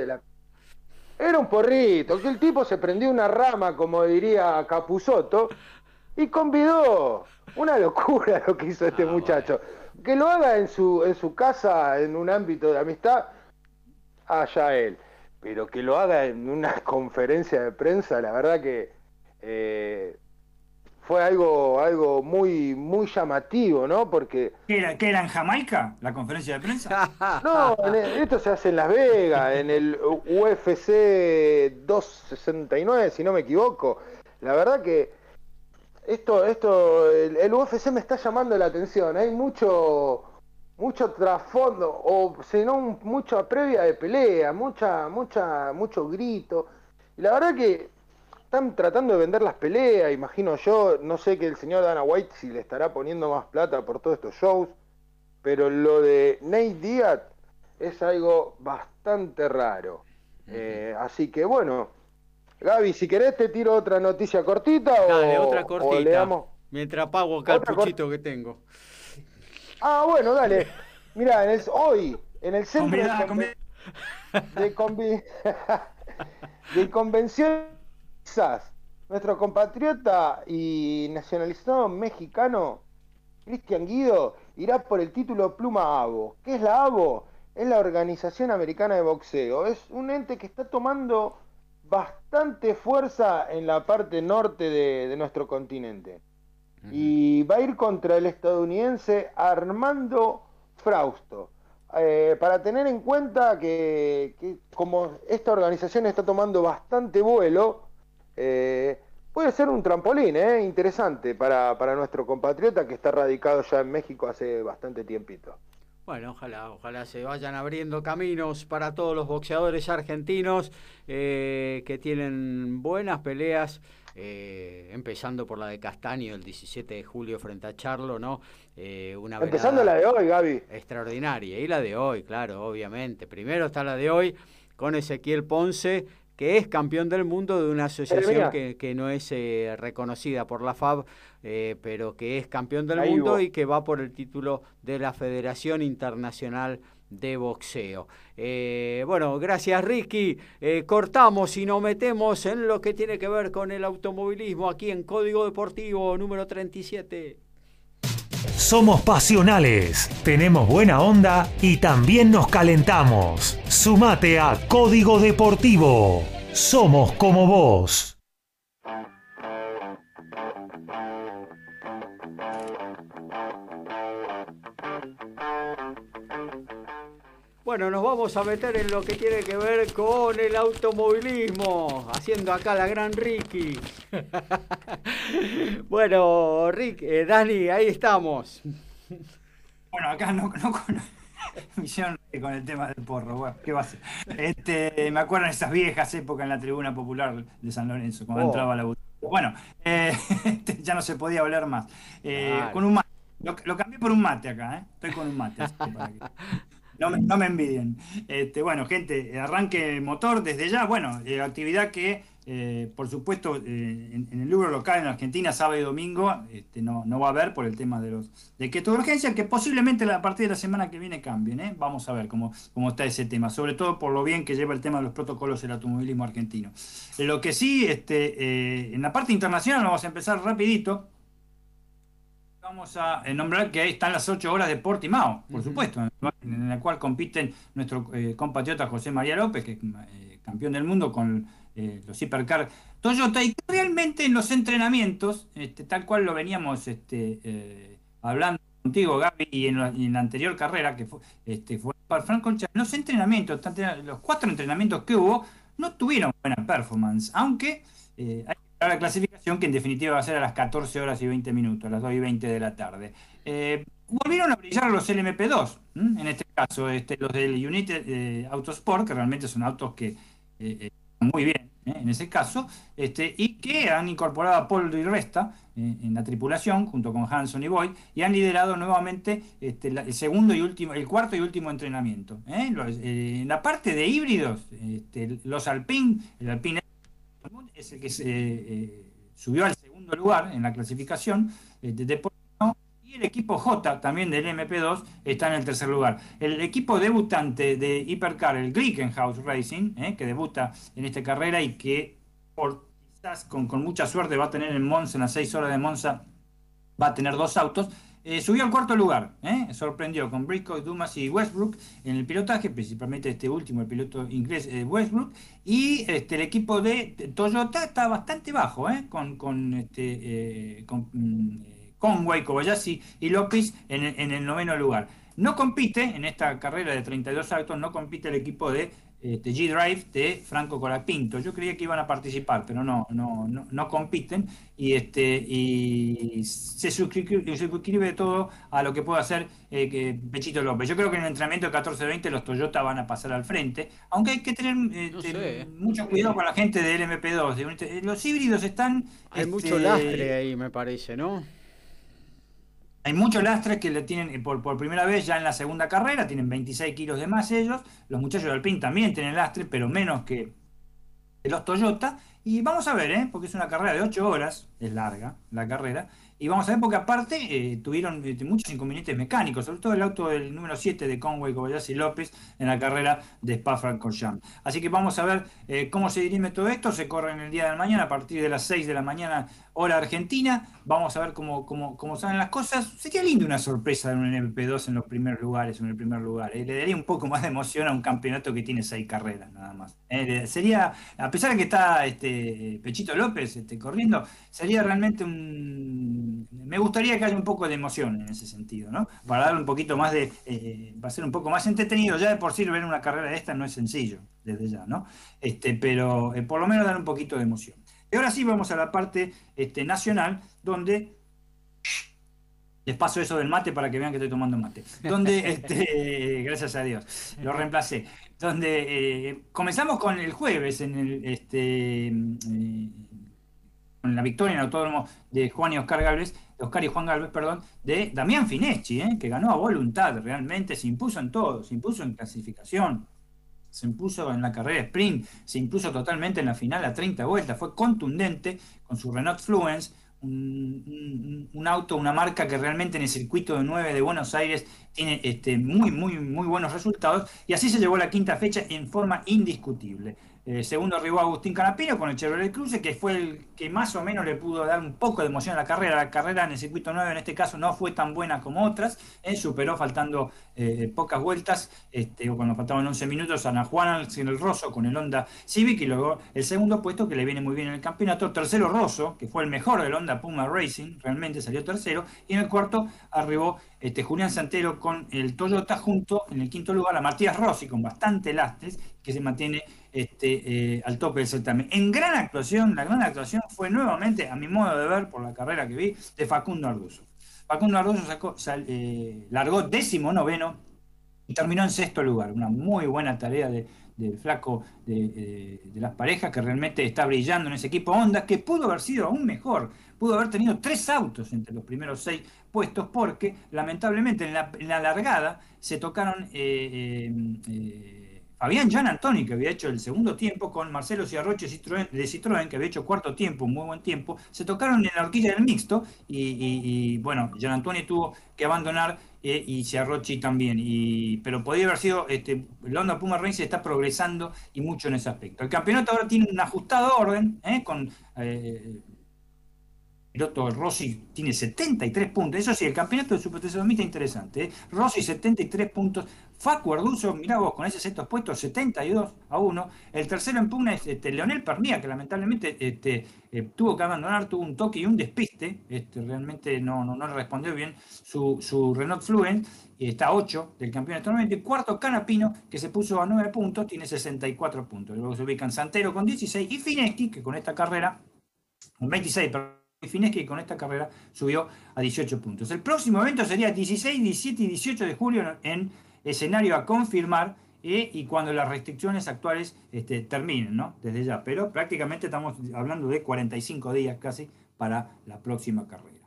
Era un porrito, que el tipo se prendió una rama, como diría Capusoto, y convidó. Una locura lo que hizo este ah, muchacho. Que lo haga en su, en su casa, en un ámbito de amistad, allá él pero que lo haga en una *laughs* conferencia de prensa, la verdad que eh, fue algo, algo muy, muy llamativo, ¿no? Porque. ¿Qué era, era en Jamaica la conferencia de prensa? *laughs* no, esto se hace en Las Vegas, en el UFC 269, si no me equivoco. La verdad que esto, esto, el UFC me está llamando la atención. Hay mucho mucho trasfondo, o sino mucha previa de pelea, mucha, mucha, mucho grito. Y la verdad que están tratando de vender las peleas, imagino yo, no sé que el señor Dana White si le estará poniendo más plata por todos estos shows, pero lo de Nate Diaz es algo bastante raro. Eh, así que bueno, Gaby, si querés te tiro otra noticia cortita Dale, otra cortita. Mientras pago acá el puchito que tengo. Ah, bueno, dale. Mira, en hoy, en el centro de, de, *laughs* de convención, nuestro compatriota y nacionalizado mexicano, Cristian Guido, irá por el título Pluma ABO. ¿Qué es la ABO? Es la Organización Americana de Boxeo. Es un ente que está tomando bastante fuerza en la parte norte de nuestro continente y va a ir contra el estadounidense Armando Frausto. Eh, para tener en cuenta que, como esta organización está tomando bastante vuelo, eh, puede ser un trampolín ¿eh? interesante para, para nuestro compatriota que está radicado ya en México hace bastante tiempito. Bueno, ojalá, ojalá se vayan abriendo caminos para todos los boxeadores argentinos eh, que tienen buenas peleas, eh, empezando por la de Castaño el 17 de julio frente a Charlo, ¿no? Eh, una empezando la de hoy, Gaby. Extraordinaria, y la de hoy, claro, obviamente. Primero está la de hoy con Ezequiel Ponce, que es campeón del mundo de una asociación que, no es eh, reconocida por la FAB, eh, pero que es campeón del mundo y que va por el título de la Federación Internacional de Boxeo. Eh, bueno, gracias Ricky. cortamos y nos metemos en lo que tiene que ver con el automovilismo aquí en Código Deportivo número 37. Somos pasionales, tenemos buena onda y también nos calentamos. Sumate a Código Deportivo. Somos como vos. Bueno, nos vamos a meter en lo que tiene que ver con el automovilismo, haciendo acá la gran Ricky. *laughs* bueno, Rick, eh, Dani, ahí estamos. Bueno, acá no, no, Misión *laughs* con el tema del porro, bueno, ¿qué va a ser? Este, me acuerdo de esas viejas épocas en la tribuna popular de San Lorenzo, cuando oh. entraba la Bueno, eh, *laughs* este, ya no se podía hablar más. Eh, con un mate. Lo, cambié por un mate acá, ¿eh? Estoy con un mate. No, me, no me envidien. Este, bueno, gente, arranque motor desde ya. Bueno, actividad que eh, por supuesto, eh, en, el libro local en Argentina, sábado y domingo, este, no, no, va a haber por el tema de los de que de urgencia, que posiblemente a partir de la semana que viene cambien. ¿eh? Vamos a ver cómo, cómo está ese tema, sobre todo por lo bien que lleva el tema de los protocolos del automovilismo argentino. Lo que sí, este, en la parte internacional, vamos a empezar rapidito. Vamos a nombrar que ahí están las ocho horas de Portimao, por supuesto, en la cual compiten nuestro compatriota José María López, que es campeón del mundo con eh, los hipercar. Toyota, y realmente en los entrenamientos, este, tal cual lo veníamos este, eh, hablando contigo, Gaby, y en, la, anterior carrera, que fue, este, fue para Franco los entrenamientos, los cuatro entrenamientos que hubo, no tuvieron buena performance, aunque eh, hay la clasificación, que en definitiva va a ser a las 14 horas y 20 minutos, a las 2 y 20 de la tarde. volvieron a brillar los LMP2, en este caso, este, los del United Autosport, que realmente son autos que muy bien ¿eh? en ese caso, este, y que han incorporado a Paul y Resta eh, en la tripulación, junto con Hanson y Boyd, y han liderado nuevamente este, el segundo y último, el cuarto y último entrenamiento. ¿eh? en la parte de híbridos, este, los Alpine, el Alpine es el que se, subió al segundo lugar en la clasificación de, de el equipo J, también del MP2, está en el tercer lugar. El equipo debutante de Hypercar, el Glickenhaus Racing, eh, que debuta en esta carrera y que por, quizás con, mucha suerte va a tener en Monza, en las seis horas de Monza, va a tener dos autos. Eh, subió al cuarto lugar, eh, sorprendió con Briscoe, Dumas y Westbrook en el pilotaje, principalmente este último, el piloto inglés Westbrook, y este, el equipo de Toyota está bastante bajo, con, con, este, con mm, Conway, Kobayashi y López en, el noveno lugar. No compite en esta carrera de 32 autos, no compite el equipo de este, G-Drive de Franco Colapinto. Yo creía que iban a participar, pero no, no, no, compiten y, este, y se suscribe, todo a lo que puede hacer eh, Pechito López. Yo creo que en el entrenamiento de 14-20 los Toyota van a pasar al frente, aunque hay que tener este, mucho cuidado con la gente del MP2. Los híbridos están... Hay mucho este, lastre ahí, me parece, ¿no? Hay muchos lastres que le tienen eh, por, primera vez ya en la segunda carrera, tienen 26 kilos de más ellos. Los muchachos de Alpine también tienen lastre, pero menos que los Toyota. Y vamos a ver, ¿eh? porque es una carrera de 8 horas, es larga la carrera. Y vamos a ver porque aparte eh, tuvieron eh, muchos inconvenientes mecánicos, sobre todo el auto del número 7 de Conway Kobayashi López en la carrera de Spa-Francorchamps. Así que vamos a ver cómo se dirime todo esto. Se corre en el día de mañana a partir de las 6 de la mañana hora argentina. Vamos a ver cómo, cómo, cómo salen las cosas. Sería lindo una sorpresa de un MP2 en los primeros lugares, en el primer lugar. ¿eh? Le daría un poco más de emoción a un campeonato que tiene seis carreras nada más. ¿eh? Sería, a pesar de que está este, Pechito López este, corriendo, sería realmente un... Me gustaría que haya un poco de emoción en ese sentido, ¿no? Para darle un poquito más de... Eh, para ser un poco más entretenido. Ya de por sí ver una carrera de esta no es sencillo, desde ya, ¿no? Este, pero por lo menos dar un poquito de emoción. Y ahora sí vamos a la parte este, nacional, donde les paso eso del mate para que vean que estoy tomando mate. Donde, *laughs* este, gracias a Dios, lo reemplacé. Donde eh, comenzamos con el jueves en el este, eh, con la victoria en el autódromo de Juan y Oscar Galvez, Oscar y Juan Galvez, perdón, de Damián Fineschi, eh, que ganó a voluntad, realmente se impuso en todo, se impuso en clasificación, se impuso en la carrera sprint, se impuso totalmente en la final a 30 vueltas, fue contundente con su Renault Fluence, un, auto, una marca que realmente en el circuito de 9 de Buenos Aires tiene este, muy, muy, muy buenos resultados y así se llevó la quinta fecha en forma indiscutible. Eh, segundo arribó Agustín Canapino con el Chevrolet Cruze, que fue el que más o menos le pudo dar un poco de emoción a la carrera. La carrera en el circuito 9 en este caso no fue tan buena como otras, superó faltando eh, pocas vueltas, este, cuando faltaban 11 minutos, a Ana Juana el Rosso con el Honda Civic y luego el segundo puesto que le viene muy bien en el campeonato. Tercero Rosso, que fue el mejor del Honda Puma Racing, realmente salió tercero. Y en el cuarto arribó este, Julián Santero con el Toyota junto en el quinto lugar a Matías Rossi con bastante lastres que se mantiene este, eh, al tope del certamen. En gran actuación, la gran actuación fue nuevamente, a mi modo de ver, por la carrera que vi, de Facundo Arduzo. Facundo Arduzo sacó, eh, largó décimo noveno y terminó en sexto lugar. Una muy buena tarea del flaco de, de, las parejas que realmente está brillando en ese equipo Honda, que pudo haber sido aún mejor, pudo haber tenido tres autos entre los primeros seis puestos, porque lamentablemente en la, largada se tocaron... Eh, Fabián Jan Antoni, que había hecho el segundo tiempo, con Marcelo Ciarroche de Citroën, que había hecho cuarto tiempo, un muy buen tiempo, se tocaron en la horquilla del mixto y, bueno, Jan Antoni tuvo que abandonar eh, y Ciarrochi también. Y, pero podría haber sido, este, el Honda Puma Racing está progresando y mucho en ese aspecto. El campeonato ahora tiene un ajustado orden, eh, con eh, piloto Rossi tiene 73 puntos. Eso sí, el campeonato de Super 2000 está interesante. ¿eh? Rossi 73 puntos. Facu Arduzo, mirá vos, con ese sexto puesto, 72 a 1. El tercero en pugna es este, Leonel Pernía, que lamentablemente este, eh, tuvo que abandonar, tuvo un toque y un despiste. Este, realmente no, no, no, respondió bien su, Renault Fluent. Está a 8 del campeonato nuevamente. Cuarto, Canapino, que se puso a 9 puntos, tiene 64 puntos. Luego se ubican Santero con 16 y Fineschi, que con esta carrera, con 26, perdón Fineschi con esta carrera subió a 18 puntos. El próximo evento sería 16, 17 y 18 de julio en escenario a confirmar eh, y cuando las restricciones actuales este, terminen, ¿no? Desde ya. Pero prácticamente estamos hablando de 45 días casi para la próxima carrera.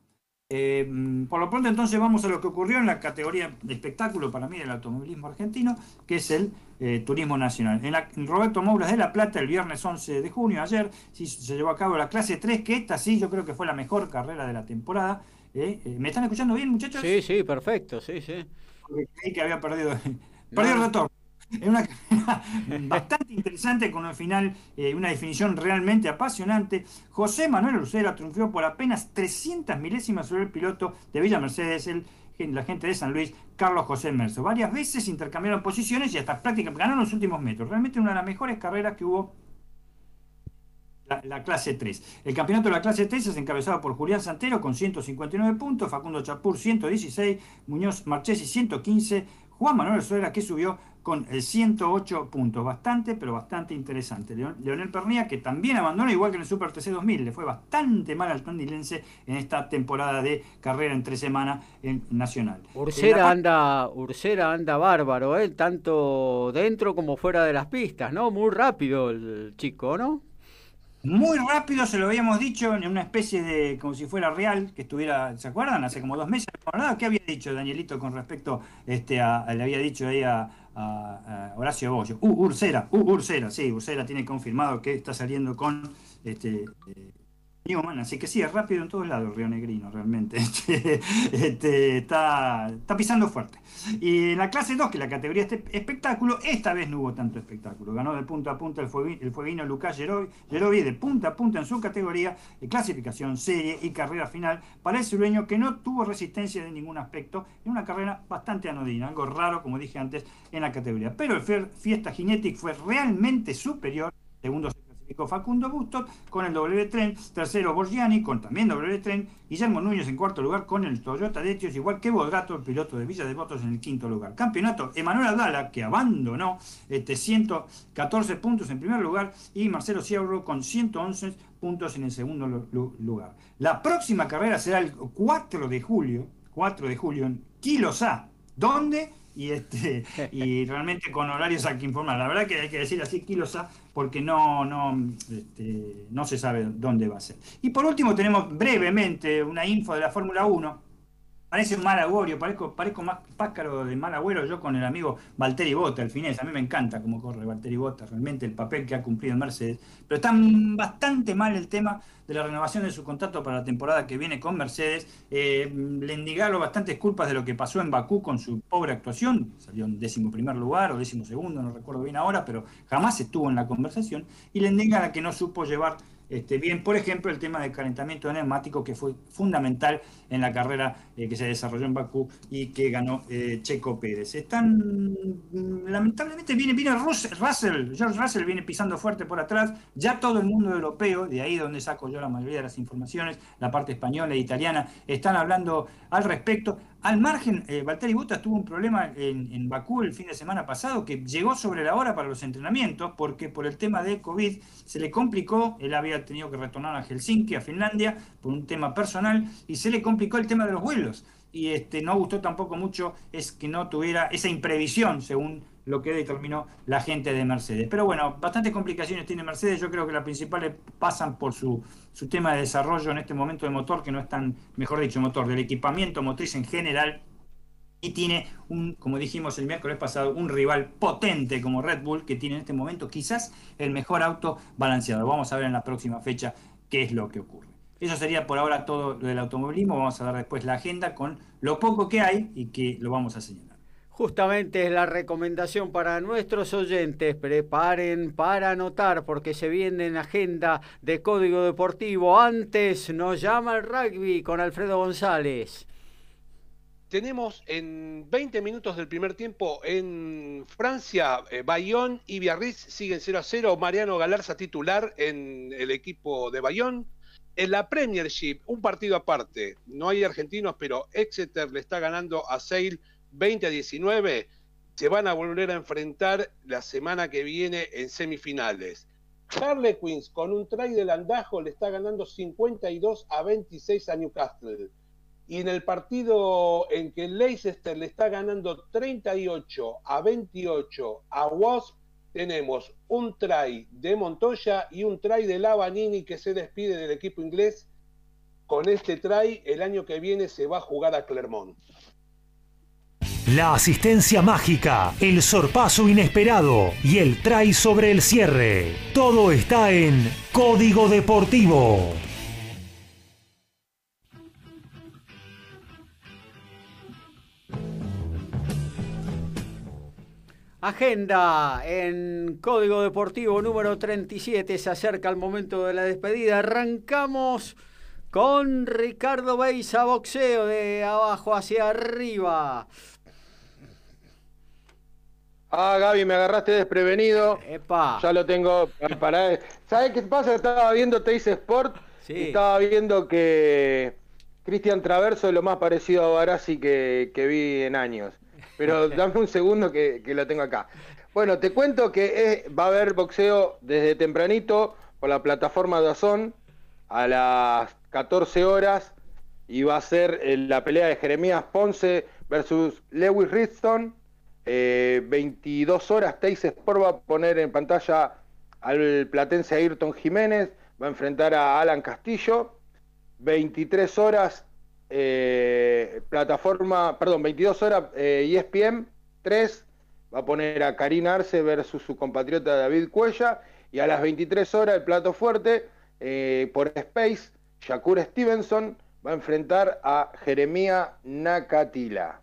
Eh, por lo pronto entonces vamos a lo que ocurrió en la categoría de espectáculo para mí del automovilismo argentino, que es el eh, turismo nacional. En, Roberto Mouras de La Plata, el viernes 11 de junio, ayer, sí, se llevó a cabo la clase 3, que esta sí yo creo que fue la mejor carrera de la temporada. Eh, ¿Me están escuchando bien, muchachos? Sí, sí, perfecto, sí, sí. Porque creí que había perdido, perdido el retorno. Es una carrera bastante interesante con un final, eh, una definición realmente apasionante. José Manuel Lucera triunfó por apenas 300 milésimas sobre el piloto de Villa Mercedes, el, la gente de San Luis, Carlos José Merso. Varias veces intercambiaron posiciones y hasta prácticamente ganaron los últimos metros. Realmente una de las mejores carreras que hubo la, clase 3. El campeonato de la clase 3 es encabezado por Julián Santero con 159 puntos, Facundo Chapur 116, Muñoz Marchesi 115, Juan Manuel Suera que subió con el 108 puntos. Bastante, pero bastante interesante. Leonel Pernía, que también abandona, igual que en el Super TC 2000, le fue bastante mal al tandilense en esta temporada de carrera en tres semanas en Nacional. Ursera, anda, Ursera anda bárbaro, ¿eh? tanto dentro como fuera de las pistas, ¿no? Muy rápido el chico, ¿no? Muy rápido, se lo habíamos dicho, en una especie de, como si fuera real, que estuviera, ¿se acuerdan? Hace como dos meses, ¿qué había dicho Danielito con respecto, este, a, le había dicho ahí a, Horacio Bollo? Uh, Ursera, uh, Ursera, sí, Ursera tiene confirmado que está saliendo con, este, eh, así que sí, es rápido en todos lados Río Negrino, realmente. *laughs* Este, este, está, está pisando fuerte. Y en la clase 2, que la categoría este espectáculo, esta vez no hubo tanto espectáculo. Ganó de punta a punta el, fueguino, Lucas Gerovi, de punta a punta en su categoría, de clasificación, serie y carrera final, para el sureño que no tuvo resistencia de ningún aspecto, en una carrera bastante anodina, algo raro, como dije antes, en la categoría. Pero el Fiesta Ginetic fue realmente superior, segundo Facundo Bustos con el W Tren, tercero Borgiani con también W Tren, Guillermo Núñez en cuarto lugar con el Toyota de Etios, igual que Bodrato, el piloto de Villa de Votos en el quinto lugar. Campeonato, Emanuel Adala, que abandonó este 114 puntos en primer lugar, y Marcelo Ciauro con 111 puntos en el segundo lugar. La próxima carrera será el 4 de julio, 4 de julio en Quilosá, ¿Dónde? Y, este, y realmente con horarios hay que informar. La verdad que hay que decir así Quilosá porque no, no, este, no se sabe dónde va a ser. Y por último tenemos brevemente una info de la Fórmula 1 Parece un mal agorio, parezco, parezco más páscaro de mal agüero yo con el amigo Valtteri Bota, el finés. A mí me encanta cómo corre Valtteri Bota, realmente el papel que ha cumplido en Mercedes. Pero está bastante mal el tema de la renovación de su contrato para la temporada que viene con Mercedes. Eh, le indigaron bastantes culpas de lo que pasó en Bakú con su pobre actuación. Salió en décimo primer lugar o décimo segundo, no recuerdo bien ahora, pero jamás estuvo en la conversación. Y le indigan a que no supo llevar este, bien, por ejemplo, el tema del calentamiento de neumáticos, que fue fundamental en la carrera eh, que se desarrolló en Bakú y que ganó eh, Checo Pérez. Están, mm, lamentablemente viene, viene Russell, George Russell viene pisando fuerte por atrás, ya todo el mundo europeo, de ahí donde saco yo la mayoría de las informaciones, la parte española e italiana, están hablando al respecto. Al margen, eh, Valtteri tuvo un problema en, Bakú el fin de semana pasado que llegó sobre la hora para los entrenamientos porque por el tema de COVID se le complicó, él había tenido que retornar a Helsinki, a Finlandia, por un tema personal y se le complicó el tema de los vuelos. Y este, no gustó tampoco mucho es que no tuviera esa imprevisión según lo que determinó la gente de Mercedes. Pero bueno, bastantes complicaciones tiene Mercedes, yo creo que las principales pasan por su, su tema de desarrollo en este momento de motor, que no es tan, mejor dicho, motor, del equipamiento motriz en general, y tiene un, como dijimos el miércoles pasado, un rival potente como Red Bull, que tiene en este momento quizás el mejor auto balanceado. Vamos a ver en la próxima fecha qué es lo que ocurre. Eso sería por ahora todo lo del automovilismo. Vamos a dar después la agenda con lo poco que hay y que lo vamos a señalar. Justamente es la recomendación para nuestros oyentes. Preparen para anotar porque se viene en agenda de Código Deportivo. Antes nos llama el rugby con Alfredo González. Tenemos en 20 minutos del primer tiempo en Francia, eh, Bayón y Biarritz siguen 0 a 0. Mariano Galarza titular en el equipo de Bayón. En la Premiership, un partido aparte. No hay argentinos, pero Exeter le está ganando a Sale 20 a 19 se van a volver a enfrentar la semana que viene en semifinales. Harlequins con un try del andajo le está ganando 52 a 26 a Newcastle. Y en el partido en que Leicester le está ganando 38 a 28 a Wasp, tenemos un try de Montoya y un try de Lavanini que se despide del equipo inglés. Con este try, el año que viene se va a jugar a Clermont. La asistencia mágica, el sorpaso inesperado y el try sobre el cierre. Todo está en Código Deportivo. Agenda en Código Deportivo número 37. Se acerca el momento de la despedida. Arrancamos con Ricardo Beisa, boxeo de abajo hacia arriba. Ah, Gaby, me agarraste desprevenido. Epa. Ya lo tengo para. ¿Sabes qué pasa? Estaba viendo Teis Sport y estaba viendo que Cristian Traverso es lo más parecido a Barassi que, que vi en años. Pero *laughs* dame un segundo que, lo tengo acá. Bueno, te cuento que va a haber boxeo desde tempranito por la plataforma de Azón a las 14 horas y va a ser eh, la pelea de Jeremías Ponce versus Lewis Riston 22 eh, horas, Teis Sport va a poner en pantalla al platense Ayrton Jiménez, va a enfrentar a Alan Castillo. 23 horas, eh, plataforma, perdón, 22 horas, ESPN 3 va a poner a Karina Arce versus su compatriota David Cuella. Y a las 23 horas, el plato fuerte, eh, por Space, Shakur Stevenson va a enfrentar a Jeremía Nakatila.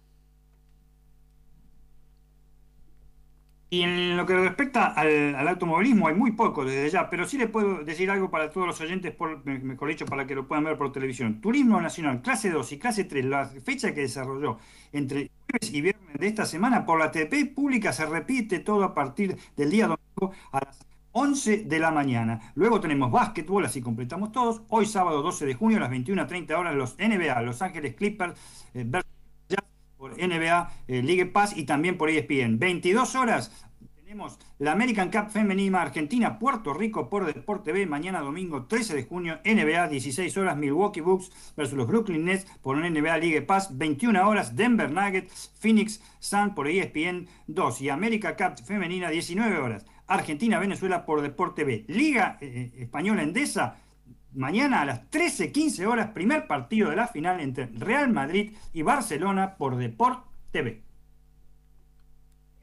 Y en lo que respecta al, automovilismo hay muy poco desde ya, pero sí les puedo decir algo para todos los oyentes, por, mejor dicho, para que lo puedan ver por televisión. Turismo Nacional, clase 2 y clase 3, la fecha que desarrolló entre jueves y viernes de esta semana por la TP pública se repite todo a partir del día domingo a las 11 de la mañana. Luego tenemos básquetbol, así completamos todos. Hoy sábado 12 de junio a las 21.30 horas los NBA, Los Ángeles Clippers eh, por NBA eh, League Pass y también por ESPN. 22 horas tenemos la American Cup Femenina Argentina, Puerto Rico por Deporte B, mañana domingo 13 de junio, NBA, 16 horas, Milwaukee Bucks versus los Brooklyn Nets por NBA League Pass, 21 horas, Denver Nuggets, Phoenix Sun por ESPN 2 y América Cup Femenina, 19 horas, Argentina, Venezuela por Deporte B. Liga eh, eh, Española Endesa, mañana a las 13.15 horas, primer partido de la final entre Real Madrid y Barcelona por Deporte B.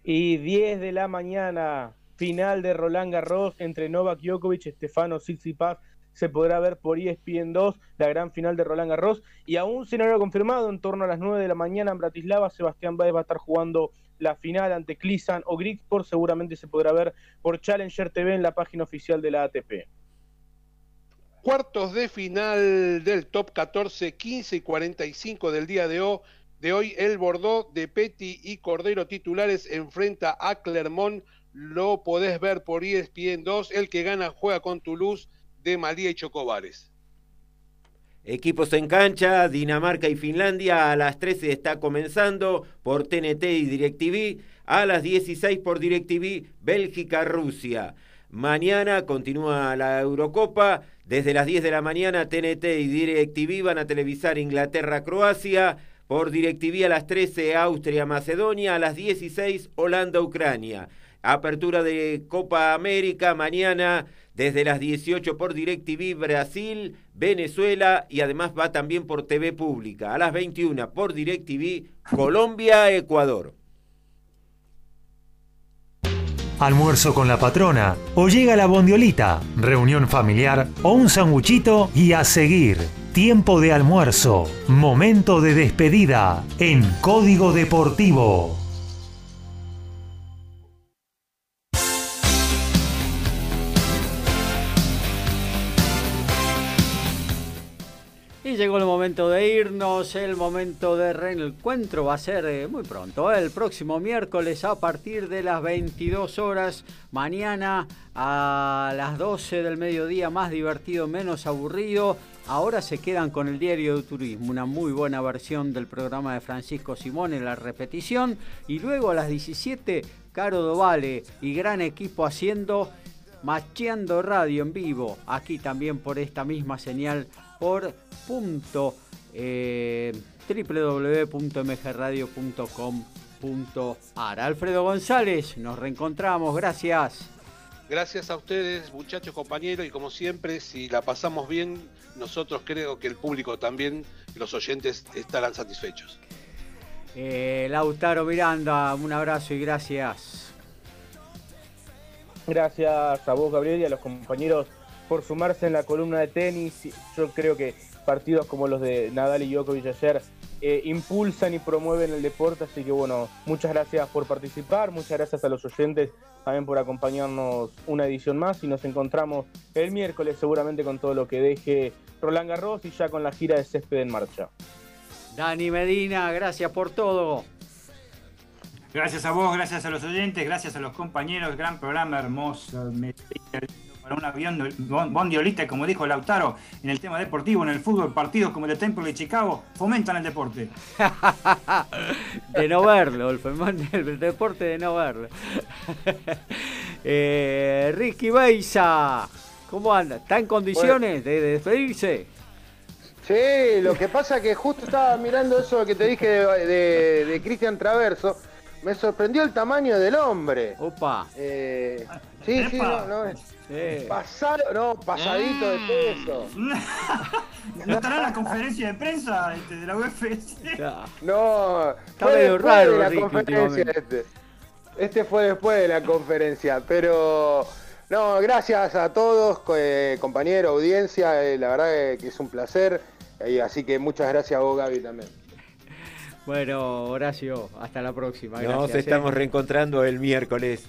Y 10 de la mañana, final de Roland Garros entre Novak Djokovic y Stefano Tsitsipas. Se podrá ver por ESPN 2 la gran final de Roland Garros. Y aún sin haber confirmado, en torno a las 9 de la mañana en Bratislava, Sebastián Báez va a estar jugando la final ante Klisan o Grigspor. Seguramente se podrá ver por Challenger TV en la página oficial de la ATP. Cuartos de final del top 14, 15 y 45 del día de hoy de hoy, el Bordeaux de Petty y Cordero titulares enfrenta a Clermont. Lo podés ver por ESPN 2. El que gana juega con Toulouse de Malía y Chocobares. Equipos en cancha, Dinamarca y Finlandia a las 13 está comenzando por TNT y DirecTV, a las 16 por DirecTV, Bélgica, Rusia. Mañana continúa la Eurocopa, desde las 10 de la mañana TNT y DirecTV van a televisar Inglaterra, Croacia, por DirecTV a las 13 Austria, Macedonia, a las 16 Holanda, Ucrania. Apertura de Copa América mañana desde las 18 por DirecTV Brasil, Venezuela y además va también por TV Pública. A las 21 por DirecTV Colombia, Ecuador. Almuerzo con la patrona o llega la bondiolita, reunión familiar o un sanguchito y a seguir tiempo de almuerzo, momento de despedida en Código Deportivo. Llegó el momento de irnos, el momento de reencuentro va a ser eh, muy pronto, ¿eh? el próximo miércoles a partir de las 22 horas, mañana a las 12 del mediodía, más divertido, menos aburrido Ahora se quedan con el diario de turismo, una muy buena versión del programa de Francisco Simón en la repetición. Y luego a las 17, Caro Dovale y gran equipo haciendo Macheando Radio en vivo, aquí también por esta misma señal, por punto eh, www.mgradio.com.ar. Alfredo González, nos reencontramos, gracias. Gracias a ustedes, muchachos, compañeros, y como siempre, si la pasamos bien, nosotros creo que el público también, los oyentes estarán satisfechos. Eh, Lautaro Miranda, un abrazo y gracias. Gracias a vos, Gabriel, y a los compañeros por sumarse en la columna de tenis. Yo creo que partidos como los de Nadal y Djokovic ayer eh, impulsan y promueven el deporte, así que bueno, muchas gracias por participar, muchas gracias a los oyentes también por acompañarnos una edición más y nos encontramos el miércoles seguramente con todo lo que deje Roland Garros y ya con la gira de césped en marcha. Dani Medina, gracias por todo. Gracias a vos, gracias a los oyentes, gracias a los compañeros, gran programa hermoso para un avión bondiolita, como dijo Lautaro, en el tema deportivo, en el fútbol, partidos como el de Temple y Chicago, fomentan el deporte. *laughs* de no verlo, el, deporte de no verlo. *laughs* eh, Ricky Beisa, ¿cómo anda? ¿Está en condiciones de, despedirse? Sí, lo que pasa que justo estaba mirando eso que te dije de, Cristian Traverso. Me sorprendió el tamaño del hombre. Opa. Eh, sí, sí, no, no, Pasado, no, pasadito de peso. ¿No *laughs* estará en la conferencia de prensa este, de la UFC? No, está medio raro la conferencia este. Este fue después de la conferencia, pero no, gracias a todos, eh, compañeros, audiencia, eh, la verdad que es un placer, así que muchas gracias a vos, Gaby, también. Bueno, Horacio, hasta la próxima. Nos estamos eh. reencontrando el miércoles.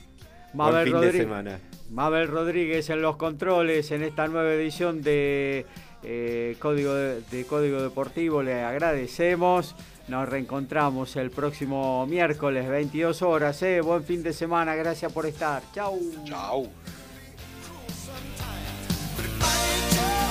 Mabel fin de semana. Mabel Rodríguez en los controles en esta nueva edición de, Código, de, Código Deportivo. Le agradecemos. Nos reencontramos el próximo miércoles, 22 horas. ¿eh? Buen fin de semana. Gracias por estar. Chau. Chau.